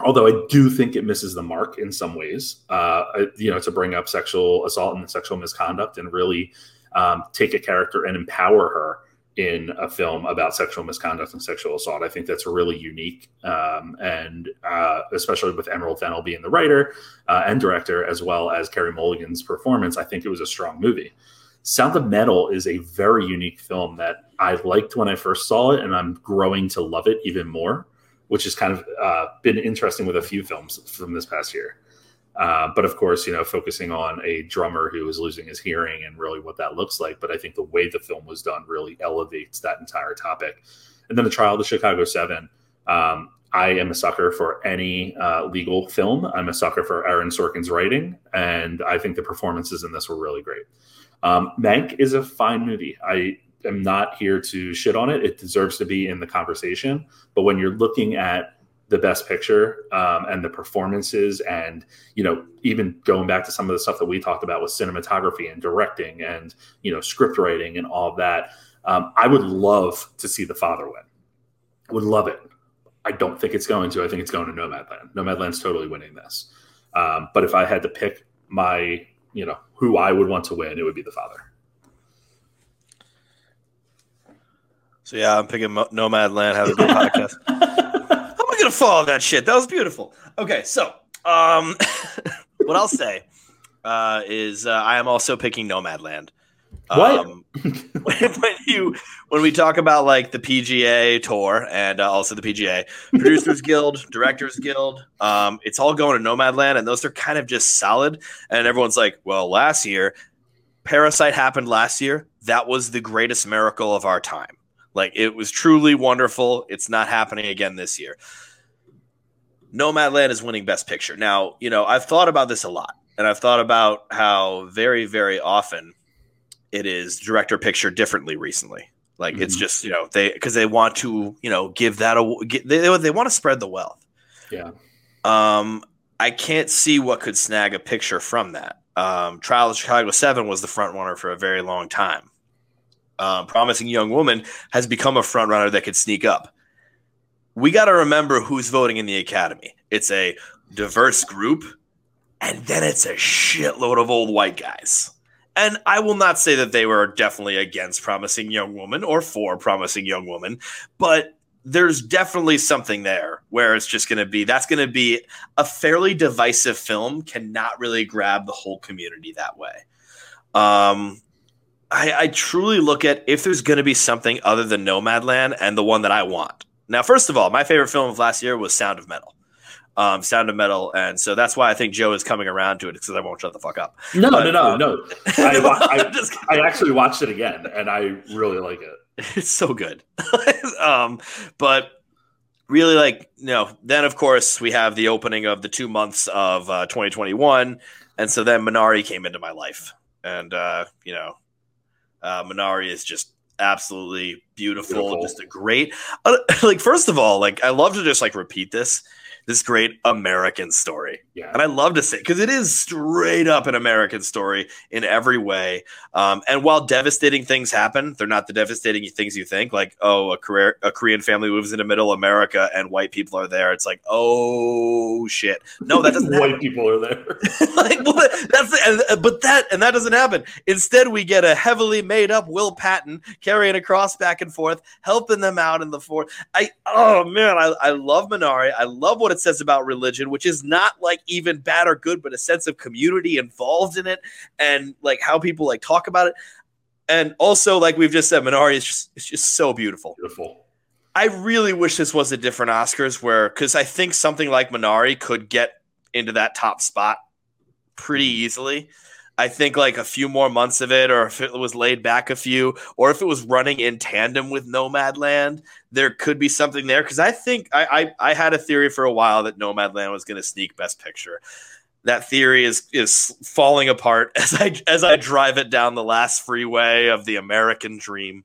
[SPEAKER 1] although I do think it misses the mark in some ways, uh, you know, to bring up sexual assault and sexual misconduct and really um, take a character and empower her in a film about sexual misconduct and sexual assault. I think that's really unique, um, and uh, especially with Emerald Fennell being the writer uh, and director, as well as Carey Mulligan's performance, I think it was a strong movie. Sound of Metal is a very unique film that I liked when I first saw it, and I'm growing to love it even more, which has kind of uh, been interesting with a few films from this past year. Uh, but of course, you know, focusing on a drummer who is losing his hearing and really what that looks like. But I think the way the film was done really elevates that entire topic. And then the trial of the Chicago Seven. Um, I am a sucker for any uh, legal film. I'm a sucker for Aaron Sorkin's writing, and I think the performances in this were really great. Um, Mank is a fine movie. I am not here to shit on it. It deserves to be in the conversation. But when you're looking at the best picture um, and the performances, and you know, even going back to some of the stuff that we talked about with cinematography and directing and you know, script writing and all of that, um, I would love to see the father win. Would love it. I don't think it's going to. I think it's going to Nomadland. Nomadland's totally winning this. Um, but if I had to pick my you know who I would want to win, it would be the father.
[SPEAKER 2] So yeah, I'm picking Nomadland. Have a good podcast. How am I gonna follow that shit? That was beautiful. Okay, so um, what I'll say uh, is uh, I am also picking Nomadland.
[SPEAKER 1] What? Um,
[SPEAKER 2] when, when, you when we talk about like the PGA tour and uh, also the PGA Producers Guild, Directors Guild, um, it's all going to Nomadland, and those are kind of just solid. And everyone's like, well, last year, Parasite happened last year. That was the greatest miracle of our time. Like it was truly wonderful. It's not happening again this year. Nomadland is winning Best Picture. Now, you know, I've thought about this a lot, and I've thought about how very, very often it is director picture differently recently. Like mm-hmm. it's just you know they because they want to you know give that a get, they they want to spread the wealth.
[SPEAKER 1] Yeah.
[SPEAKER 2] Um, I can't see what could snag a picture from that. Um, Trial of Chicago Seven was the front runner for a very long time. Um, Promising Young Woman has become a front runner that could sneak up. We got to remember who's voting in the Academy. It's a diverse group, and then it's a shitload of old white guys. And I will not say that they were definitely against Promising Young Woman or for Promising Young Woman, but there's definitely something there where it's just going to be that's going to be a fairly divisive film, cannot really grab the whole community that way. Um, I, I truly look at if there's going to be something other than Nomadland and the one that I want. Now, first of all, my favorite film of last year was Sound of Metal um, Sound of Metal, and so that's why I think Joe is coming around to it because I won't shut the fuck up.
[SPEAKER 1] No, but, no, no, um, no. I, I, I, actually watched it again, and I really like it.
[SPEAKER 2] It's so good. um, but really, like, you know, then of course we have the opening of the two months of uh, 2021, and so then Minari came into my life, and uh, you know, uh, Minari is just absolutely beautiful, beautiful. just a great. Uh, like, first of all, like I love to just like repeat this this great American story.
[SPEAKER 1] Yeah.
[SPEAKER 2] And I love to say because it is straight up an American story in every way. Um, and while devastating things happen, they're not the devastating things you think. Like, oh, a, career, a Korean family moves into Middle America and white people are there. It's like, oh shit, no, that doesn't.
[SPEAKER 1] white
[SPEAKER 2] happen.
[SPEAKER 1] people are there.
[SPEAKER 2] like, well, that's the, and, but that and that doesn't happen. Instead, we get a heavily made up Will Patton carrying a cross back and forth, helping them out in the fourth. I oh man, I, I love Minari. I love what it says about religion, which is not like even bad or good, but a sense of community involved in it, and like how people like talk about it. And also, like we've just said, Minari is just it's just so beautiful.
[SPEAKER 1] Beautiful.
[SPEAKER 2] I really wish this was a different Oscars where because I think something like Minari could get into that top spot pretty mm-hmm. easily. I think like a few more months of it, or if it was laid back a few, or if it was running in tandem with Nomadland, there could be something there. Because I think I, I I had a theory for a while that Nomadland was going to sneak Best Picture. That theory is is falling apart as I as I drive it down the last freeway of the American dream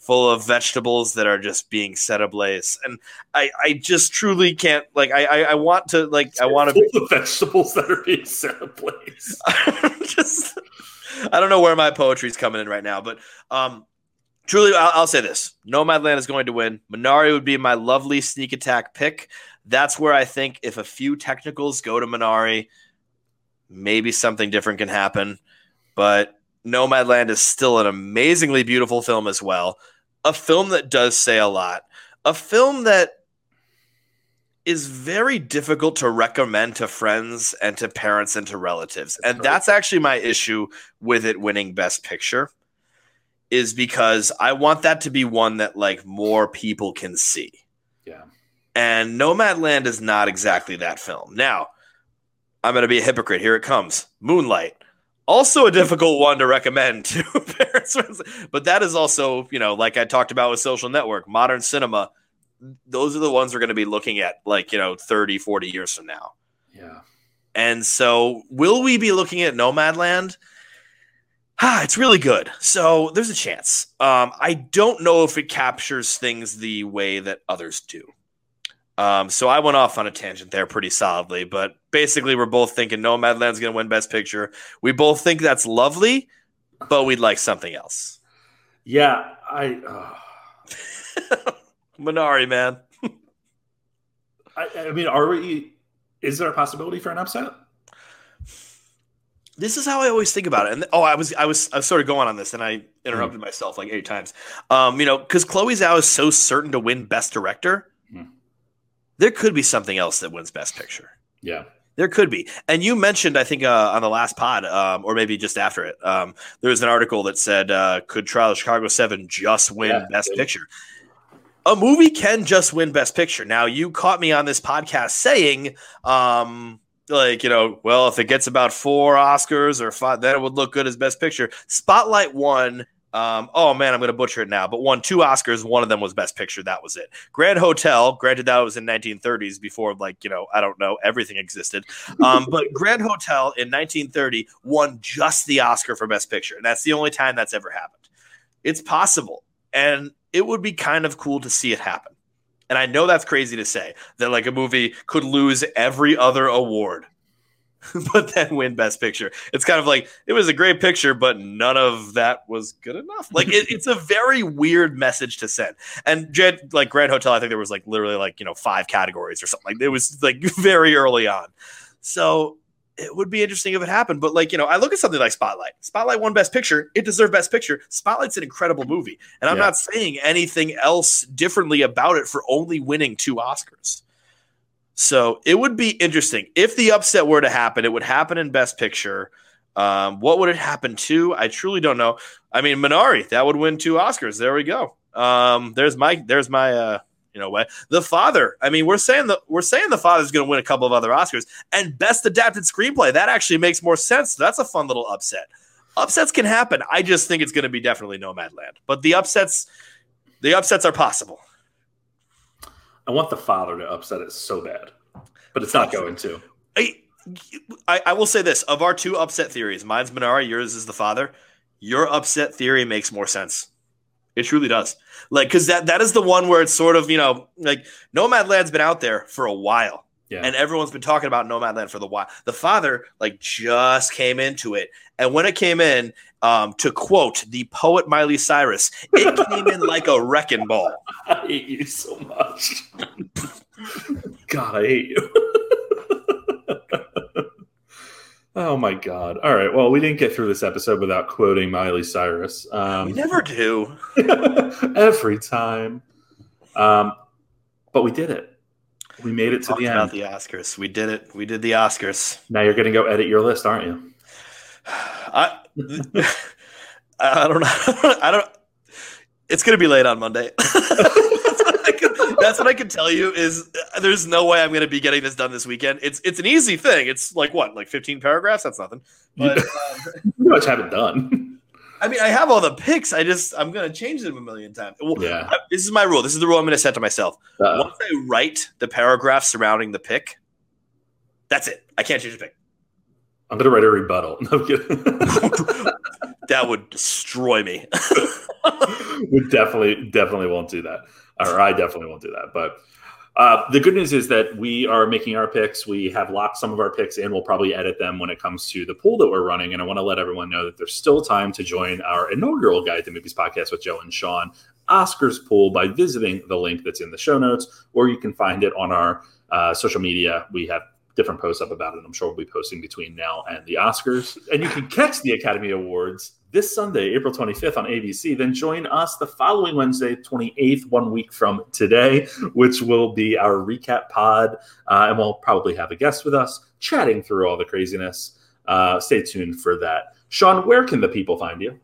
[SPEAKER 2] full of vegetables that are just being set ablaze. And I, I just truly can't like I, I, I want to like I want to
[SPEAKER 1] Full of vegetables that are being set ablaze.
[SPEAKER 2] just I don't know where my poetry's coming in right now, but um truly I'll, I'll say this. Nomadland is going to win. Minari would be my lovely sneak attack pick. That's where I think if a few technicals go to Minari, maybe something different can happen. But Nomadland is still an amazingly beautiful film as well. A film that does say a lot. A film that is very difficult to recommend to friends and to parents and to relatives. And that's actually my issue with it winning best picture is because I want that to be one that like more people can see.
[SPEAKER 1] Yeah.
[SPEAKER 2] And Nomadland is not exactly that film. Now, I'm going to be a hypocrite. Here it comes. Moonlight. Also a difficult one to recommend to parents, but that is also, you know, like I talked about with Social Network, modern cinema. Those are the ones we're going to be looking at like, you know, 30, 40 years from now.
[SPEAKER 1] Yeah.
[SPEAKER 2] And so, will we be looking at Nomadland? Ah, it's really good. So there's a chance. Um, I don't know if it captures things the way that others do. Um, so I went off on a tangent there pretty solidly, but basically we're both thinking No Nomadland's going to win Best Picture. We both think that's lovely, but we'd like something else.
[SPEAKER 1] Yeah. I. Uh,
[SPEAKER 2] Minari, man.
[SPEAKER 1] I, I mean, are we? Is there a possibility for an upset?
[SPEAKER 2] This is how I always think about it. And oh, I was I was I was sort of going on this, and I interrupted myself like eight times. Um, you know, because Chloe Zhao is so certain to win Best Director.
[SPEAKER 1] Hmm.
[SPEAKER 2] There could be something else that wins Best Picture.
[SPEAKER 1] Yeah.
[SPEAKER 2] There could be. And you mentioned, I think, uh, on the last pod, um, or maybe just after it, um, there was an article that said, uh, could Trial of Chicago 7 just win
[SPEAKER 1] Yeah,
[SPEAKER 2] Best Picture? A movie can just win Best Picture. Now, you caught me on this podcast saying, um, like, you know, well, if it gets about four Oscars or five, then it would look good as Best Picture. Spotlight won. Um, oh man, I'm going to butcher it now, but won two Oscars. One of them was Best Picture. That was it. Grand Hotel, granted that was in 1930s before, like you know, I don't know, everything existed. Um, but Grand Hotel in 1930 won just the Oscar for Best Picture, and that's the only time that's ever happened. It's possible, and it would be kind of cool to see it happen. And I know that's crazy to say that like a movie could lose every other award, but then win Best Picture. It's kind of like it was a great picture, but none of that was good enough. Like it, it's a very weird message to send. And Jed, like Grand Hotel, I think there was like literally like you know five categories or something. Like it was like very early on. So it would be interesting if it happened. But like you know, I look at something like Spotlight. Spotlight won Best Picture. It deserved Best Picture. Spotlight's an incredible movie, and I'm
[SPEAKER 1] Yeah.
[SPEAKER 2] not saying anything else differently about it for only winning two Oscars. So it would be interesting if the upset were to happen. It would happen in Best Picture. Um, what would it happen to? I truly don't know. I mean, Minari that would win two Oscars. There we go. Um, there's my there's my uh, you know way. The Father. I mean, we're saying the we're saying the Father's going to win a couple of other Oscars and Best Adapted Screenplay. That actually makes more sense. That's a fun little upset. Upsets can happen. I just think it's going to be definitely Nomadland. But the upsets, the upsets are possible.
[SPEAKER 1] I want the father to upset it so bad, but it's not going to.
[SPEAKER 2] I, I, I will say this: of our two upset theories, mine's Minari, yours is the father. Your upset theory makes more sense. It truly does. Like, because that that is the one where it's sort of you know like Nomadland's been out there for a while.
[SPEAKER 1] Yeah.
[SPEAKER 2] And everyone's been talking about Nomadland for the while. The father like just came into it, and when it came in, um, to quote the poet Miley Cyrus, it came in like a wrecking ball.
[SPEAKER 1] I hate you so much. God, I hate you. oh my God. All right. Well, we didn't get through this episode without quoting Miley Cyrus.
[SPEAKER 2] We
[SPEAKER 1] Um,
[SPEAKER 2] never do.
[SPEAKER 1] every time. Um, but we did it. We made it to the
[SPEAKER 2] about
[SPEAKER 1] end.
[SPEAKER 2] the Oscars. We did it. We did the Oscars.
[SPEAKER 1] now you're going to go edit your list, aren't you?
[SPEAKER 2] I I don't know. I don't. It's gonna be late on Monday. that's, what I can, that's what I can tell you is uh, there's no way I'm gonna be getting this done this weekend. It's it's an easy thing. It's like what, like 15 paragraphs? That's nothing. But um,
[SPEAKER 1] You pretty much have it done.
[SPEAKER 2] I mean, I have all the picks. I just I'm gonna change them a million times. Well,
[SPEAKER 1] yeah.
[SPEAKER 2] I- this is my rule. This is the rule I'm gonna set to myself.
[SPEAKER 1] Uh,
[SPEAKER 2] Once I write the paragraph surrounding the pick, that's it. I can't change the pick.
[SPEAKER 1] I'm going to write a rebuttal. No, kidding.
[SPEAKER 2] That would destroy me.
[SPEAKER 1] we definitely definitely won't do that or i definitely won't do that but uh, the good news is that we are making our picks. We have locked some of our picks and we'll probably edit them when it comes to the pool that we're running. And i want to let everyone know that there's still time to join our inaugural guy at the movies podcast with joe and sean. Oscars pool by visiting the link that's in the show notes or you can find it on our uh, social media. We have different posts up about it. I'm sure we'll be posting between now and the oscars. And you can catch the academy awards this Sunday, April 25th on ABC. Then join us the following Wednesday, 28th, one week from today, which will be our recap pod. Uh, and we'll probably have a guest with us chatting through all the craziness. Uh, stay tuned for that. Sean, where can the people find you?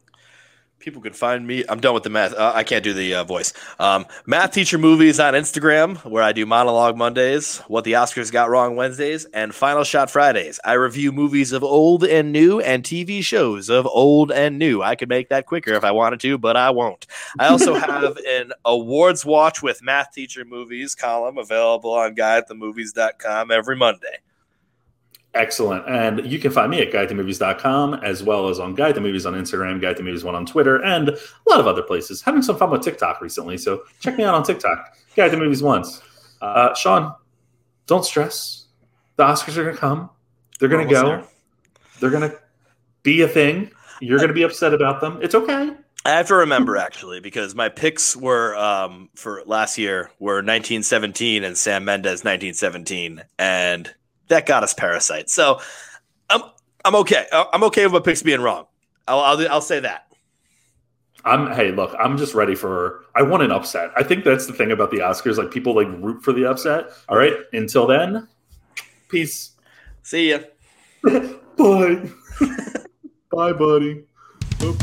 [SPEAKER 2] People can find me. I'm done with the math. Uh, I can't do the uh, voice. Um, math teacher movies on Instagram, where I do monologue Mondays, what the Oscars got wrong Wednesdays, and Final Shot Fridays. I review movies of old and new, and TV shows of old and new. I could make that quicker if I wanted to, but I won't. I also have an awards watch with math teacher movies column available on guyatthemovies.com every Monday.
[SPEAKER 1] Excellent. And you can find me at guyatthemovies.com as well as on Guy at the Movies on Instagram, Guy at the Movies one on Twitter, and a lot of other places. Having some fun with TikTok recently. So check me out on TikTok, Guy at the Movies once. Uh, Sean, don't stress. The Oscars are going to come. They're going to go.
[SPEAKER 2] almost
[SPEAKER 1] They're going to be a thing. You're going to be upset about them. It's okay.
[SPEAKER 2] I have to remember actually because my picks were um, for last year were 1917 and Sam Mendes 1917, and that got us Parasite. So I'm I'm okay. I- I'm okay with my picks being wrong. I'll I'll, I'll say that.
[SPEAKER 1] I'm hey, look, I'm just ready for I want an upset. I think that's the thing about the Oscars. Like people like root for the upset. All right. Until then, peace.
[SPEAKER 2] See ya.
[SPEAKER 1] Bye. Bye, buddy. Oop.